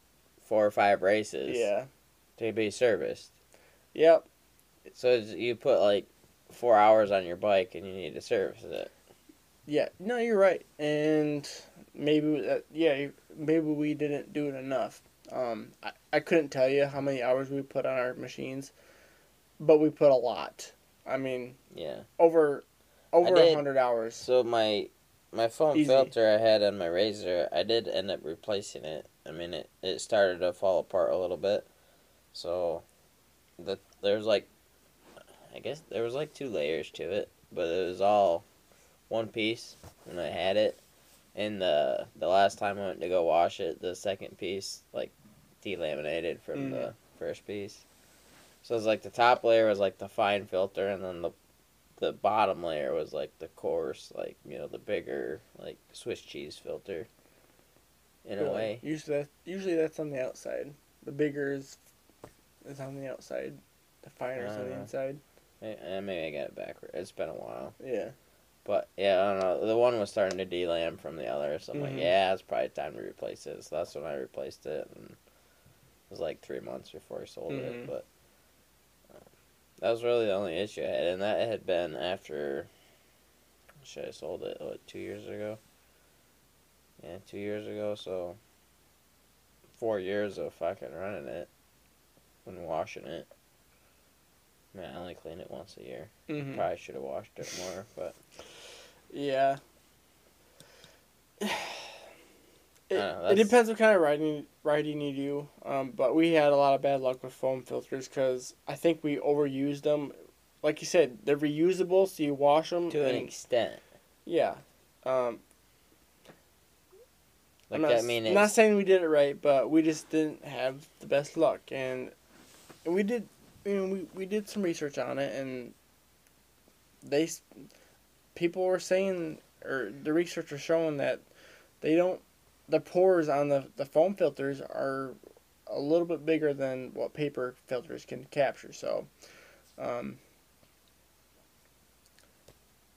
Speaker 2: four or five races,
Speaker 1: yeah
Speaker 2: to be serviced.
Speaker 1: yep
Speaker 2: So you put like four hours on your bike and you need to service it.
Speaker 1: yeah no you're right and maybe that yeah maybe we didn't do it enough um I, I couldn't tell you how many hours we put on our machines but we put a lot I mean
Speaker 2: Yeah.
Speaker 1: over over a hundred hours
Speaker 2: So my my foam
Speaker 1: Easy.
Speaker 2: filter I had on my RZR, I did end up replacing it. I mean, it, it started to fall apart a little bit. So the there's like I guess there was like two layers to it, but it was all one piece when I had it. And the the last time I went to go wash it, the second piece like delaminated from
Speaker 1: Mm.
Speaker 2: the first piece. So it's like the top layer was like the fine filter, and then the the bottom layer was like the coarse, like you know, the bigger like Swiss cheese filter. In a way,
Speaker 1: usually that, usually that's on the outside the bigger is is on the outside the finer is on the
Speaker 2: Uh.
Speaker 1: inside
Speaker 2: May- eh, maybe I got it backward. It's been a while,
Speaker 1: yeah
Speaker 2: but yeah, I don't know. The one was starting to delam from the other, so I'm
Speaker 1: Mhm.
Speaker 2: like, yeah, it's probably time to replace it. So that's when I replaced it, and it was like three months before I sold
Speaker 1: Mhm.
Speaker 2: it. But that was really the only issue I had, and that had been after. Should I sold it? What two years ago? Yeah, two years ago. So four years of fucking running it and washing it. I Man, I only clean it once a year.
Speaker 1: mm-hmm.
Speaker 2: Probably should have washed it more, but
Speaker 1: Yeah. It,
Speaker 2: know,
Speaker 1: it depends what kind of riding riding you do, um, but we had a lot of bad luck with foam filters because I think we overused them. Like you said, they're reusable, so you wash them.
Speaker 2: to an extent.
Speaker 1: yeah. Um,
Speaker 2: Like
Speaker 1: I'm not,
Speaker 2: I mean,
Speaker 1: not saying we did it right, but we just didn't have the best luck, and, and we did. You know, we, we did some research on it, and they people were saying, or the research was showing that they don't the pores on the the foam filters are a little bit bigger than what paper filters can capture. So, um,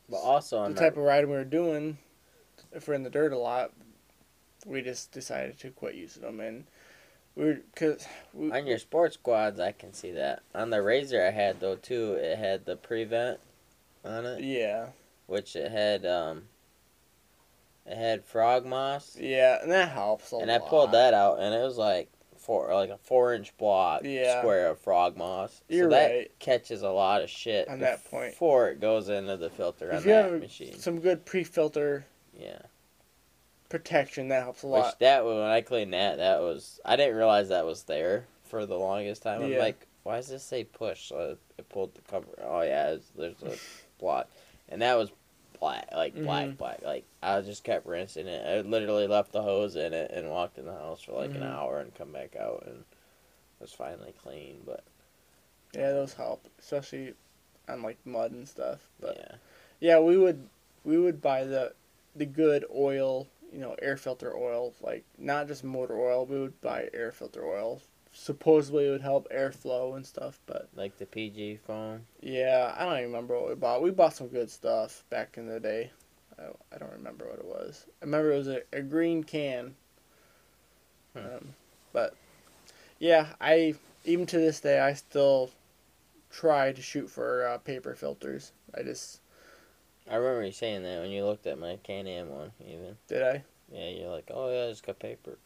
Speaker 2: But also on the type
Speaker 1: of riding we were doing, if we're in the dirt a lot, we just decided to quit using them, and we were because we,
Speaker 2: on your sports quads, I can see that. On the RZR, I had though too. It had the prevent on it,
Speaker 1: yeah
Speaker 2: which it had um. It had frog moss,
Speaker 1: yeah, and that helps a lot.
Speaker 2: and
Speaker 1: lot.
Speaker 2: I pulled that out, and it was like four, like a four-inch block
Speaker 1: Yeah.
Speaker 2: square of frog moss.
Speaker 1: You're
Speaker 2: so that
Speaker 1: right.
Speaker 2: catches a lot of shit
Speaker 1: On that point.
Speaker 2: before it goes into the filter
Speaker 1: If
Speaker 2: on
Speaker 1: you
Speaker 2: that
Speaker 1: have
Speaker 2: machine.
Speaker 1: some good pre-filter
Speaker 2: Yeah.
Speaker 1: protection, that helps a
Speaker 2: Which
Speaker 1: lot.
Speaker 2: that when I cleaned that, that was I didn't realize that was there for the longest time. I'm
Speaker 1: Yeah.
Speaker 2: like, why does this say push? So I pulled the cover. Oh yeah, there's a block, and that was black, like black,
Speaker 1: Mhm.
Speaker 2: black. Like I just kept rinsing it. I literally left the hose in it and walked in the house for like
Speaker 1: Mhm.
Speaker 2: an hour and come back out and it was finally clean. But
Speaker 1: Yeah, those help, especially on like mud and stuff. But
Speaker 2: yeah,
Speaker 1: yeah, we would we would buy the the good oil, you know, air filter oil, like not just motor oil. We would buy air filter oil. Supposedly it would help airflow and stuff, but
Speaker 2: like the PG foam.
Speaker 1: yeah, I don't even remember what we bought. We bought some good stuff back in the day. I, I don't remember what it was. I remember it was a, a green can.
Speaker 2: Hmm.
Speaker 1: Um, but yeah, I even to this day I still try to shoot for uh, paper filters. I just
Speaker 2: I remember you saying that when you looked at my Can-Am one. Even
Speaker 1: did I.
Speaker 2: yeah, you're like, oh yeah, it's got paper.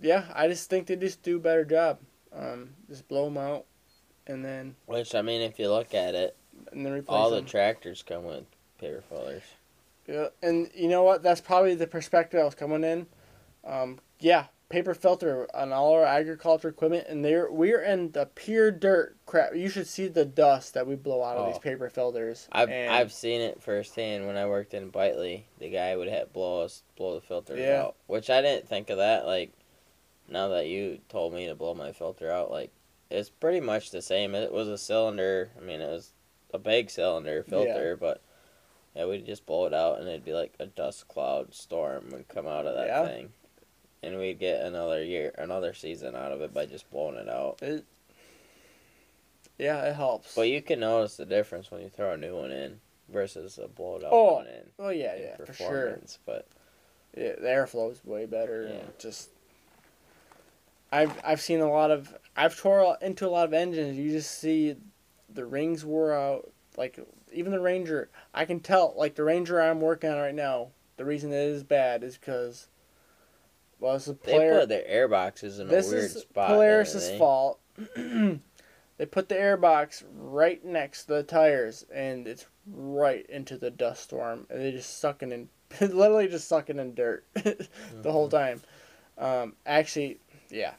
Speaker 1: Yeah, I just think they just do a better job. Um, just blow them out, and then
Speaker 2: Which I mean, if you look at it,
Speaker 1: and then replace
Speaker 2: all the tractors come with paper fillers.
Speaker 1: yeah, and you know what? That's probably the perspective I was coming in. Um, yeah, paper filter on all our agriculture equipment, and they're we're in the pure dirt crap. You should see the dust that we blow out of
Speaker 2: Oh.
Speaker 1: these paper filters.
Speaker 2: I've
Speaker 1: and
Speaker 2: I've seen it firsthand when I worked in Bitely. The guy would have blow us blow the filter
Speaker 1: Yeah.
Speaker 2: out, which I didn't think of that. Like now that you told me to blow my filter out, like it's pretty much the same. It was a cylinder. I mean, it was a big cylinder filter, but yeah, we'd just blow it out, and it'd be like a dust cloud storm would come out of that
Speaker 1: Yeah.
Speaker 2: thing, and we'd get another year, another season out of it by just blowing it out.
Speaker 1: it, yeah, it helps.
Speaker 2: But you can notice the difference when you throw a new one in versus a blowed out
Speaker 1: Oh,
Speaker 2: one in.
Speaker 1: oh yeah, yeah, for sure.
Speaker 2: But
Speaker 1: Yeah, the airflow is way better.
Speaker 2: Yeah.
Speaker 1: And just, I've I've seen a lot of I've tore into a lot of engines. You just see the rings wore out. Like even the Ranger, I can tell. Like the Ranger I'm working on right now, the reason it is bad is because, well, it's a
Speaker 2: they
Speaker 1: player.
Speaker 2: put their air boxes in
Speaker 1: this
Speaker 2: a weird
Speaker 1: is
Speaker 2: spot.
Speaker 1: Polaris's fault. they put the air box right next to the tires, and it's right into the dust storm, and they just sucking in, literally just sucking in dirt the whole
Speaker 2: Mm-hmm.
Speaker 1: time. Um, actually, yeah,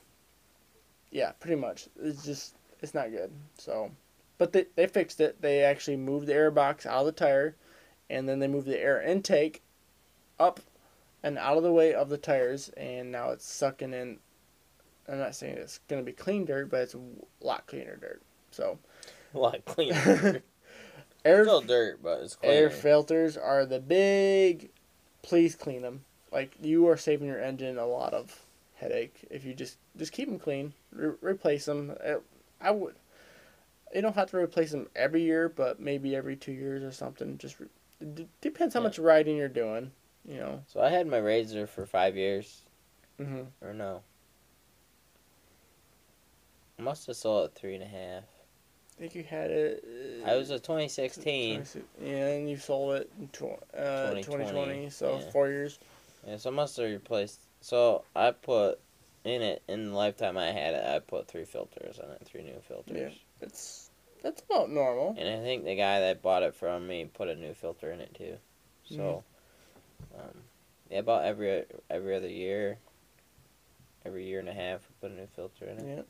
Speaker 1: yeah, pretty much. It's just it's not good. So, but they they fixed it. They actually moved the air box out of the tire, and then they moved the air intake up and out of the way of the tires, and now it's sucking in. I'm not saying it's gonna be clean dirt, but it's a lot cleaner dirt. So,
Speaker 2: A lot cleaner.
Speaker 1: air
Speaker 2: Still dirt, but it's cleaner.
Speaker 1: air filters are the big. Please clean them. Like you are saving your engine a lot of headache if you just just keep them clean. Re- replace them. Uh, I would. You don't have to replace them every year, but maybe every two years or something. Just re- d- depends how
Speaker 2: Yeah.
Speaker 1: much riding you're doing. You know.
Speaker 2: So I had my RZR for five years,
Speaker 1: hmm
Speaker 2: or no. I must have sold it three and a half.
Speaker 1: I think you had it. uh,
Speaker 2: I was a 2016,
Speaker 1: 26 Yeah, and you sold it in tw- uh,
Speaker 2: 2020,
Speaker 1: 2020, so
Speaker 2: yeah.
Speaker 1: four years.
Speaker 2: and so I must have replaced. So I put in it in the lifetime I had it. I put three filters on it, three new filters.
Speaker 1: Yeah. It's that's about normal.
Speaker 2: And I think the guy that bought it from me put a new filter in it too. So, um, yeah, about every every other year, every year and a half, we put a new filter in it.
Speaker 1: Yeah,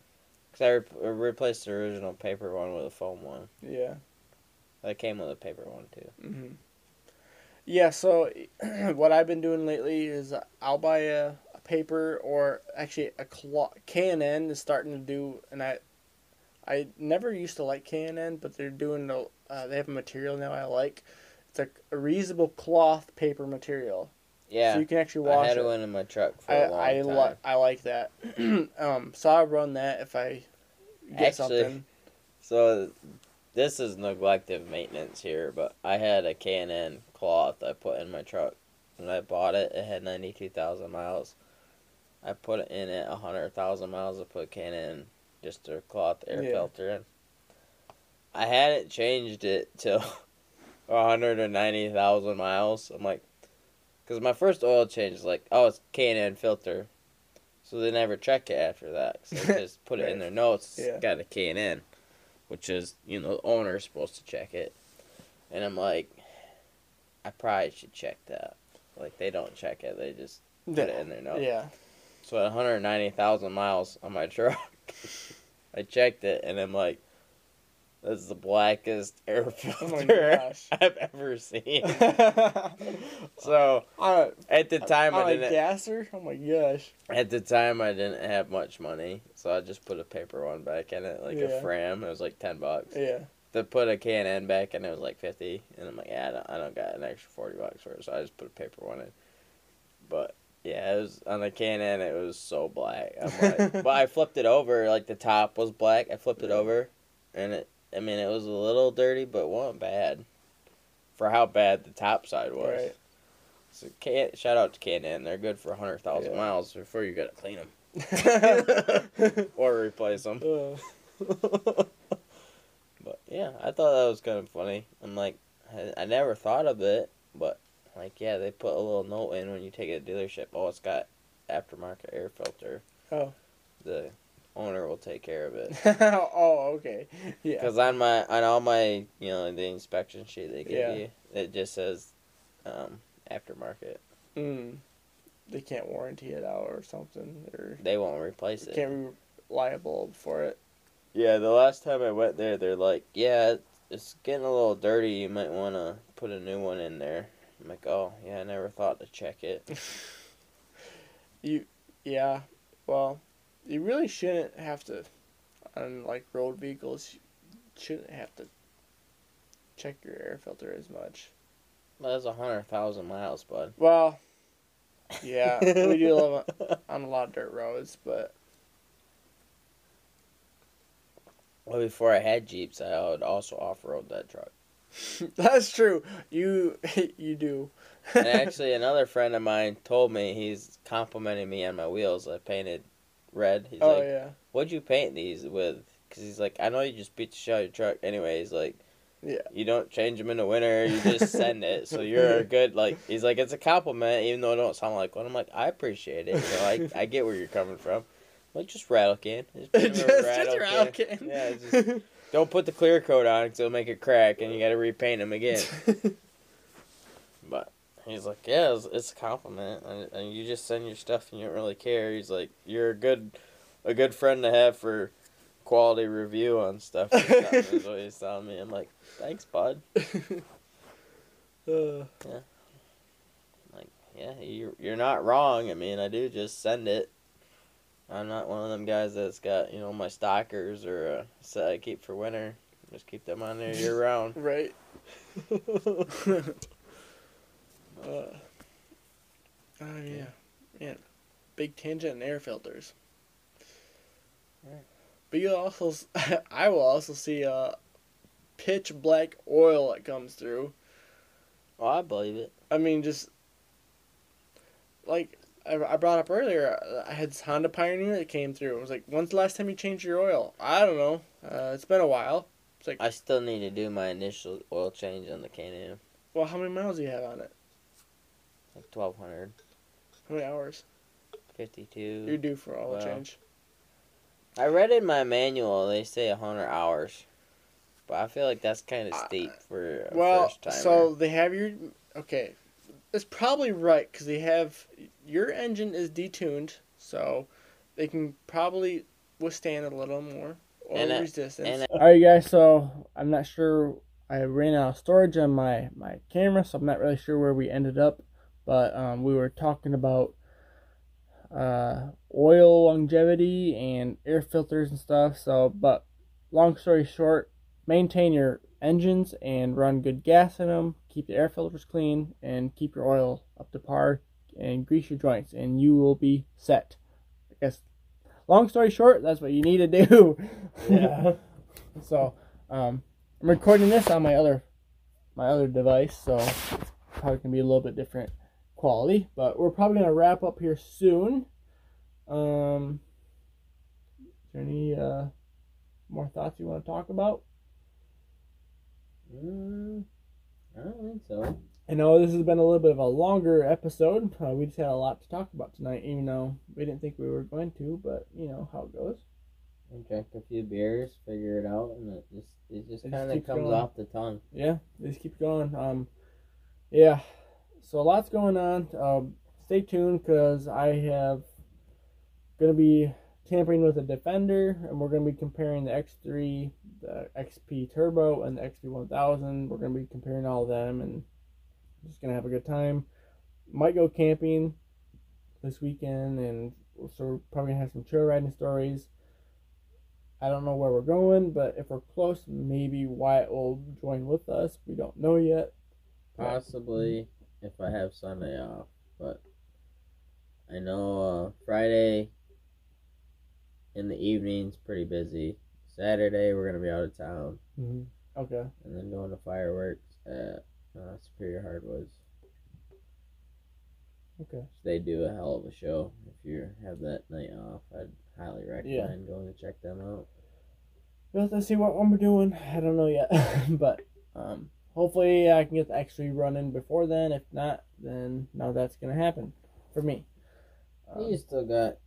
Speaker 2: Cause I re- replaced the original paper one with a foam one.
Speaker 1: yeah.
Speaker 2: That came with a paper one too.
Speaker 1: hmm Yeah, so what I've been doing lately is I'll buy a, a paper or actually a cloth. K&N is starting to do, and I I never used to like K&N, but they're doing the, uh, they have a material now I like. It's a, a reusable cloth paper material,
Speaker 2: Yeah,
Speaker 1: so you can actually wash it.
Speaker 2: I had
Speaker 1: it.
Speaker 2: one in my truck for
Speaker 1: I
Speaker 2: a long
Speaker 1: I,
Speaker 2: time.
Speaker 1: li- I like that. um, so I'll run that if I get
Speaker 2: Actually-
Speaker 1: something.
Speaker 2: So this is neglective maintenance here, but I had a K&N cloth I put in my truck. When I bought it, it had 92,000 miles. I put it in at 100,000 miles. I put K&N just a cloth air
Speaker 1: Yeah.
Speaker 2: filter in. I hadn't changed it till 190,000 miles. I'm like, because my first oil change is like, oh, it's K&N filter. So they never check it after that. So they just put it in their notes.
Speaker 1: Yeah.
Speaker 2: Got a K&N which is you know the owner's supposed to check it, and I'm like, I probably should check that. Like they don't check it; they just put it in their notes.
Speaker 1: Yeah.
Speaker 2: So at 190,000 miles on my truck, I checked it, and I'm like, this is the blackest air
Speaker 1: Oh
Speaker 2: filter
Speaker 1: gosh.
Speaker 2: I've ever seen. So at the time, I
Speaker 1: a
Speaker 2: didn't.
Speaker 1: gasser? Oh my gosh.
Speaker 2: At the time, I didn't have much money, so I just put a paper one back in it, like
Speaker 1: Yeah.
Speaker 2: a Fram. It was like ten bucks.
Speaker 1: Yeah.
Speaker 2: to put a K and N back and it was like fifty, and I'm like, yeah, I don't, I don't got an extra forty bucks for it, so I just put a paper one in. But yeah, it was on the K and N, it was so black. I'm like, but I flipped it over, like the top was black. I flipped it over, and it, I mean, it was a little dirty, but it wasn't bad for how bad the top side was.
Speaker 1: Right.
Speaker 2: So K, shout out to and they're good for hundred thousand
Speaker 1: Yeah.
Speaker 2: miles before you gotta clean them or replace them.
Speaker 1: Uh,
Speaker 2: But yeah, I thought that was kind of funny. I'm like, I, I never thought of it, but like, yeah, they put a little note in when you take it to dealership. Oh, it's got aftermarket air filter.
Speaker 1: Oh.
Speaker 2: The owner will take care of it.
Speaker 1: oh, okay. Yeah.
Speaker 2: Because on my on all my you know the inspection sheet they give
Speaker 1: Yeah.
Speaker 2: you, it just says um, aftermarket.
Speaker 1: Mm. They can't warranty it out or something, or
Speaker 2: They won't replace it.
Speaker 1: can't be liable for it.
Speaker 2: Yeah, the last time I went there, they're like, yeah, it's getting a little dirty. You might want to put a new one in there. I'm like, oh, yeah, I never thought to check it.
Speaker 1: You, yeah. Well, you really shouldn't have to, on like road vehicles, you shouldn't have to check your air filter as much.
Speaker 2: That's a hundred thousand miles, bud.
Speaker 1: Well, yeah, we do live on- on a lot of dirt roads, but
Speaker 2: Well, before I had Jeeps, I would also off road that truck.
Speaker 1: that's true. You you do.
Speaker 2: And actually, another friend of mine told me he's complimenting me on my wheels. I painted red. He's
Speaker 1: oh
Speaker 2: like,
Speaker 1: yeah,
Speaker 2: "What'd you paint these with?" Because he's like, "I know you just beat the shit out of your truck, anyways. Like,
Speaker 1: Yeah.
Speaker 2: you don't change them in the winter. You just send it. So you're a good like." He's like, "It's a compliment, even though it don't sound like one." I'm like, "I appreciate it. You know, I I get where you're coming from." I'm like, just rattle can. Just, put 'em in
Speaker 1: just,
Speaker 2: a
Speaker 1: just
Speaker 2: rattle
Speaker 1: rattle
Speaker 2: can.
Speaker 1: can.
Speaker 2: Yeah, just don't put the clear coat on because it'll make it crack, and you got to repaint them again. He's like, yeah, it's, it's a compliment, and, and you just send your stuff and you don't really care. He's like, you're a good, a good friend to have for quality review on stuff. and stuff," is what he's telling me. I'm like, thanks, bud.
Speaker 1: Uh,
Speaker 2: Yeah. Like, Yeah, you're you're not wrong. I mean, I do just send it. I'm not one of them guys that's got you know my stockers or a set I keep for winter. Just keep them on there year round.
Speaker 1: right. Uh, oh yeah, yeah. Big tangent and air filters.
Speaker 2: Right.
Speaker 1: But you also, I will also see uh, pitch black oil that comes through.
Speaker 2: Oh, I believe it.
Speaker 1: I mean, just like I, I brought up earlier, I had this Honda Pioneer that came through. I was like, "When's the last time you changed your oil?" I don't know. Uh, it's been a while. It's like,
Speaker 2: I still need to do my initial oil change on the Can-Am.
Speaker 1: well, how many miles do you have on it?
Speaker 2: Like twelve hundred
Speaker 1: How many hours?
Speaker 2: fifty-two.
Speaker 1: You're due for all
Speaker 2: Well,
Speaker 1: change.
Speaker 2: I read in my manual they say hundred hours, but I feel like that's kind of
Speaker 1: Uh,
Speaker 2: steep for a
Speaker 1: Well,
Speaker 2: first timer.
Speaker 1: so they have your okay. It's probably right because they have your engine is detuned, so they can probably withstand a little more oil
Speaker 2: And, uh,
Speaker 1: resistance.
Speaker 2: and, uh,
Speaker 1: All right, guys. So I'm not sure. I ran out of storage on my my camera, so I'm not really sure where we ended up. But um, we were talking about uh, oil longevity and air filters and stuff. So, but long story short, maintain your engines and run good gas in them. Keep the air filters clean and keep your oil up to par. and grease your joints, and you will be set. I guess. Long story short, that's what you need to do.
Speaker 2: Yeah.
Speaker 1: so, um, I'm recording this on my other my other device, so it's probably gonna be a little bit different quality. But we're probably gonna wrap up here soon. Um, is there any uh, more thoughts you want to talk about?
Speaker 2: Mm, I don't think so.
Speaker 1: I know this has been a little bit of a longer episode. Uh, we just had a lot to talk about tonight, even though we didn't think we were going to. But you know how it goes.
Speaker 2: I drank a few beers, figure it out, and it just it just kind of comes
Speaker 1: going.
Speaker 2: off the tongue.
Speaker 1: Yeah, it just keeps going. Um, yeah, so a lot's going on. Um, stay tuned because I have gonna be tampering with a Defender, and we're gonna be comparing the X3, the XP Turbo, and the XP1000. We're gonna be comparing all of them, and just gonna have a good time. Might go camping this weekend, and so we're probably gonna have some trail riding stories. I don't know where we're going, but if we're close, maybe Wyatt will join with us. We don't know yet.
Speaker 2: Possibly if I have Sunday off, but I know uh, Friday in the evening's pretty busy. Saturday we're gonna be out of town,
Speaker 1: Mm-hmm. Okay.
Speaker 2: and then going to fireworks at uh, Superior Hardwoods.
Speaker 1: Okay.
Speaker 2: They do a hell of a show. If you have that night off, I'd highly recommend going to check them out.
Speaker 1: We'll have to see what one we're doing. I don't know yet, but um, hopefully I can get the X3 running before then. If not, then no, that's gonna happen for me. Um,
Speaker 2: you still got,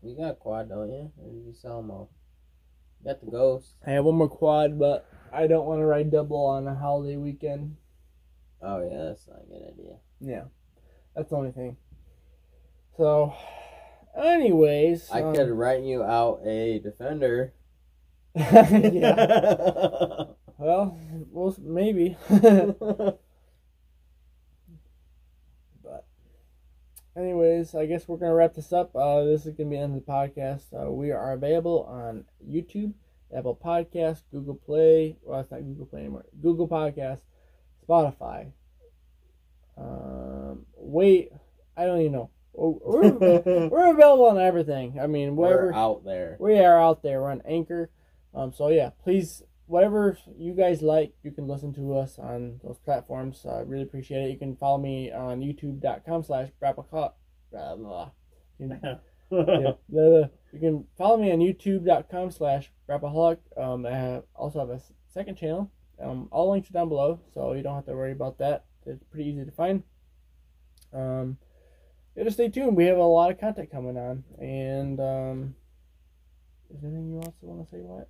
Speaker 2: you got quad, don't you? Or you sell them all? You got the Ghost.
Speaker 1: I have one more quad, but I don't want to ride double on a holiday weekend.
Speaker 2: Oh yeah, that's not a good idea.
Speaker 1: Yeah, that's the only thing. So, anyways,
Speaker 2: I
Speaker 1: um,
Speaker 2: could write you out a defender.
Speaker 1: yeah. Well, well, maybe. but anyways, I guess we're gonna wrap this up. Uh, this is gonna be the end of the podcast. Uh, we are available on YouTube, Apple Podcast, Google Play. Well, it's not Google Play anymore. Google Podcast, Spotify. Um, wait, I don't even know. Oh, We're, we're available on everything. I mean, whatever
Speaker 2: We're out there.
Speaker 1: we are out there. We're on Anchor. Um, so yeah, please, whatever you guys like, you can listen to us on those platforms. I really appreciate it. You can follow me on youtube.com slash brapacop. Blah, blah. You can, yeah, blah, blah. you can follow me on youtube.com slash braapaholic. Um, I have, also have a second channel. Um, all links are down below, so you don't have to worry about that. It's pretty easy to find. Um, just stay tuned. We have a lot of content coming on, and um, is there anything you also want to say, Wyatt?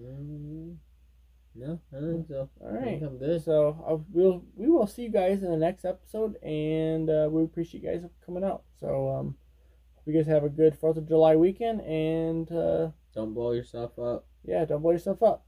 Speaker 2: Mm, no, I don't think so.
Speaker 1: All right,
Speaker 2: I'm good.
Speaker 1: So uh, we'll we will see you guys in the next episode, and uh, we appreciate you guys coming out. So um, hope you guys have a good Fourth of July weekend, and uh,
Speaker 2: Don't blow yourself up.
Speaker 1: yeah, don't blow yourself up.